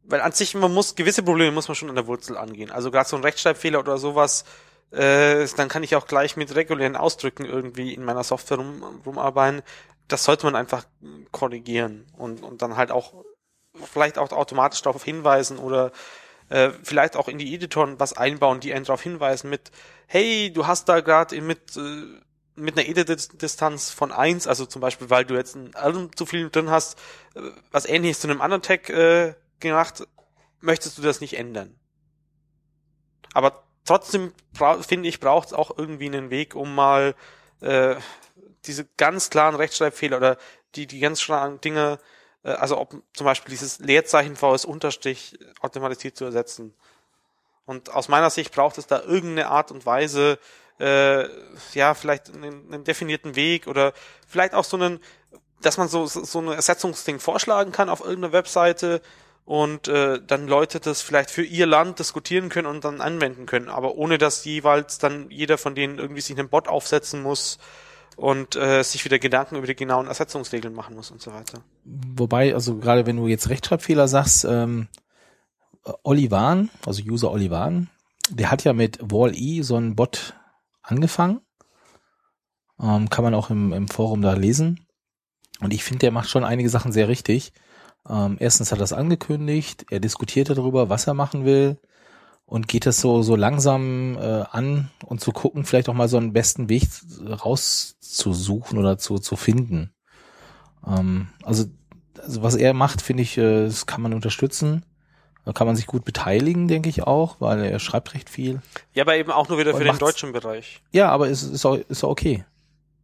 Weil an sich, man muss, gewisse Probleme muss man schon an der Wurzel angehen. Also gerade so ein Rechtschreibfehler oder sowas, äh, dann kann ich auch gleich mit regulären Ausdrücken irgendwie in meiner Software rum, rumarbeiten. Das sollte man einfach korrigieren und, und dann halt auch vielleicht auch automatisch darauf hinweisen oder äh, vielleicht auch in die Editoren was einbauen, die einen darauf hinweisen mit, hey, du hast da gerade mit äh, mit einer Edit-Distanz von eins, also zum Beispiel, weil du jetzt ein zu viel drin hast, äh, was ähnliches zu einem anderen Tag äh, gemacht, möchtest du das nicht ändern. Aber trotzdem finde ich, braucht es auch irgendwie einen Weg, um mal äh, diese ganz klaren Rechtschreibfehler oder die, die ganz klaren Dinge also ob zum Beispiel dieses Leerzeichen VS Unterstrich automatisiert zu ersetzen. Und aus meiner Sicht braucht es da irgendeine Art und Weise, äh, ja, vielleicht einen, einen definierten Weg oder vielleicht auch so einen, dass man so, so eine Ersetzungsding vorschlagen kann auf irgendeiner Webseite und äh, dann Leute das vielleicht für ihr Land diskutieren können und dann anwenden können, aber ohne dass jeweils dann jeder von denen irgendwie sich einen Bot aufsetzen muss und äh, sich wieder Gedanken über die genauen Ersetzungsregeln machen muss und so weiter. Wobei, also gerade wenn du jetzt Rechtschreibfehler sagst, ähm, Olivan, also User Olivan, der hat ja mit Wall-E so einen Bot angefangen. Ähm, kann man auch im, im Forum da lesen. Und ich finde, der macht schon einige Sachen sehr richtig. Ähm, erstens hat er das angekündigt, er diskutiert darüber, was er machen will und geht es so, so langsam äh, an und zu gucken, vielleicht auch mal so einen besten Weg rauszusuchen oder zu, zu finden. Ähm, also, also was er macht, finde ich, äh, das kann man unterstützen. Da kann man sich gut beteiligen, denke ich auch, weil er schreibt recht viel. Ja, aber eben auch nur wieder für den deutschen Bereich. Ja, aber es ist, auch, ist auch okay.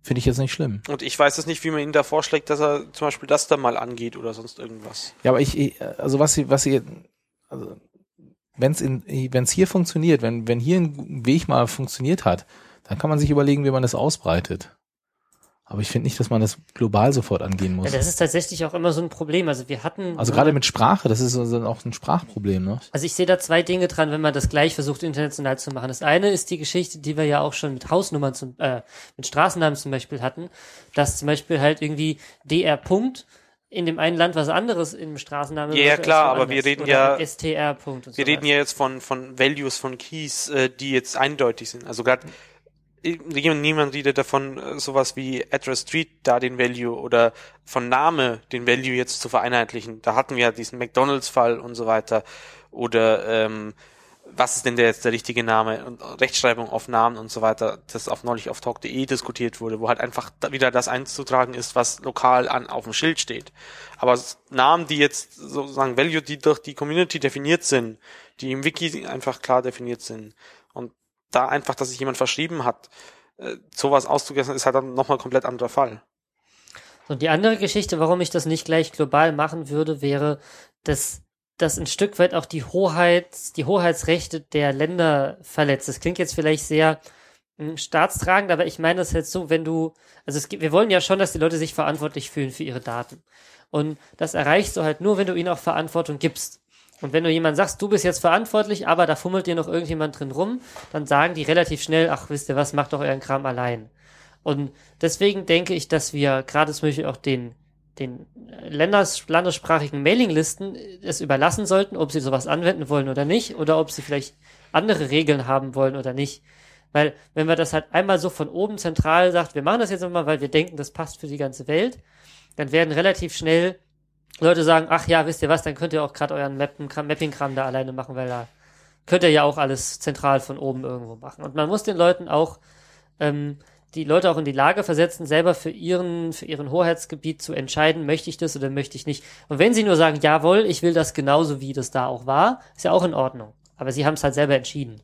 Finde ich jetzt nicht schlimm. Und ich weiß jetzt nicht, wie man ihn da vorschlägt, dass er zum Beispiel das da mal angeht oder sonst irgendwas. Ja, aber ich, also was sie, was sie, also wenn es hier funktioniert, wenn wenn hier ein Weg mal funktioniert hat, dann kann man sich überlegen, wie man das ausbreitet. Aber ich finde nicht, dass man das global sofort angehen muss. Ja, das ist tatsächlich auch immer so ein Problem. Also wir hatten. Also gerade mit Sprache, das ist also auch ein Sprachproblem, ne? Also ich sehe da zwei Dinge dran, wenn man das gleich versucht, international zu machen. Das eine ist die Geschichte, die wir ja auch schon mit Hausnummern zum, äh, mit Straßennamen zum Beispiel hatten, dass zum Beispiel halt irgendwie DR Punkt in dem einen Land was anderes im Straßennamen. Ja, ja klar, aber wir reden ja STR. -Punkt wir so reden ja jetzt von von Values von Keys, äh, die jetzt eindeutig sind. Also gerade niemand redet davon, äh, sowas wie Address Street da den Value oder von Name den Value jetzt zu vereinheitlichen. Da hatten wir ja diesen McDonalds-Fall und so weiter. Oder ähm, was ist denn der jetzt der richtige Name und Rechtschreibung auf Namen und so weiter, das auf neulich auf talk.de diskutiert wurde, wo halt einfach wieder das einzutragen ist, was lokal an auf dem Schild steht. Aber Namen, die jetzt sozusagen Value, die durch die Community definiert sind, die im Wiki einfach klar definiert sind und da einfach, dass sich jemand verschrieben hat, äh, sowas auszugehen, ist halt dann nochmal komplett anderer Fall. Und die andere Geschichte, warum ich das nicht gleich global machen würde, wäre, dass das ein Stück weit auch die Hoheit, die Hoheitsrechte der Länder verletzt. Das klingt jetzt vielleicht sehr hm, staatstragend, aber ich meine das jetzt so, wenn du, also es gibt, wir wollen ja schon, dass die Leute sich verantwortlich fühlen für ihre Daten. Und das erreichst du halt nur, wenn du ihnen auch Verantwortung gibst. Und wenn du jemand sagst, du bist jetzt verantwortlich, aber da fummelt dir noch irgendjemand drin rum, dann sagen die relativ schnell, ach, wisst ihr was, macht doch euren Kram allein. Und deswegen denke ich, dass wir gerade zum Beispiel auch den, den Länders, landessprachigen Mailinglisten es überlassen sollten, ob sie sowas anwenden wollen oder nicht, oder ob sie vielleicht andere Regeln haben wollen oder nicht. Weil, wenn man das halt einmal so von oben zentral sagt, wir machen das jetzt nochmal, weil wir denken, das passt für die ganze Welt, dann werden relativ schnell Leute sagen, ach ja, wisst ihr was, dann könnt ihr auch gerade euren Mapping-Kram da alleine machen, weil da könnt ihr ja auch alles zentral von oben irgendwo machen. Und man muss den Leuten auch, ähm, die Leute auch in die Lage versetzen, selber für ihren, für ihren Hoheitsgebiet zu entscheiden, möchte ich das oder möchte ich nicht. Und wenn sie nur sagen, jawohl, ich will das genauso, wie das da auch war, ist ja auch in Ordnung. Aber sie haben es halt selber entschieden.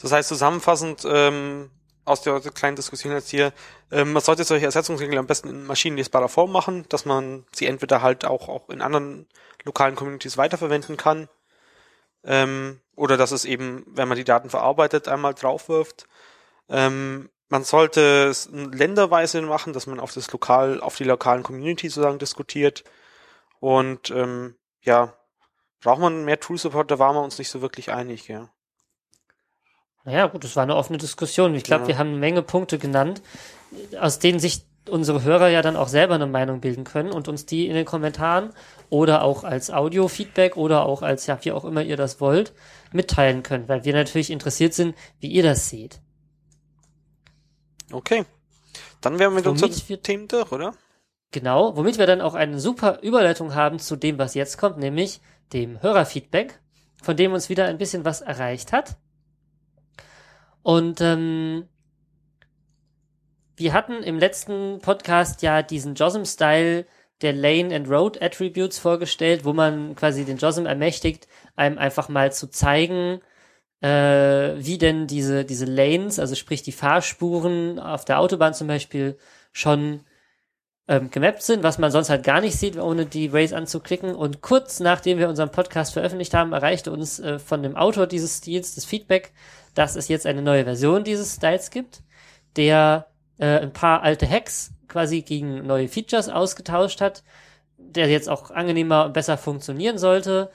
Das heißt zusammenfassend ähm, aus der kleinen Diskussion jetzt hier, ähm, man sollte solche Ersetzungsregeln am besten in maschinenlesbarer Form machen, dass man sie entweder halt auch, auch in anderen lokalen Communities weiterverwenden kann ähm, oder dass es eben, wenn man die Daten verarbeitet, einmal draufwirft. Ähm, man sollte es länderweise machen, dass man auf das lokal, auf die lokalen Community sozusagen diskutiert. Und ähm, ja, braucht man mehr Tool Support, da waren wir uns nicht so wirklich einig, ja. Naja, gut, es war eine offene Diskussion. Ich glaube, ja. wir haben eine Menge Punkte genannt, aus denen sich unsere Hörer ja dann auch selber eine Meinung bilden können und uns die in den Kommentaren oder auch als Audio-Feedback oder auch als, ja, wie auch immer ihr das wollt, mitteilen können, weil wir natürlich interessiert sind, wie ihr das seht. Okay. Dann wären wir mit unseren wir, Themen durch, oder? Genau, womit wir dann auch eine super Überleitung haben zu dem, was jetzt kommt, nämlich dem Hörerfeedback, von dem uns wieder ein bisschen was erreicht hat. Und ähm, wir hatten im letzten Podcast ja diesen JOSM-Style der Lane and Road Attributes vorgestellt, wo man quasi den JOSM ermächtigt, einem einfach mal zu zeigen, äh, wie denn diese, diese Lanes, also sprich die Fahrspuren auf der Autobahn zum Beispiel, schon ähm, gemappt sind, was man sonst halt gar nicht sieht, ohne die Race anzuklicken. Und kurz nachdem wir unseren Podcast veröffentlicht haben, erreichte uns äh, von dem Autor dieses Stils das Feedback, dass es jetzt eine neue Version dieses Styles gibt, der äh, ein paar alte Hacks quasi gegen neue Features ausgetauscht hat, der jetzt auch angenehmer und besser funktionieren sollte.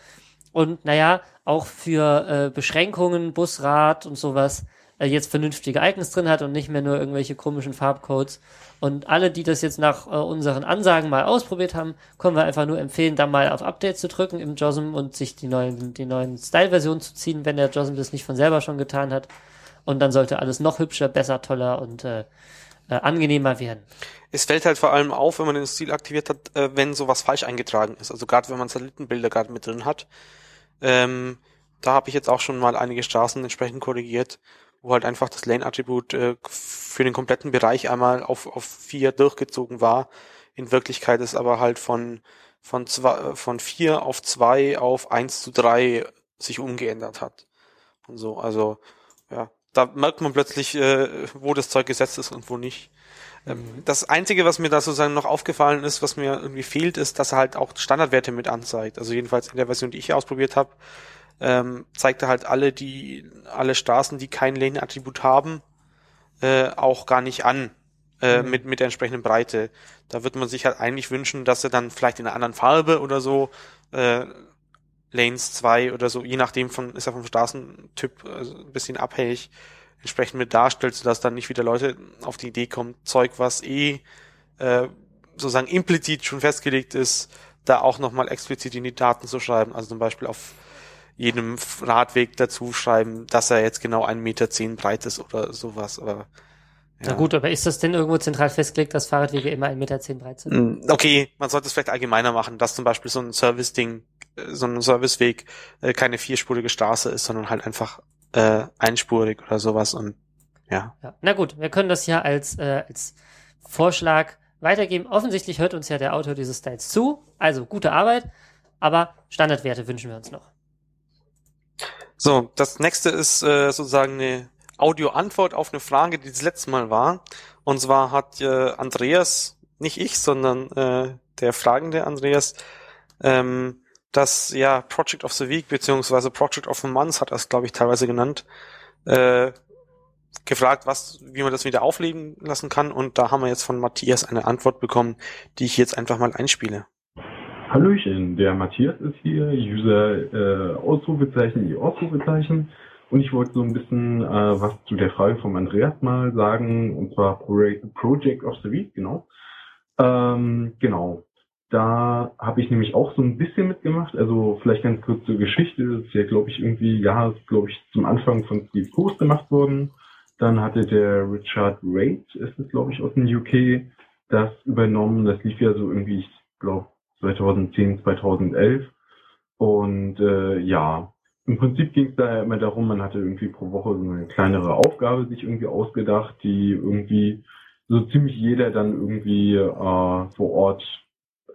Und naja, auch für äh, Beschränkungen, Busrad und sowas äh, jetzt vernünftige Icons drin hat und nicht mehr nur irgendwelche komischen Farbcodes. Und alle, die das jetzt nach äh, unseren Ansagen mal ausprobiert haben, können wir einfach nur empfehlen, da mal auf Update zu drücken im JOSM und sich die neuen, die neuen Style-Versionen zu ziehen, wenn der JOSM das nicht von selber schon getan hat. Und dann sollte alles noch hübscher, besser, toller und äh, äh, angenehmer werden. Es fällt halt vor allem auf, wenn man den Stil aktiviert hat, äh, wenn sowas falsch eingetragen ist. Also gerade wenn man Satellitenbilder gerade mit drin hat. Ähm, da habe ich jetzt auch schon mal einige Straßen entsprechend korrigiert wo halt einfach das Lane-Attribut äh, für den kompletten Bereich einmal auf, auf vier durchgezogen war. In Wirklichkeit ist aber halt von, von, zwei, von vier auf zwei auf eins zu drei sich umgeändert hat. Und so, also, ja, da merkt man plötzlich, äh, wo das Zeug gesetzt ist und wo nicht. Ähm, mhm. Das Einzige, was mir da sozusagen noch aufgefallen ist, was mir irgendwie fehlt, ist, dass er halt auch Standardwerte mit anzeigt. Also jedenfalls in der Version, die ich ausprobiert habe, ähm, zeigt er halt alle die alle Straßen, die kein Lane-Attribut haben, äh, auch gar nicht an äh, mhm. mit mit der entsprechenden Breite. Da wird man sich halt eigentlich wünschen, dass er dann vielleicht in einer anderen Farbe oder so äh, Lanes 2 oder so, je nachdem von ist er vom Straßentyp also ein bisschen abhängig, entsprechend mit darstellt, sodass dann nicht wieder Leute auf die Idee kommen, Zeug, was eh äh, sozusagen implizit schon festgelegt ist, da auch nochmal explizit in die Daten zu schreiben. Also zum Beispiel auf jedem Radweg dazu schreiben, dass er jetzt genau einen Meter zehn breit ist oder sowas. Aber, ja. Na gut, aber ist das denn irgendwo zentral festgelegt, dass Fahrradwege immer einen Meter zehn breit sind? Mm, okay, man sollte es vielleicht allgemeiner machen, dass zum Beispiel so ein Service-Ding, so ein Serviceweg äh, keine vierspurige Straße ist, sondern halt einfach äh, einspurig oder sowas und ja. ja. Na gut, wir können das ja als, äh, als Vorschlag weitergeben. Offensichtlich hört uns ja der Autor dieses Styles zu, also gute Arbeit, aber Standardwerte wünschen wir uns noch. So, das nächste ist äh, sozusagen eine Audio-Antwort auf eine Frage, die das letzte Mal war. Und zwar hat äh, Andreas, nicht ich, sondern äh, der fragende Andreas, ähm, das ja Project of the Week beziehungsweise Project of the Month hat es, glaube ich, teilweise genannt, äh, gefragt, was, wie man das wieder aufleben lassen kann. Und da haben wir jetzt von Matthias eine Antwort bekommen, die ich jetzt einfach mal einspiele. Hallöchen, der Matthias ist hier, User äh, Ausrufezeichen, ihr Ausrufezeichen. Und ich wollte so ein bisschen äh, was zu der Frage von Andreas mal sagen, und zwar Project of the Week, genau. Ähm, genau. Da habe ich nämlich auch so ein bisschen mitgemacht. Also vielleicht ganz kurz zur Geschichte. Das ist ja, glaube ich, irgendwie, ja, ist, glaube ich, zum Anfang von Steve Coast gemacht worden. Dann hatte der Richard Raid, ist es, glaube ich, aus dem UK, das übernommen. Das lief ja so irgendwie, ich glaube, 2010, 2011. Und äh, ja, im Prinzip ging es da immer darum, man hatte irgendwie pro Woche so eine kleinere Aufgabe sich irgendwie ausgedacht, die irgendwie so ziemlich jeder dann irgendwie äh, vor Ort,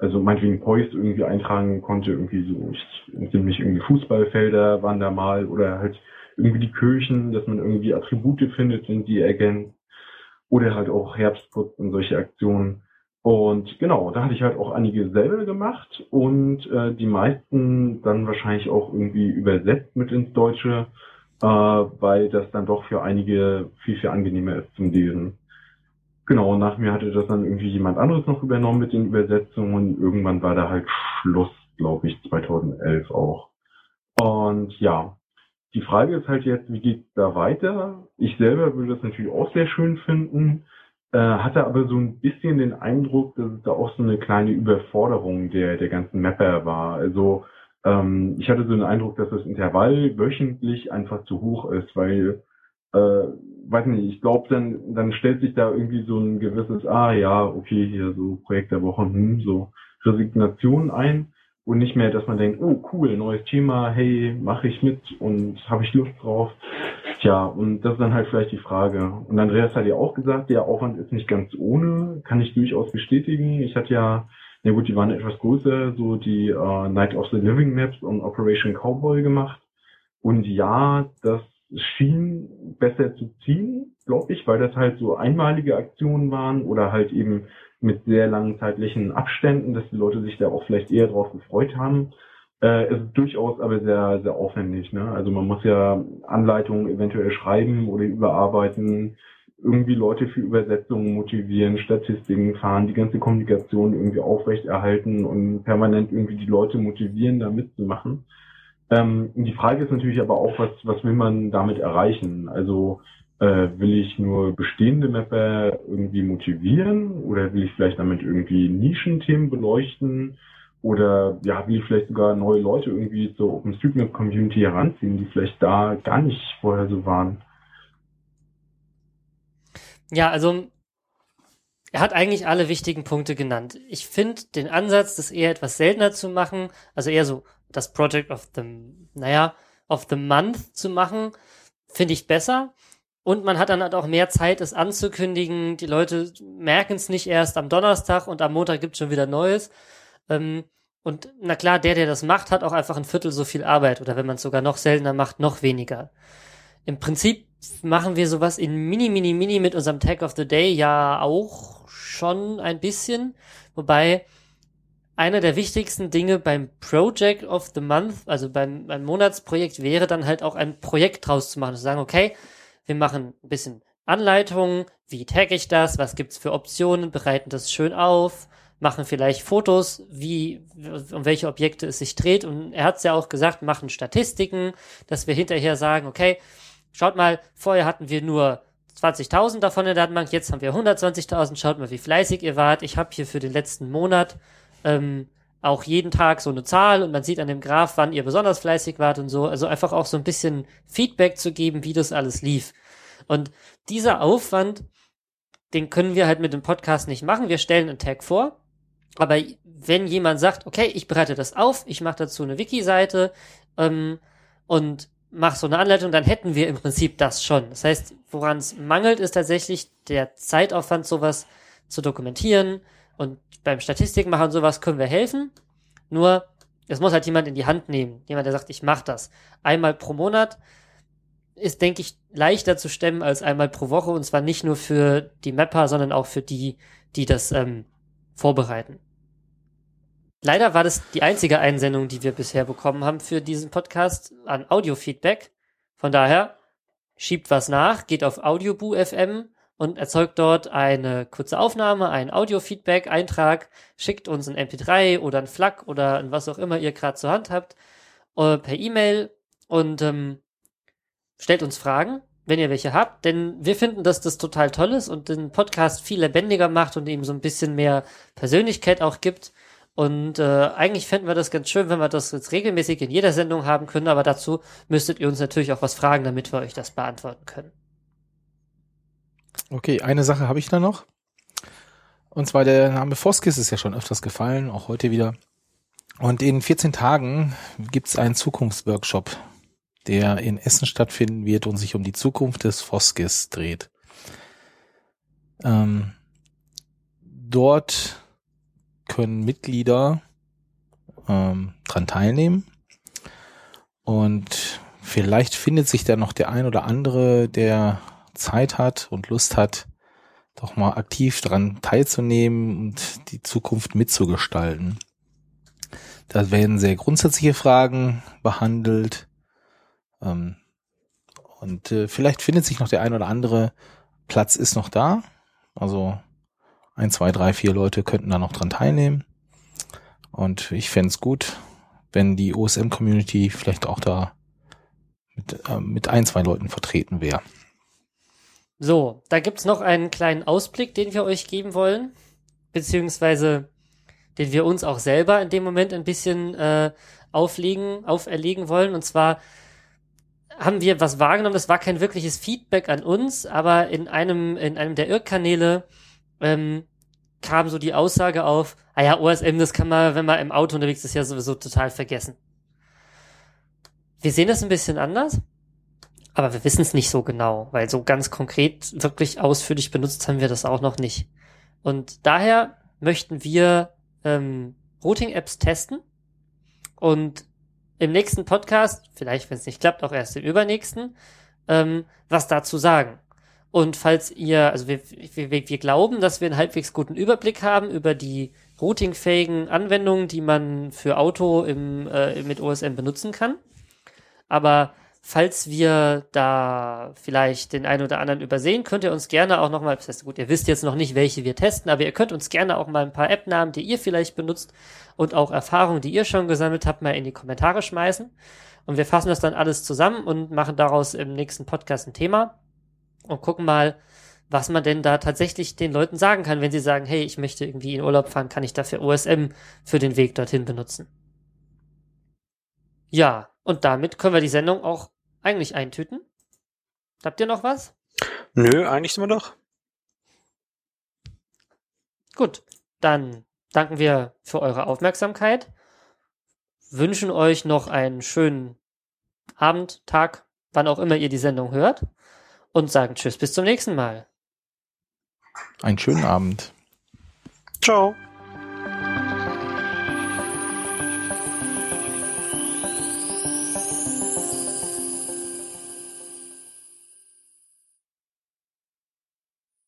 also meinetwegen Poist irgendwie eintragen konnte, irgendwie so ich, ziemlich irgendwie Fußballfelder waren da mal oder halt irgendwie die Kirchen, dass man irgendwie Attribute findet, sind die ergänzt oder halt auch Herbstputz und solche Aktionen. Und genau, da hatte ich halt auch einige selber gemacht und äh, die meisten dann wahrscheinlich auch irgendwie übersetzt mit ins Deutsche, äh, weil das dann doch für einige viel, viel angenehmer ist zum Lesen. Genau, nach mir hatte das dann irgendwie jemand anderes noch übernommen mit den Übersetzungen irgendwann war da halt Schluss, glaube ich, 2011 auch. Und ja, die Frage ist halt jetzt, wie geht's da weiter? Ich selber würde das natürlich auch sehr schön finden, äh, hatte aber so ein bisschen den Eindruck, dass es da auch so eine kleine Überforderung der, der ganzen Mapper war. Also ähm, ich hatte so den Eindruck, dass das Intervall wöchentlich einfach zu hoch ist, weil, äh, weiß nicht, ich glaube, dann, dann stellt sich da irgendwie so ein gewisses, ah ja, okay, hier so Projekt der Woche, hm, so Resignation ein und nicht mehr, dass man denkt, oh cool, neues Thema, hey, mache ich mit und habe ich Lust drauf. Tja, und das ist dann halt vielleicht die Frage. Und Andreas hat ja auch gesagt, der Aufwand ist nicht ganz ohne, kann ich durchaus bestätigen. Ich hatte ja, na gut, die waren etwas größer, so die uh, Night of the Living Maps und Operation Cowboy gemacht. Und ja, das schien besser zu ziehen, glaube ich, weil das halt so einmalige Aktionen waren oder halt eben mit sehr langen zeitlichen Abständen, dass die Leute sich da auch vielleicht eher drauf gefreut haben. Äh, es ist durchaus aber sehr, sehr aufwendig. Ne? Also man muss ja Anleitungen eventuell schreiben oder überarbeiten, irgendwie Leute für Übersetzungen motivieren, Statistiken fahren, die ganze Kommunikation irgendwie aufrechterhalten und permanent irgendwie die Leute motivieren, da mitzumachen. Ähm, die Frage ist natürlich aber auch, was, was will man damit erreichen? Also äh, will ich nur bestehende Mapper irgendwie motivieren oder will ich vielleicht damit irgendwie Nischenthemen beleuchten? Oder ja, wie vielleicht sogar neue Leute irgendwie zur OpenStreetMap-Community heranziehen, die vielleicht da gar nicht vorher so waren. Ja, also er hat eigentlich alle wichtigen Punkte genannt. Ich finde den Ansatz, das eher etwas seltener zu machen, also eher so das Project of the, naja, of the Month zu machen, finde ich besser. Und man hat dann halt auch mehr Zeit, es anzukündigen. Die Leute merken es nicht erst am Donnerstag und am Montag gibt es schon wieder Neues. Ähm, und na klar, der, der das macht, hat auch einfach ein Viertel so viel Arbeit oder wenn man es sogar noch seltener macht, noch weniger. Im Prinzip machen wir sowas in Mini, Mini, Mini mit unserem Tag of the Day ja auch schon ein bisschen. Wobei einer der wichtigsten Dinge beim Project of the Month, also beim, beim Monatsprojekt, wäre dann halt auch ein Projekt draus zu machen. Zu sagen, okay, wir machen ein bisschen Anleitungen, wie tag ich das, was gibt's für Optionen, bereiten das schön auf, machen vielleicht Fotos, wie, um welche Objekte es sich dreht. Und er hat es ja auch gesagt, machen Statistiken, dass wir hinterher sagen, okay, schaut mal, vorher hatten wir nur 20.000 davon in der Datenbank, jetzt haben wir 120.000, schaut mal, wie fleißig ihr wart. Ich habe hier für den letzten Monat ähm, auch jeden Tag so eine Zahl und man sieht an dem Graph, wann ihr besonders fleißig wart und so. Also einfach auch so ein bisschen Feedback zu geben, wie das alles lief. Und dieser Aufwand, den können wir halt mit dem Podcast nicht machen. Wir stellen einen Tag vor aber wenn jemand sagt, okay, ich bereite das auf, ich mache dazu eine Wiki-Seite ähm, und mache so eine Anleitung, dann hätten wir im Prinzip das schon. Das heißt, woran es mangelt, ist tatsächlich der Zeitaufwand, sowas zu dokumentieren und beim Statistik machen sowas können wir helfen. Nur es muss halt jemand in die Hand nehmen, jemand, der sagt, ich mache das einmal pro Monat ist, denke ich, leichter zu stemmen als einmal pro Woche und zwar nicht nur für die Mapper, sondern auch für die, die das ähm, vorbereiten. Leider war das die einzige Einsendung, die wir bisher bekommen haben für diesen Podcast an Audiofeedback. Von daher schiebt was nach, geht auf Audioboo FM und erzeugt dort eine kurze Aufnahme, ein Audio-Feedback-Eintrag, schickt uns ein MP3 oder ein FLAC oder ein was auch immer ihr gerade zur Hand habt, äh, per E-Mail und ähm, stellt uns Fragen, wenn ihr welche habt, denn wir finden, dass das total toll ist und den Podcast viel lebendiger macht und ihm so ein bisschen mehr Persönlichkeit auch gibt. Und äh, eigentlich fänden wir das ganz schön, wenn wir das jetzt regelmäßig in jeder Sendung haben können, aber dazu müsstet ihr uns natürlich auch was fragen, damit wir euch das beantworten können. Okay, eine Sache habe ich da noch. Und zwar der Name Foskis ist ja schon öfters gefallen, auch heute wieder. Und in 14 Tagen gibt's einen Zukunftsworkshop, der in Essen stattfinden wird und sich um die Zukunft des Foskis dreht. Ähm, dort können Mitglieder ähm, dran teilnehmen und vielleicht findet sich da noch der ein oder andere, der Zeit hat und Lust hat, doch mal aktiv daran teilzunehmen und die Zukunft mitzugestalten. Da werden sehr grundsätzliche Fragen behandelt. Ähm, und äh, vielleicht findet sich noch der ein oder andere Platz ist noch da. Also ein, zwei, drei, vier Leute könnten da noch dran teilnehmen. Und ich fände es gut, wenn die OSM-Community vielleicht auch da mit, äh, mit ein, zwei Leuten vertreten wäre. So, da gibt's noch einen kleinen Ausblick, den wir euch geben wollen, beziehungsweise den wir uns auch selber in dem Moment ein bisschen äh, auflegen, auferlegen wollen. Und zwar haben wir was wahrgenommen, das war kein wirkliches Feedback an uns, aber in einem, in einem der Irrkanäle ähm, kam so die Aussage auf, ah ja, OSM, das kann man, wenn man im Auto unterwegs ist, ja sowieso total vergessen. Wir sehen das ein bisschen anders, aber wir wissen es nicht so genau, weil so ganz konkret, wirklich ausführlich benutzt haben wir das auch noch nicht. Und daher möchten wir ähm, Routing-Apps testen und im nächsten Podcast, vielleicht wenn es nicht klappt, auch erst im übernächsten, ähm, was dazu sagen. Und falls ihr, also wir, wir, wir glauben, dass wir einen halbwegs guten Überblick haben über die routingfähigen Anwendungen, die man für Auto im, äh, mit OSM benutzen kann. Aber falls wir da vielleicht den einen oder anderen übersehen, könnt ihr uns gerne auch nochmal, das heißt gut, ihr wisst jetzt noch nicht, welche wir testen, aber ihr könnt uns gerne auch mal ein paar App-Namen, die ihr vielleicht benutzt und auch Erfahrungen, die ihr schon gesammelt habt, mal in die Kommentare schmeißen. Und wir fassen das dann alles zusammen und machen daraus im nächsten Podcast ein Thema und gucken mal, was man denn da tatsächlich den Leuten sagen kann, wenn sie sagen, hey, ich möchte irgendwie in Urlaub fahren, kann ich dafür OSM für den Weg dorthin benutzen. Ja, und damit können wir die Sendung auch eigentlich eintüten. Habt ihr noch was? Nö, eigentlich sind wir doch. Gut, dann danken wir für eure Aufmerksamkeit, wünschen euch noch einen schönen Abend, Tag, wann auch immer ihr die Sendung hört und sagen Tschüss bis zum nächsten Mal. Einen schönen Abend. Ciao.